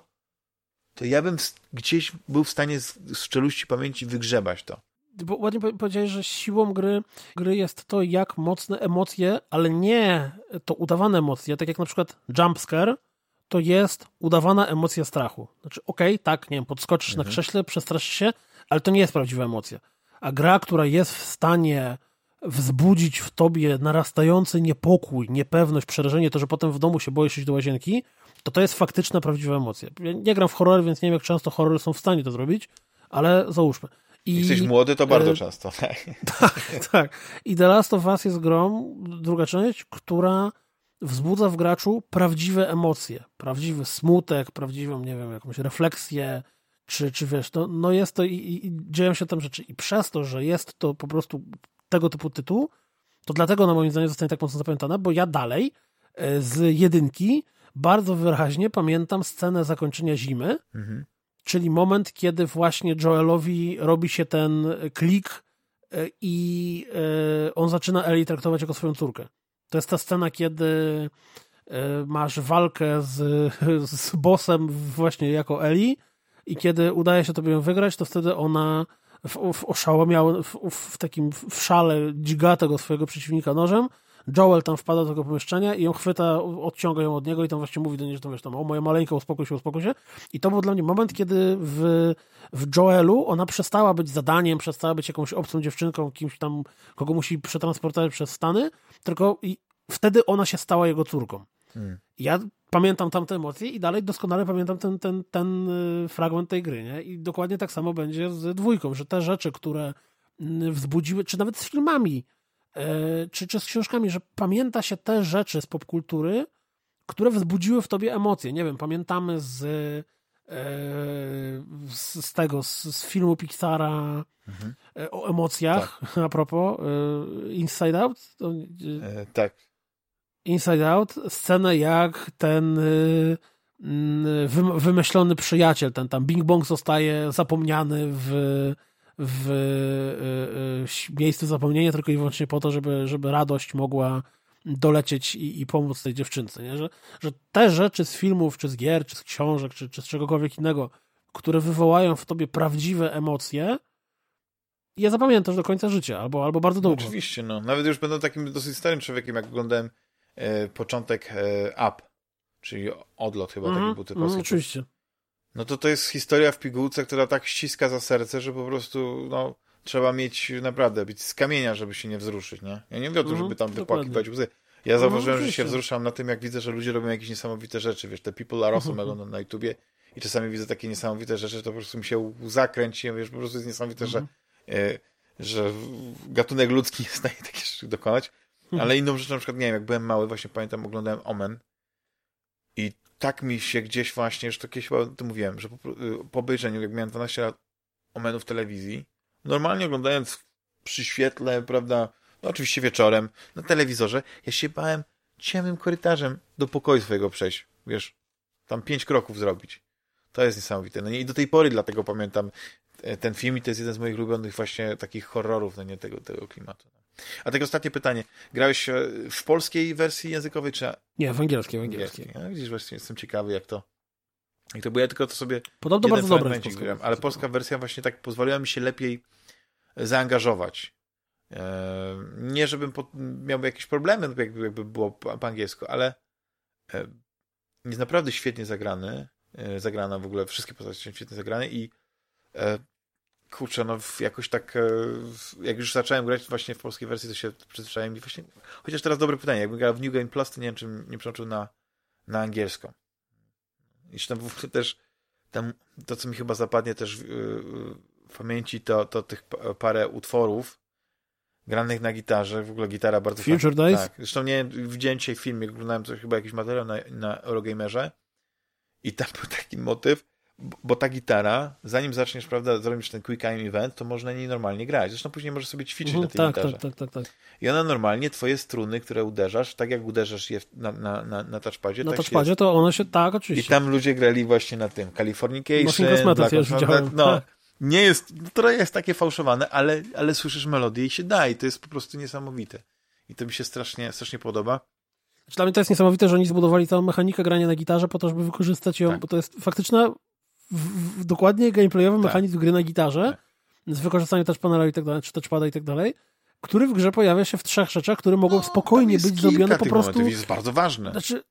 to ja bym gdzieś był w stanie z, z czeluści pamięci wygrzebać to. Bo ładnie po- powiedziałeś, że siłą gry, gry jest to, jak mocne emocje, ale nie to udawane emocje, tak jak na przykład jumpscare, to jest udawana emocja strachu. Znaczy, okej, tak, nie wiem, podskoczysz na Mhm. krześle, przestraszysz się, ale to nie jest prawdziwa emocja. A gra, która jest w stanie wzbudzić w tobie narastający niepokój, niepewność, przerażenie, to, że potem w domu się boisz iść do łazienki, to to jest faktyczna, prawdziwa emocja. Ja nie gram w horrory, więc nie wiem, jak często horrory są w stanie to zrobić, ale załóżmy. I, Jesteś młody, to bardzo e, często. tak, tak. I The Last of Us jest grą, druga część, która wzbudza w graczu prawdziwe emocje, prawdziwy smutek, prawdziwą, nie wiem, jakąś refleksję, czy, czy wiesz, no, no jest to i, i, dzieją się tam rzeczy. I przez to, że jest to po prostu tego typu tytuł, to dlatego na moim zdaniem zostanie tak mocno zapamiętane, bo ja dalej e, z jedynki bardzo wyraźnie pamiętam scenę zakończenia zimy, mhm. czyli moment, kiedy właśnie Joelowi robi się ten klik e, i e, on zaczyna Eli traktować jako swoją córkę. To jest ta scena, kiedy masz walkę z, z bossem właśnie jako Eli i kiedy udaje się tobie ją wygrać, to wtedy ona w, w oszałamiałym, w, w, takim w szale dźga tego swojego przeciwnika nożem. Joel tam wpada do tego pomieszczenia i ją chwyta, odciąga ją od niego i tam właśnie mówi do niej, że to wiesz, tam, o moja maleńka, uspokój się, uspokój się. I to był dla mnie moment, kiedy w, w Joelu ona przestała być zadaniem, przestała być jakąś obcą dziewczynką, kimś tam, kogo musi przetransportować przez Stany, tylko i wtedy ona się stała jego córką. Hmm. Ja pamiętam tamte emocje i dalej doskonale pamiętam ten, ten, ten y, fragment tej gry, nie? I dokładnie tak samo będzie z dwójką, że te rzeczy, które mm, wzbudziły, czy nawet z filmami, e, czy, czy z książkami, że pamięta się te rzeczy z popkultury, które wzbudziły w tobie emocje. Nie wiem, pamiętamy z, e, z, tego, z, filmu Pixara mhm. E, o emocjach, tak. a propos, Inside Out? To, tak. Inside Out scenę, jak ten y, y, wymyślony przyjaciel, ten tam Bing Bong zostaje zapomniany w, w y, miejscu zapomnienia tylko i wyłącznie po to, żeby, żeby radość mogła dolecieć i, i pomóc tej dziewczynce. Nie? Że, że te rzeczy z filmów, czy z gier, czy z książek, czy, czy z czegokolwiek innego, które wywołają w tobie prawdziwe emocje, je zapamiętasz do końca życia, albo, albo bardzo długo. Oczywiście, no. Nawet już będę takim dosyć starym człowiekiem, jak oglądałem początek e, Up, czyli odlot chyba mm taki był typowy. Mm, oczywiście. No to to jest historia w pigułce, która tak ściska za serce, że po prostu no, trzeba mieć naprawdę, być z kamienia, żeby się nie wzruszyć, nie? Ja nie mówię o tym, żeby tam wypłakiwać łzy. Ja zauważyłem, no, że się wzruszam na tym, jak widzę, że ludzie robią jakieś niesamowite rzeczy, wiesz, te People Are Awesome -hmm. na YouTubie i czasami widzę takie niesamowite rzeczy, to po prostu mi się zakręci, wiesz, po prostu jest niesamowite, że, e, że gatunek ludzki jest w stanie takie rzeczy dokonać. Ale inną rzeczą, na przykład, nie wiem, jak byłem mały, właśnie pamiętam, oglądałem Omen i tak mi się gdzieś właśnie, że to kiedyś chyba to mówiłem, że po, y, po obejrzeniu, jak miałem 12 lat Omenu w telewizji, normalnie oglądając przy świetle, prawda, no oczywiście wieczorem, na telewizorze, ja się bałem ciemnym korytarzem do pokoju swojego przejść, wiesz, tam pięć kroków zrobić. To jest niesamowite. No i do tej pory dlatego pamiętam e, ten film i to jest jeden z moich ulubionych właśnie takich horrorów, no nie tego, tego klimatu. A tak ostatnie pytanie. Grałeś e, w polskiej wersji językowej, czy... Nie, w angielskiej, w angielskiej. Ja, widzisz, właśnie jestem ciekawy, jak to... Jak to, bo ja tylko to sobie... Podobno bardzo dobre grałem, ale polska wersja właśnie tak pozwoliła mi się lepiej zaangażować. E, nie, żebym po, miał jakieś problemy, jakby, jakby było po, angielsku, ale e, jest naprawdę świetnie zagrany, zagrana w ogóle, wszystkie postacie są świetnie zagrane i kurczę, no jakoś tak, e, jak już zacząłem grać właśnie w polskiej wersji, to się przyzwyczaiłem i właśnie, chociaż teraz dobre pytanie, jakbym grał w New Game Plus, to nie wiem, czy nie przełączył na, na angielską. I tam też tam, to, co mi chyba zapadnie też w, w pamięci, to, to tych parę utworów granych na gitarze, w ogóle gitara bardzo Future Days? Tak, zresztą nie widziałem dzisiaj film, jak oglądałem coś, chyba jakiś materiał na, na Eurogamerze i tam był taki motyw, bo ta gitara, zanim zaczniesz, prawda, zrobić ten quick time event, to można niej normalnie grać. Zresztą później możesz sobie ćwiczyć mhm, na tej tak, gitarze. Tak, tak, tak, tak. I ona normalnie, twoje struny, które uderzasz, tak jak uderzasz je na, na, na, na touchpadzie, Na tak touchpadzie to one się, tak, oczywiście. I tam ludzie grali właśnie na tym. Californication, Black ja już widziałem. No, tak. nie jest, to jest takie fałszowane, ale, ale słyszysz melodię i się da i to jest po prostu niesamowite. I to mi się strasznie, strasznie podoba. Znaczy, dla mnie to jest niesamowite, że oni zbudowali całą mechanikę grania na gitarze po to, żeby wykorzystać ją, tak. bo to jest faktyczna w, w dokładnie gameplayowy tak. mechanizm gry na gitarze tak. z wykorzystaniem touchpanela i tak dalej, czy touchpada i tak dalej, który w grze pojawia się w trzech rzeczach, które mogą no, spokojnie być zrobione po prostu. jest bardzo ważne. Znaczy,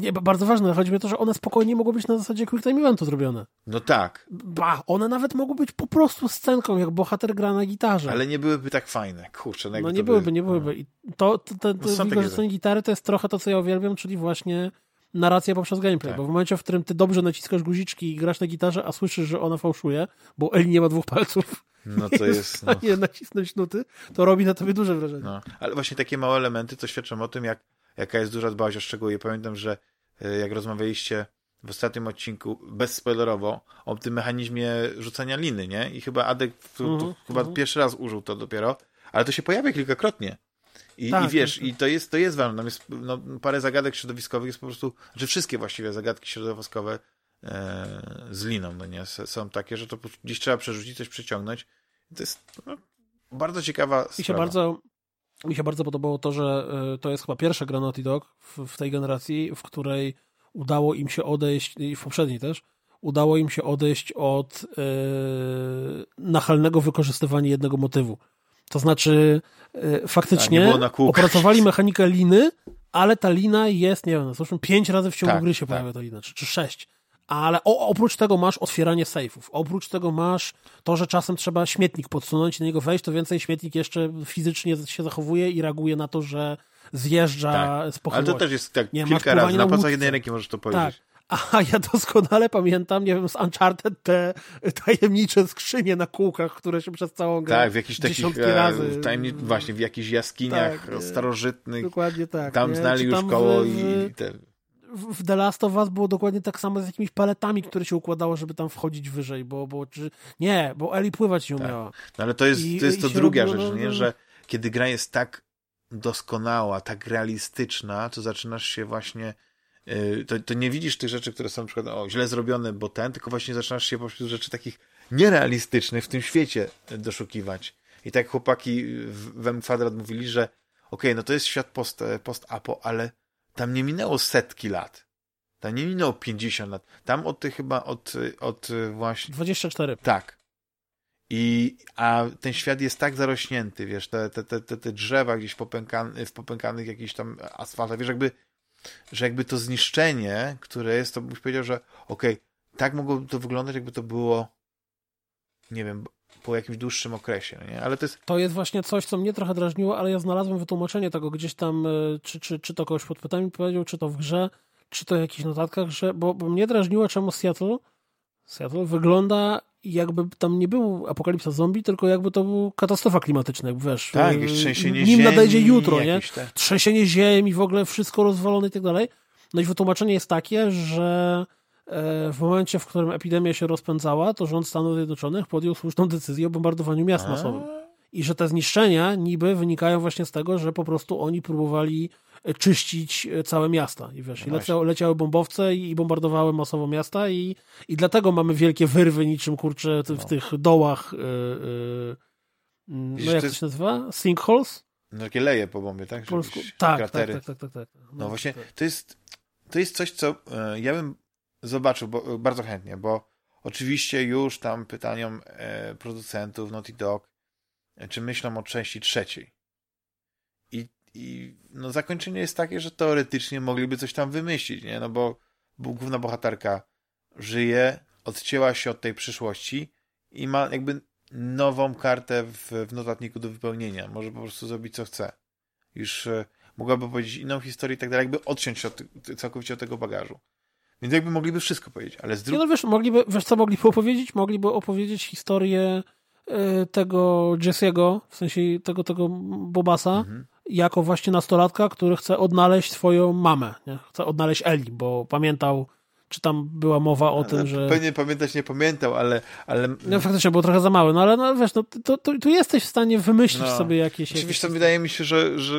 Nie, bardzo ważne, chodzi mi o to, że one spokojnie mogą być na zasadzie quick time eventu zrobione. No tak. Ba, one nawet mogą być po prostu scenką, jak bohater gra na gitarze. Ale nie byłyby tak fajne, kurczę. No, no nie byłyby, by... nie byłyby. I to, to, to, to no wykorzystanie gitary to jest trochę to, co ja uwielbiam, czyli właśnie narracja poprzez gameplay, tak. bo w momencie, w którym ty dobrze naciskasz guziczki i grasz na gitarze, a słyszysz, że ona fałszuje, bo Eli nie ma dwóch palców, no to jest. No. nie nacisnąć nuty, to robi na tobie duże wrażenie. No. Ale właśnie takie małe elementy to świadczą o tym, jak, jaka jest duża dbałość o szczegóły. Pamiętam, że e, jak rozmawialiście w ostatnim odcinku, bezspoilerowo, o tym mechanizmie rzucania liny, nie? I chyba Adek mm -hmm, chyba mm -hmm. pierwszy raz użył to dopiero, ale to się pojawia kilkakrotnie. I, tak, i wiesz, tak, tak. i to jest, to jest ważne. Tam jest no, parę zagadek środowiskowych, jest po prostu, znaczy wszystkie właściwie zagadki środowiskowe e, z liną, no nie, są takie, że to gdzieś trzeba przerzucić, coś przeciągnąć. To jest no, bardzo ciekawa mi się bardzo Mi się bardzo podobało to, że e, to jest chyba pierwsza gra Naughty Dog w, w tej generacji, w której udało im się odejść, i w poprzedniej też, udało im się odejść od yy, nachalnego wykorzystywania jednego motywu. To znaczy, yy, faktycznie tak, opracowali mechanikę liny, ale ta lina jest, nie wiem, zresztą pięć razy w ciągu tak, gry się tak. pojawia ta lina, czy, czy sześć ale o, oprócz tego masz otwieranie sejfów, oprócz tego masz to, że czasem trzeba śmietnik podsunąć i na niego wejść, to więcej śmietnik jeszcze fizycznie się zachowuje i reaguje na to, że zjeżdża tak. z pochyłości. Ale to też jest tak nie, kilka razy, na palcach jednej ręki możesz to powiedzieć. Tak. A ja doskonale pamiętam, nie wiem, z Uncharted te tajemnicze skrzynie na kółkach, które się przez całą grę Tak, w jakichś takich, e, razy. Tajemnic, właśnie w jakichś jaskiniach tak, starożytnych. Dokładnie tak. Tam nie? znali już koło w, i te w The Last of Us było dokładnie tak samo z jakimiś paletami, które się układało, żeby tam wchodzić wyżej, bo, bo czy, nie, bo Eli pływać nie tak. umiała. Tak. No ale to jest, I, to, jest to druga robiło, rzecz, no, nie? Że kiedy gra jest tak doskonała, tak realistyczna, to zaczynasz się właśnie to, to nie widzisz tych rzeczy, które są na przykład o, źle zrobione, bo ten, tylko właśnie zaczynasz się po prostu rzeczy takich nierealistycznych w tym świecie doszukiwać. I tak chłopaki w, M Kwadrat mówili, że okej, okay, no to jest świat post, post-apo, ale tam nie minęło setki lat. Tam nie minęło 50 lat. Tam od tych chyba od, od właśnie. 24. Tak. I, a ten świat jest tak zarośnięty, wiesz, te, te, te, te drzewa gdzieś w popękanych jakichś tam asfaltach, wiesz, jakby, że jakby to zniszczenie, które jest, to byś powiedział, że okej, okay, tak mogłoby to wyglądać, jakby to było, nie wiem, po jakimś dłuższym okresie, nie? Ale to jest... To jest właśnie coś, co mnie trochę drażniło, ale ja znalazłem wytłumaczenie tego gdzieś tam, e, czy, czy, czy to kogoś podpytałem i powiedział, czy to w grze, czy to w jakichś notatkach, że, bo, bo mnie drażniło, czemu Seattle, Seattle wygląda jakby tam nie był apokalipsa zombie, tylko jakby to był katastrofa klimatyczna, wiesz. Tak, jakieś trzęsienie nim ziemi. nadejdzie jutro, nie? Te... Trzęsienie ziemi, w ogóle wszystko rozwalone i tak dalej. No i wytłumaczenie jest takie, że E, w momencie, w którym epidemia się rozpędzała, to rząd Stanów Zjednoczonych podjął słuszną decyzję o bombardowaniu miast masowych. I że te zniszczenia niby wynikają właśnie z tego, że po prostu oni próbowali czyścić e, całe miasta. I wiesz, no i leciały bombowce i bombardowały masowo miasta i, i dlatego mamy wielkie wyrwy niczym, kurczę, w no. tych dołach yy, yy, no jak to się nazywa? Sinkholes? No takie leje po bombie, tak? Polsku. Tak, tak, tak, tak, tak, tak, No, no właśnie, tak. to jest to jest coś, co ja bym zobaczył bo, bardzo chętnie, bo oczywiście już tam pytaniom e, producentów Naughty Dog, e, czy myślą o części trzeciej. I, no zakończenie jest takie, że teoretycznie mogliby coś tam wymyślić, nie? No bo, bo główna bohaterka żyje, odcięła się od tej przyszłości i ma jakby nową kartę w, w notatniku do wypełnienia. Może po prostu zrobić co chce. Już e, mogłaby powiedzieć inną historię i tak dalej, jakby odciąć się od, całkowicie od tego bagażu. Więc jakby mogliby wszystko powiedzieć, ale z drugiej... No wiesz, mogliby, wiesz co mogliby opowiedzieć? Mogliby opowiedzieć historię y, tego Jesse'ego, w sensie tego, tego Bobasa, mhm. Jako właśnie nastolatka, który chce odnaleźć swoją mamę, nie? chce odnaleźć Eli, bo pamiętał czy tam była mowa o tym, że... Pewnie pamiętać nie pamiętał, ale... ale... No faktycznie było trochę za mały, no ale no, wiesz, no, to, to, tu jesteś w stanie wymyślić no. sobie jakieś... Oczywiście jakieś... wydaje mi się, że, że,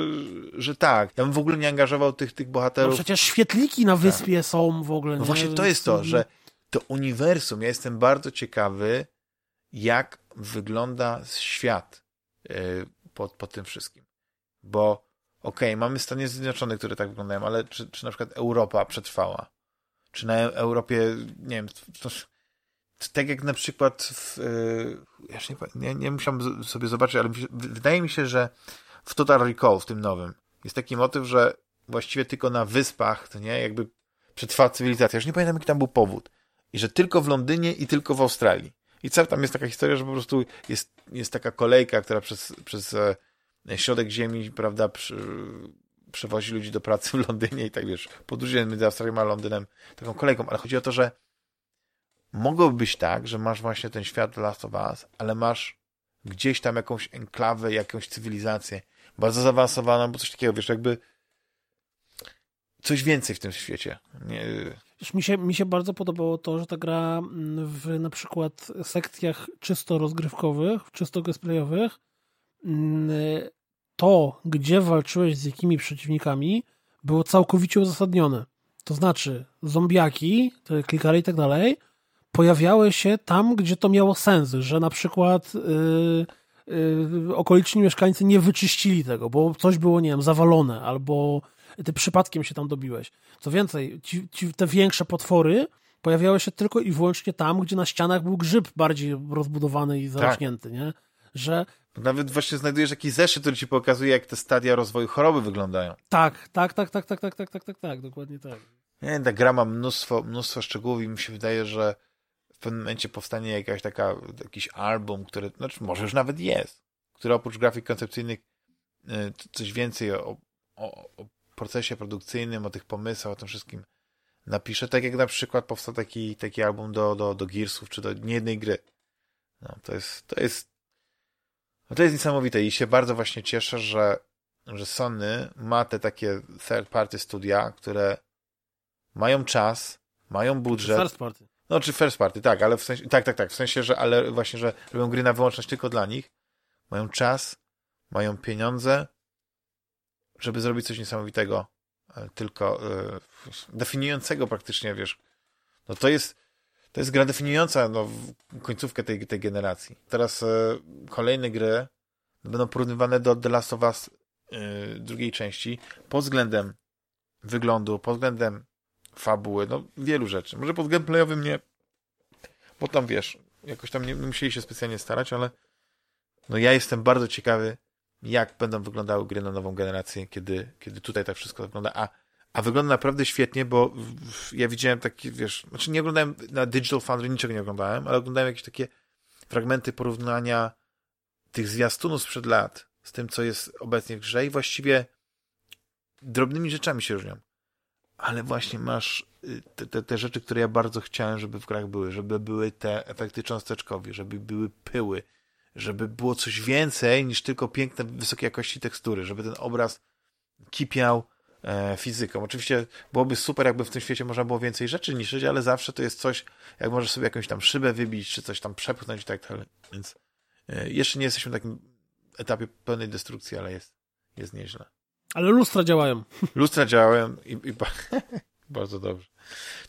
że tak. Ja bym w ogóle nie angażował tych, tych bohaterów. No przecież świetliki na wyspie tak. są w ogóle. No nie? właśnie to jest to, że to uniwersum, ja jestem bardzo ciekawy, jak wygląda świat yy, po, po tym wszystkim. Bo okej, okay, mamy Stany Zjednoczone, które tak wyglądają, ale czy, czy na przykład Europa przetrwała? czy na Europie, nie wiem, to, tak jak na przykład w, e, ja nie, nie, nie musiałem sobie zobaczyć, ale wydaje mi się, że w Total Recall, w tym nowym, jest taki motyw, że właściwie tylko na wyspach, to nie, jakby przetrwała cywilizacja. Już nie pamiętam, jaki tam był powód. I że tylko w Londynie i tylko w Australii. I cały tam jest taka historia, że po prostu jest, jest taka kolejka, która przez, przez e, środek ziemi, prawda, przy, przewozi ludzi do pracy w Londynie i tak wiesz, podróżuje między Australią a Londynem taką kolejką, ale chodzi o to, że mogłoby być tak, że masz właśnie ten świat Last of Us, ale masz gdzieś tam jakąś enklawę, jakąś cywilizację, bardzo zaawansowaną, bo coś takiego, wiesz, jakby coś więcej w tym świecie. Nie... Wiesz, mi, się, mi się bardzo podobało to, że ta gra w na przykład sekcjach czysto rozgrywkowych, czysto gameplayowych mm, to, gdzie walczyłeś z jakimi przeciwnikami, było całkowicie uzasadnione. To znaczy, zombiaki, te klikali i tak dalej, pojawiały się tam, gdzie to miało sens, że na przykład yy, yy, okoliczni mieszkańcy nie wyczyścili tego, bo coś było, nie wiem, zawalone, albo ty przypadkiem się tam dobiłeś. Co więcej, ci, ci, te większe potwory pojawiały się tylko i wyłącznie tam, gdzie na ścianach był grzyb bardziej rozbudowany i zarośnięty, tak. nie? Że nawet właśnie znajdujesz jakiś zeszyt, który ci pokazuje, jak te stadia rozwoju choroby wyglądają. Tak, tak, tak, tak, tak, tak, tak, tak, tak, tak, dokładnie tak. Nie, ta gra ma mnóstwo, mnóstwo szczegółów i mi się wydaje, że w pewnym momencie powstanie jakaś taka, jakiś album, który, znaczy może już nawet jest, który oprócz grafik koncepcyjnych coś więcej o, o, o procesie produkcyjnym, o tych pomysłach, o tym wszystkim napisze, tak jak na przykład powstał taki, taki album do, do, do Gearsów, czy do niejednej gry. No, to jest, to jest no to jest niesamowite i się bardzo właśnie cieszę, że, że Sony ma te takie third party studia, które mają czas, mają budżet. First party. No, czy first party, tak, ale w sensie, tak, tak, tak, w sensie, że, ale właśnie, że robią gry na wyłączność tylko dla nich. Mają czas, mają pieniądze, żeby zrobić coś niesamowitego, e, tylko yy, definiującego praktycznie, wiesz. No to jest, to jest gra definiująca no, końcówkę tej, tej generacji. Teraz e, kolejne gry będą porównywane do The Last of Us e, drugiej części pod względem wyglądu, pod względem fabuły, no wielu rzeczy. Może pod gameplayowym nie, bo tam wiesz, jakoś tam nie, nie musieli się specjalnie starać, ale no ja jestem bardzo ciekawy, jak będą wyglądały gry na nową generację, kiedy, kiedy tutaj tak wszystko wygląda. A a wygląda naprawdę świetnie, bo ja widziałem takie, wiesz, znaczy nie oglądałem na Digital Foundry, niczego nie oglądałem, ale oglądałem jakieś takie fragmenty porównania tych zwiastunów sprzed lat z tym, co jest obecnie w grze i właściwie drobnymi rzeczami się różnią. Ale właśnie masz y, te, te, te rzeczy, które ja bardzo chciałem, żeby w grach były, żeby były te efekty cząsteczkowe, żeby były pyły, żeby było coś więcej niż tylko piękne, wysokiej jakości tekstury, żeby ten obraz kipiał, fizyką. Oczywiście byłoby super, jakby w tym świecie można było więcej rzeczy niszczyć, ale zawsze to jest coś, jak możesz sobie jakąś tam szybę wybić, czy coś tam przepchnąć i tak dalej. Więc e, jeszcze nie jesteśmy w takim etapie pełnej destrukcji, ale jest, jest nieźle. Ale lustra działają. Lustra działają i, i bardzo dobrze.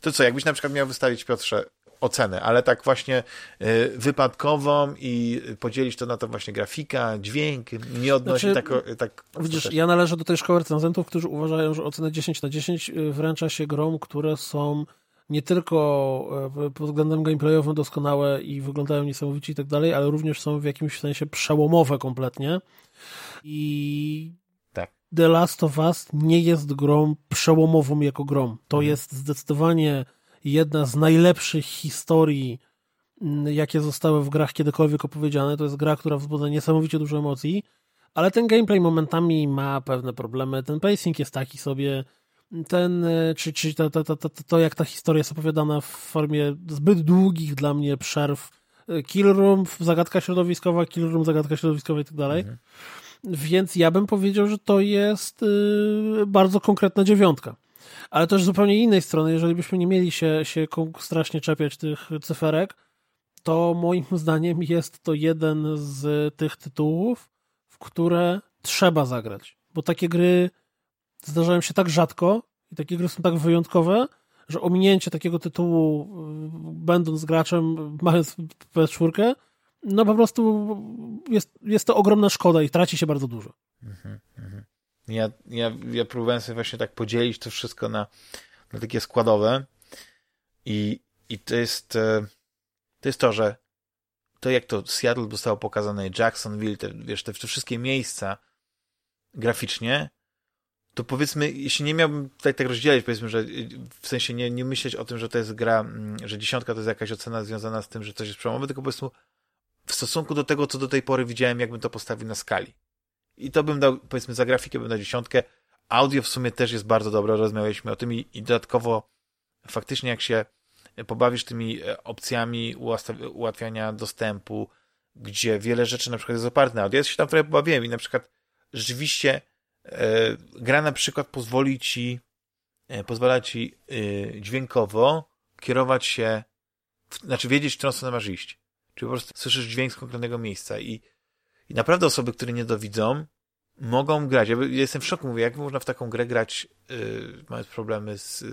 To co, jakbyś na przykład miał wystawić, Piotrze, ocenę, ale tak właśnie y, wypadkową i podzielić to na to właśnie grafika, dźwięk, nie odnosi znaczy, tak, tak... Widzisz, ja należę do tej szkoły recenzentów, którzy uważają, że ocenę 10 na 10 y, wręcza się grom, które są nie tylko pod względem gameplayowym doskonałe i wyglądają niesamowicie i tak dalej, ale również są w jakimś sensie przełomowe kompletnie. I tak. The Last of Us nie jest grą przełomową jako grom. To mhm. jest zdecydowanie jedna z najlepszych historii, mm, jakie zostały w grach kiedykolwiek opowiedziane. To jest gra, która wzbudza niesamowicie dużo emocji, ale ten gameplay momentami ma pewne problemy. Ten pacing jest taki sobie. Ten, e, czy, czy to, to, to, to, to jak ta historia jest opowiadana w formie zbyt długich dla mnie przerw. E, kill room, zagadka środowiskowa, kill room, zagadka środowiskowa i tak dalej. Mhm. Więc ja bym powiedział, że to jest y, bardzo konkretna dziewiątka. Ale też z zupełnie innej strony, jeżeli byśmy nie mieli się, się strasznie czepiać tych cyferek, to moim zdaniem jest to jeden z tych tytułów, w które trzeba zagrać. Bo takie gry zdarzają się tak rzadko i takie gry są tak wyjątkowe, że ominięcie takiego tytułu, będąc graczem, mając PS4, no po prostu jest, jest to ogromna szkoda i traci się bardzo dużo. Mhm, mhm. Ja, ja, ja próbowałem sobie właśnie tak podzielić to wszystko na, na takie składowe i, i to jest e, to jest to, że to jak to Seattle zostało pokazane, Jacksonville, te, wiesz, te, te wszystkie miejsca graficznie, to powiedzmy, jeśli nie miałbym tutaj tak rozdzielić, powiedzmy, że w sensie nie, nie myśleć o tym, że to jest gra, mm, że dziesiątka to jest jakaś ocena związana z tym, że coś jest przełomowe, tylko po prostu w stosunku do tego, co do tej pory widziałem, jakbym to postawił na skali. I to bym dał, powiedzmy, za grafikę bym dał dziesiątkę. Audio w sumie też jest bardzo dobre, rozmawialiśmy o tym i, i dodatkowo faktycznie jak się pobawisz tymi e, opcjami ułatwiania dostępu, gdzie wiele rzeczy na przykład jest oparte na audio. Ja się tam trochę pobawiłem i na przykład rzeczywiście e, gra na przykład pozwoli ci, e, pozwala ci e, dźwiękowo kierować się, w, znaczy wiedzieć, w którą stronę masz iść. Czyli po prostu słyszysz dźwięk z konkretnego miejsca i, i naprawdę osoby, które nie dowidzą, mogą grać. Ja, jestem w szoku, mówię, jak można w taką grę grać, yy, mając problemy z,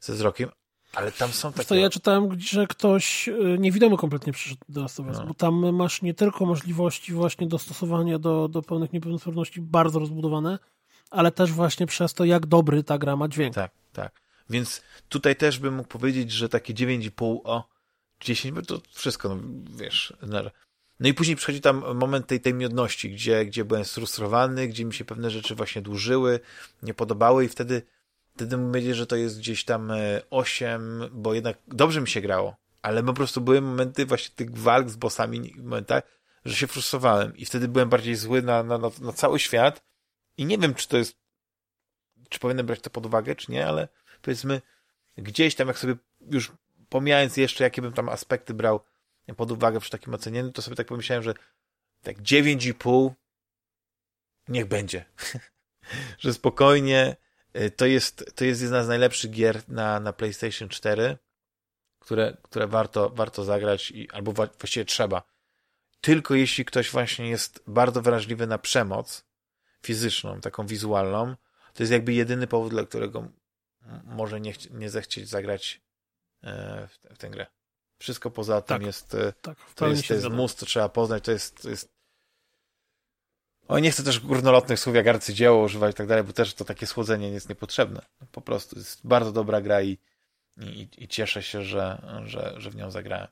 ze wzrokiem, ale tam są takie... To ja czytałem, że ktoś y, niewidomy kompletnie przyszedł do Last no. bo tam masz nie tylko możliwości właśnie dostosowania do, do pełnych niepełnosprawności bardzo rozbudowane, ale też właśnie przez to, jak dobry ta gra ma dźwięk. Tak, tak. Więc tutaj też bym mógł powiedzieć, że takie 9,5 o 10, bo to wszystko, no, wiesz. No i później przychodzi tam moment tej, tej miodności, gdzie, gdzie byłem sfrustrowany, gdzie mi się pewne rzeczy właśnie dłużyły, nie podobały i wtedy wtedy mówię, że to jest gdzieś tam 8, e, bo jednak dobrze mi się grało, ale po prostu były momenty właśnie tych walk z bossami, momentach, że się frustrowałem i wtedy byłem bardziej zły na, na, na, na cały świat i nie wiem, czy to jest, czy powinienem brać to pod uwagę, czy nie, ale powiedzmy, gdzieś tam, jak sobie już pomijając jeszcze, jakie bym tam aspekty brał pod uwagę przy takim ocenieniu, to sobie tak pomyślałem, że tak 9,5 niech będzie. że spokojnie y, to jest, to jest jedna z najlepszych gier na, na PlayStation 4, które, które warto, warto zagrać i, albo właściwie trzeba. Tylko jeśli ktoś właśnie jest bardzo wrażliwy na przemoc fizyczną, taką wizualną, to jest jakby jedyny powód, dla którego może nie, nie zechcieć zagrać e, w, w tę grę. Wszystko poza tym tak, jest, e, tak, to jest, to jest mus, to trzeba poznać, to jest, to jest o, nie chcę też górnolotnych słów jak arcydzieło używać i tak dalej, bo też to takie słodzenie jest niepotrzebne. Po prostu jest bardzo dobra gra i, i, i cieszę się, że, że, że w nią zagrałem.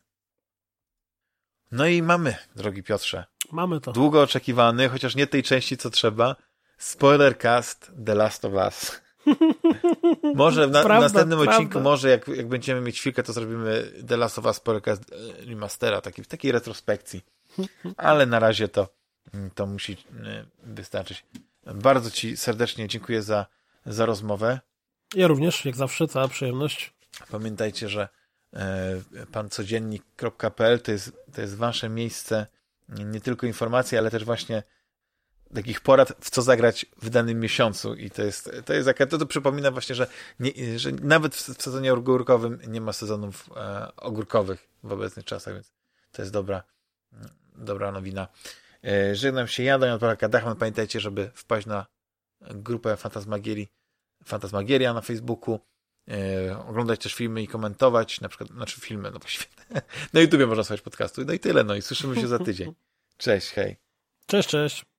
No i mamy, drogi Piotrze. Mamy to. Długo oczekiwany, chociaż nie tej części, co trzeba. Spoilercast The Last of Us. może na, prawda, następnym prawda. odcinku, może jak, jak będziemy mieć chwilkę, to zrobimy The Last of Us Spoilercast e, Remastera, taki, w takiej retrospekcji. Ale na razie to, to musi e, wystarczyć. Bardzo Ci serdecznie dziękuję za, za rozmowę. Ja również, jak zawsze, cała przyjemność. Pamiętajcie, że e, pancodziennik.pl to jest, to jest wasze miejsce nie tylko informacji, ale też właśnie takich porad, w co zagrać w danym miesiącu i to jest, to jest jaka, to, to przypomina właśnie, że, nie, że nawet w, w sezonie ogórkowym nie ma sezonów e, ogórkowych w obecnych czasach, więc to jest dobra, dobra nowina. E, żegnam się, ja, Daniel Polaka Dachman, pamiętajcie, żeby wpaść na grupę Fantasmagierii, Fantasmagieria na Facebooku, e, oglądać też filmy i komentować, na przykład, znaczy filmy, no właściwie, na YouTubie można słuchać podcastu, no i tyle, no i słyszymy się za tydzień. Cześć, hej. Cześć, cześć.